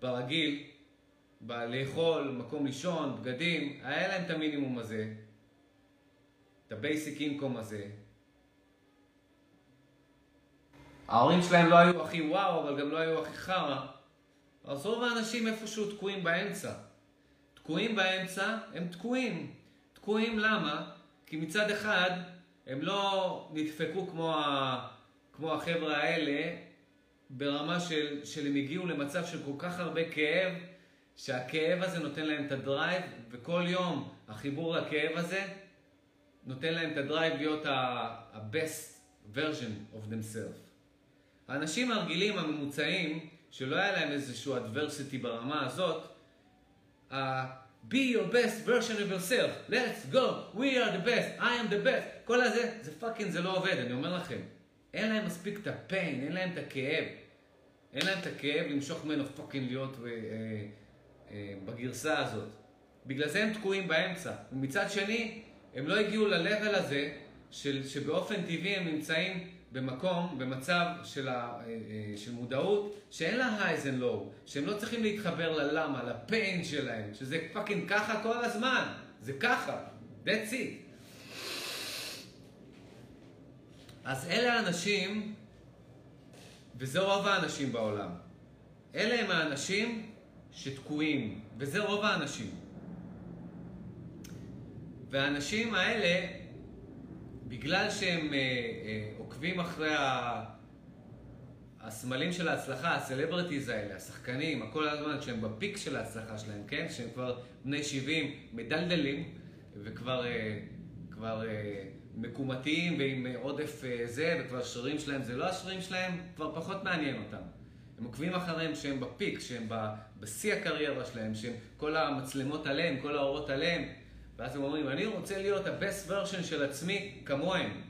Speaker 1: ברגיל, לאכול, מקום לישון, בגדים, היה להם את המינימום הזה, את ה basic income הזה. ההורים שלהם לא היו הכי וואו, אבל גם לא היו הכי חרא. אז רוב האנשים איפשהו תקועים באמצע. תקועים באמצע, הם תקועים. תקועים למה? כי מצד אחד, הם לא נדפקו כמו, ה... כמו החבר'ה האלה, ברמה של, של הם הגיעו למצב של כל כך הרבה כאב, שהכאב הזה נותן להם את ה drive, וכל יום החיבור לכאב הזה נותן להם את ה drive להיות ה-best version of themselves. האנשים הרגילים, הממוצעים, שלא היה להם איזשהו adversity ברמה הזאת, uh, be your best version of yourself, let's go, we are the best, I am the best, כל הזה, זה fucking, זה לא עובד, אני אומר לכם. אין להם מספיק את ה pain, אין להם את הכאב. אין להם את הכאב למשוך ממנו fucking להיות אה, בגרסה הזאת. בגלל זה הם תקועים באמצע. ומצד שני, הם לא הגיעו ל-level הזה, של, שבאופן טבעי הם נמצאים במקום, במצב של, ה, אה, אה, של מודעות, שאין לה highs and low, שהם לא צריכים להתחבר ללמה, לפיין שלהם, שזה פאקינג ככה כל הזמן. זה ככה. That's it. אז אלה האנשים, וזה רוב האנשים בעולם. אלה הם האנשים שתקועים, וזה רוב האנשים. והאנשים האלה, בגלל שהם אה, אה, עוקבים אחרי ה... הסמלים של ההצלחה, הסלבריטיז האלה, השחקנים, הכל הזמן, כשהם בפיק של ההצלחה שלהם, כן? שהם כבר בני 70, מדלדלים, וכבר אה, כבר, אה, מקומתיים ועם עודף אה, זה, וכבר השרירים שלהם זה לא השרירים שלהם, כבר פחות מעניין אותם. הם עוקבים אחריהם שהם בפיק, שהם בשיא הקריירה שלהם, שהם כל המצלמות עליהם, כל האורות עליהם, ואז הם אומרים, אני רוצה להיות ה-best version של עצמי כמוהם.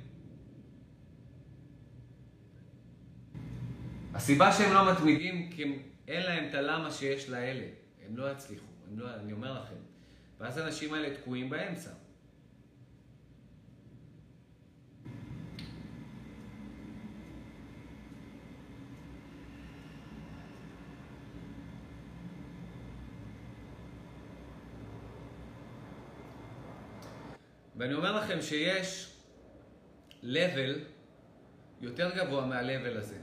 Speaker 1: הסיבה שהם לא מתמידים, כי אין להם את הלמה שיש לאלה. הם לא יצליחו, לא, אני אומר לכם. ואז האנשים האלה תקועים באמצע. ואני אומר לכם שיש level יותר גבוה מה-level הזה.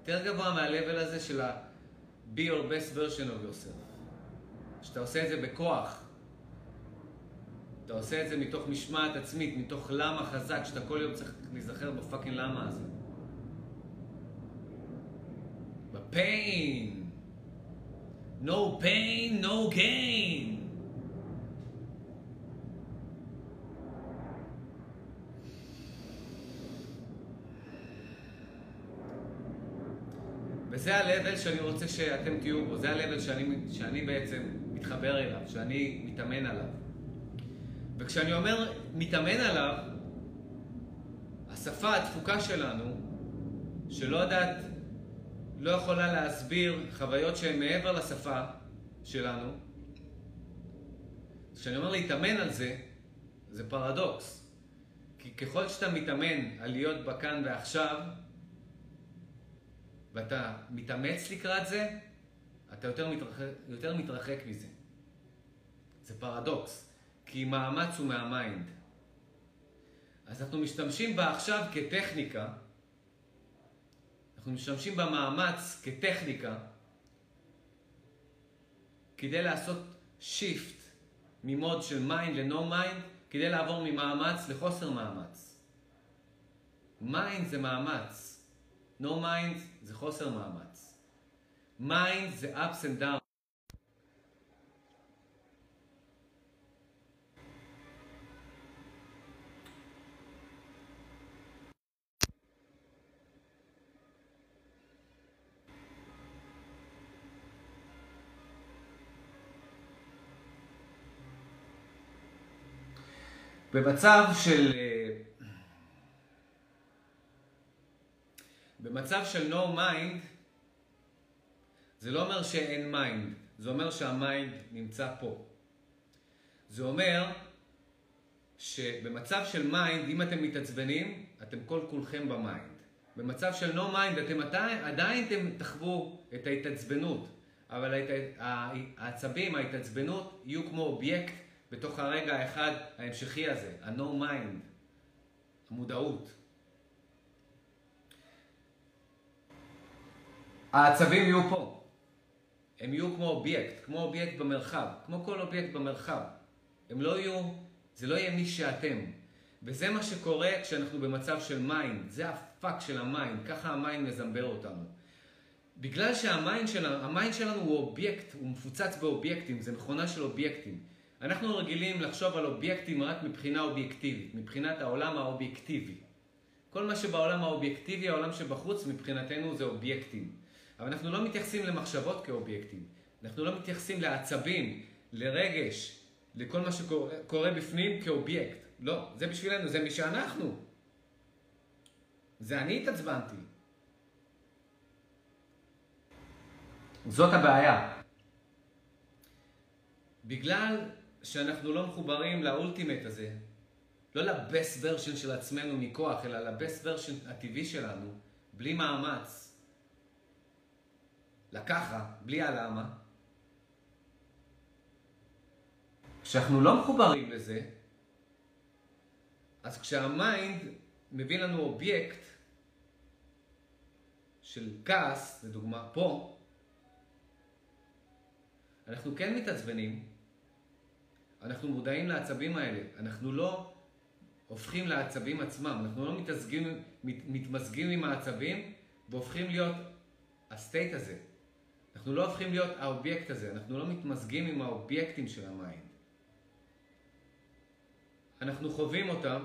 Speaker 1: יותר גבוה מה-level הזה של ה- be your best version of yourself. שאתה עושה את זה בכוח. אתה עושה את זה מתוך משמעת עצמית, מתוך למה חזק, שאתה כל יום צריך להיזכר בפאקינג למה הזה. בפיין. No pain, no gain. וזה ה-level שאני רוצה שאתם תהיו בו, זה ה-level שאני, שאני בעצם מתחבר אליו, שאני מתאמן עליו. וכשאני אומר מתאמן עליו, השפה התפוקה שלנו, שלא יודעת, לא יכולה להסביר חוויות שהן מעבר לשפה שלנו, כשאני אומר להתאמן על זה, זה פרדוקס. כי ככל שאתה מתאמן על להיות בכאן ועכשיו, ואתה מתאמץ לקראת זה, אתה יותר מתרחק, יותר מתרחק מזה. זה פרדוקס, כי מאמץ הוא מה mind. אז אנחנו משתמשים בה עכשיו כטכניקה, אנחנו משתמשים במאמץ כטכניקה, כדי לעשות shift מ mode של mind ל no mind, כדי לעבור ממאמץ לחוסר מאמץ. מיינד זה מאמץ. No mind זה חוסר מאמץ. mind זה ups and downs. במצב של במצב של no mind, זה לא אומר שאין mind, זה אומר שה mind נמצא פה. זה אומר שבמצב של mind, אם אתם מתעצבנים, אתם כל כולכם ב mind. במצב של no mind, אתם עדיין, עדיין אתם תחוו את ההתעצבנות, אבל העצבים, ההתעצבנות, יהיו כמו אובייקט בתוך הרגע האחד ההמשכי הזה, ה-no mind, המודעות. העצבים יהיו פה. הם יהיו כמו אובייקט, כמו אובייקט במרחב, כמו כל אובייקט במרחב. הם לא יהיו, זה לא יהיה מי שאתם. וזה מה שקורה כשאנחנו במצב של mind, זה הפאק של ה mind, ככה ה mind מזמבר אותנו. בגלל שה mind שלנו, שלנו הוא אובייקט, הוא מפוצץ באובייקטים, זה מכונה של אובייקטים. אנחנו רגילים לחשוב על אובייקטים רק מבחינה אובייקטיבית, מבחינת העולם האובייקטיבי. כל מה שבעולם האובייקטיבי, העולם שבחוץ, מבחינתנו זה אובייקטים. אבל אנחנו לא מתייחסים למחשבות כאובייקטים. אנחנו לא מתייחסים לעצבים, לרגש, לכל מה שקורה בפנים כאובייקט. לא, זה בשבילנו, זה מי שאנחנו. זה אני התעצבנתי. זאת הבעיה. בגלל שאנחנו לא מחוברים לאולטימט הזה, לא לבסט ורשן של עצמנו מכוח, אלא לבסט ורשן הטבעי שלנו, בלי מאמץ, לקחה, בלי הלמה, כשאנחנו לא מחוברים לזה, אז כשה mind מביא לנו אובייקט של כעס, לדוגמה פה, אנחנו כן מתעצבנים, אנחנו מודעים לעצבים האלה, אנחנו לא הופכים לעצבים עצמם, אנחנו לא מתמזגים, מת, מתמזגים עם העצבים והופכים להיות ה state הזה. אנחנו לא הופכים להיות האובייקט הזה, אנחנו לא מתמזגים עם האובייקטים של ה mind. אנחנו חווים אותם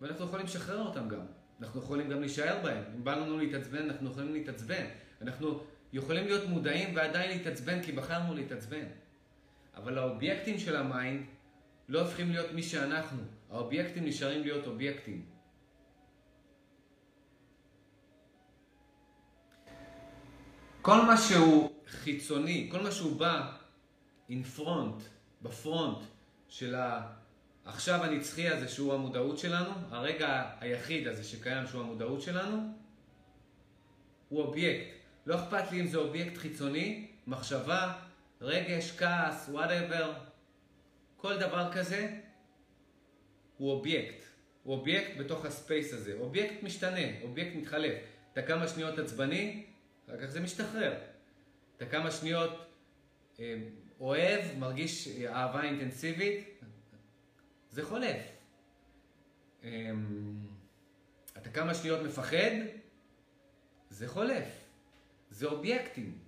Speaker 1: ואנחנו יכולים לשחרר אותם גם. אנחנו יכולים גם להישאר בהם. אם בא לנו להתעצבן, אנחנו יכולים להתעצבן. אנחנו יכולים להיות מודעים ועדיין להתעצבן כי בחרנו להתעצבן. אבל האובייקטים של ה mind לא הופכים להיות מי שאנחנו. האובייקטים נשארים להיות אובייקטים. כל מה שהוא חיצוני, כל מה שהוא בא in front, ב front של העכשיו הנצחי הזה שהוא המודעות שלנו, הרגע היחיד הזה שקיים שהוא המודעות שלנו, הוא אובייקט. לא אכפת לי אם זה אובייקט חיצוני, מחשבה, רגש, כעס, whatever, כל דבר כזה הוא אובייקט. הוא אובייקט בתוך ה space הזה. אובייקט משתנה, אובייקט מתחלף. אתה כמה שניות עצבני, אחר כך זה משתחרר. אתה כמה שניות אה, אוהב, מרגיש אהבה אינטנסיבית, זה חולף. אמ, אתה כמה שניות מפחד, זה חולף. זה אובייקטים.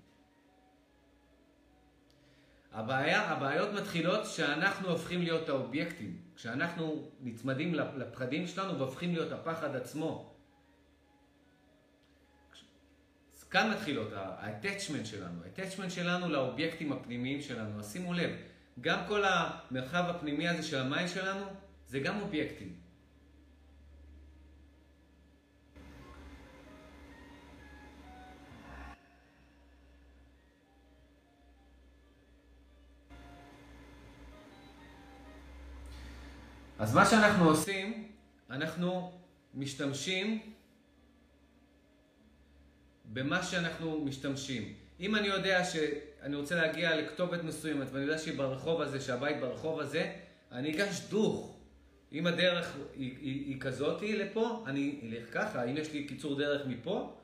Speaker 1: הבעיה, הבעיות מתחילות שאנחנו הופכים להיות האובייקטים. כשאנחנו נצמדים לפחדים שלנו והופכים להיות הפחד עצמו. כאן מתחילות ה-attachment שלנו, ה-attachment שלנו לאובייקטים הפנימיים שלנו. אז שימו לב, גם כל המרחב הפנימי הזה של המים שלנו, זה גם אובייקטים. אז מה שאנחנו עושים, אנחנו משתמשים במה שאנחנו משתמשים. אם אני יודע שאני רוצה להגיע לכתובת מסוימת ואני יודע שהיא ברחוב הזה, שהבית ברחוב הזה, אני אגש דוך. אם הדרך היא, היא, היא כזאתי לפה, אני אלך ככה. אם יש לי קיצור דרך מפה,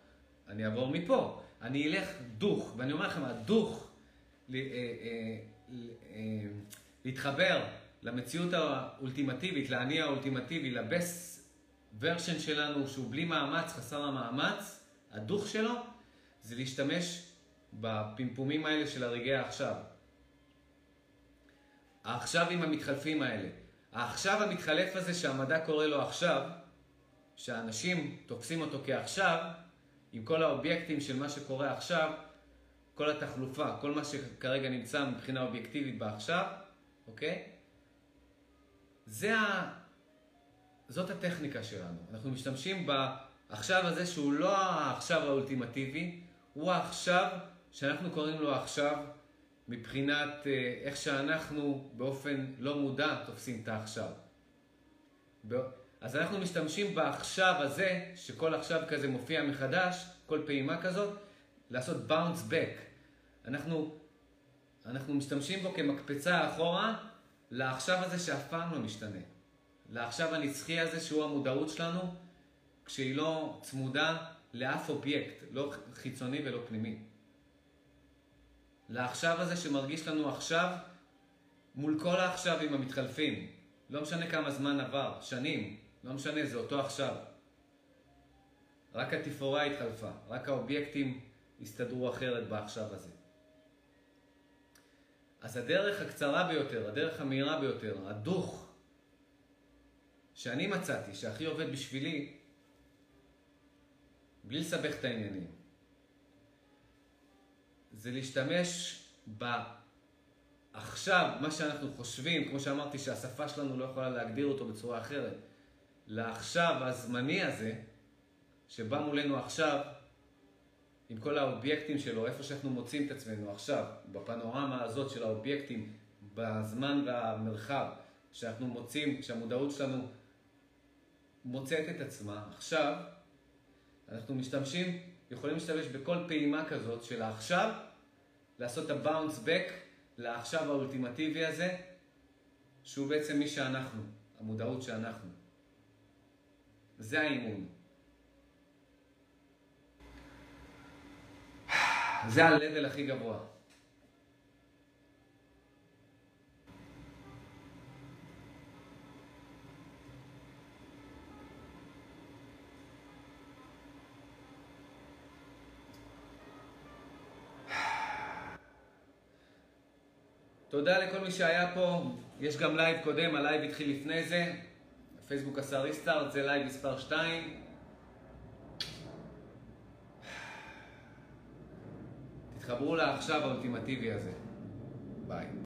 Speaker 1: אני אעבור מפה. אני אלך דוך. ואני אומר לכם, הדוך, אה, אה, אה, להתחבר למציאות האולטימטיבית, לאני האולטימטיבי, לבסט ורשן שלנו, שהוא בלי מאמץ, חסר המאמץ, הדוך שלו, זה להשתמש בפימפומים האלה של הרגעי העכשיו. העכשיו עם המתחלפים האלה. העכשיו המתחלף הזה שהמדע קורא לו עכשיו, שאנשים תופסים אותו כעכשיו, עם כל האובייקטים של מה שקורה עכשיו, כל התחלופה, כל מה שכרגע נמצא מבחינה אובייקטיבית בעכשיו, אוקיי? זה ה... זאת הטכניקה שלנו. אנחנו משתמשים בעכשיו הזה שהוא לא העכשיו האולטימטיבי, הוא העכשיו שאנחנו קוראים לו עכשיו מבחינת אה, איך שאנחנו באופן לא מודע תופסים את העכשיו. אז אנחנו משתמשים בעכשיו הזה, שכל עכשיו כזה מופיע מחדש, כל פעימה כזאת, לעשות bounce back. אנחנו, אנחנו משתמשים בו כמקפצה אחורה לעכשיו הזה שאף פעם לא משתנה. לעכשיו הנצחי הזה שהוא המודעות שלנו, כשהיא לא צמודה לאף אובייקט, לא חיצוני ולא פנימי. לעכשיו הזה שמרגיש לנו עכשיו מול כל העכשווים המתחלפים. לא משנה כמה זמן עבר, שנים, לא משנה, זה אותו עכשיו. רק התפאורה התחלפה, רק האובייקטים הסתדרו אחרת בעכשיו הזה. אז הדרך הקצרה ביותר, הדרך המהירה ביותר, הדוך שאני מצאתי, שהכי עובד בשבילי, בלי לסבך את העניינים, זה להשתמש בעכשיו, מה שאנחנו חושבים, כמו שאמרתי שהשפה שלנו לא יכולה להגדיר אותו בצורה אחרת, לעכשיו הזמני הזה, שבא מולנו עכשיו, עם כל האובייקטים שלו, איפה שאנחנו מוצאים את עצמנו עכשיו, בפנורמה הזאת של האובייקטים, בזמן והמרחב, שאנחנו מוצאים, שהמודעות שלנו מוצאת את עצמה, עכשיו אנחנו משתמשים, יכולים להשתמש בכל פעימה כזאת של העכשיו, לעשות את הבאונס בק לעכשיו האולטימטיבי הזה, שהוא בעצם מי שאנחנו, המודעות שאנחנו. זה האימון. זה ה-level הכי גבוה. תודה לכל מי שהיה פה, יש גם לייב קודם, הלייב התחיל לפני זה, פייסבוק עשה restart, זה לייב מספר 2. תתחברו לעכשיו האולטימטיבי הזה.